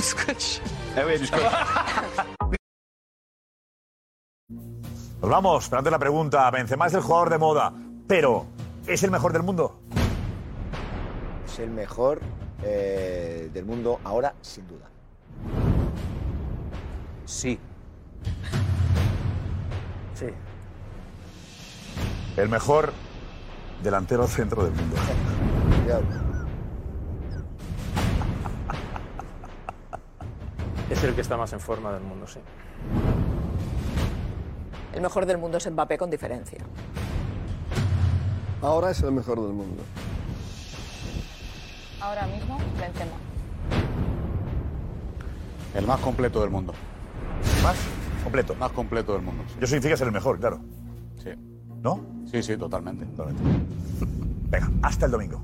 Scotch. Ah oui, du scotch. Nos vamos, pero antes la pregunta. Benzema es el jugador de moda, pero ¿es el mejor del mundo? Es el mejor eh, del mundo ahora, sin duda. Sí. Sí. El mejor delantero centro del mundo. Es el que está más en forma del mundo, sí. El mejor del mundo es Mbappé con diferencia. Ahora es el mejor del mundo. Ahora mismo, Benzema. El más completo del mundo. ¿Más? Completo. Más completo del mundo. sí. Eso significa ser el mejor, claro. Sí. ¿No? Sí, sí, totalmente. Venga, hasta el domingo.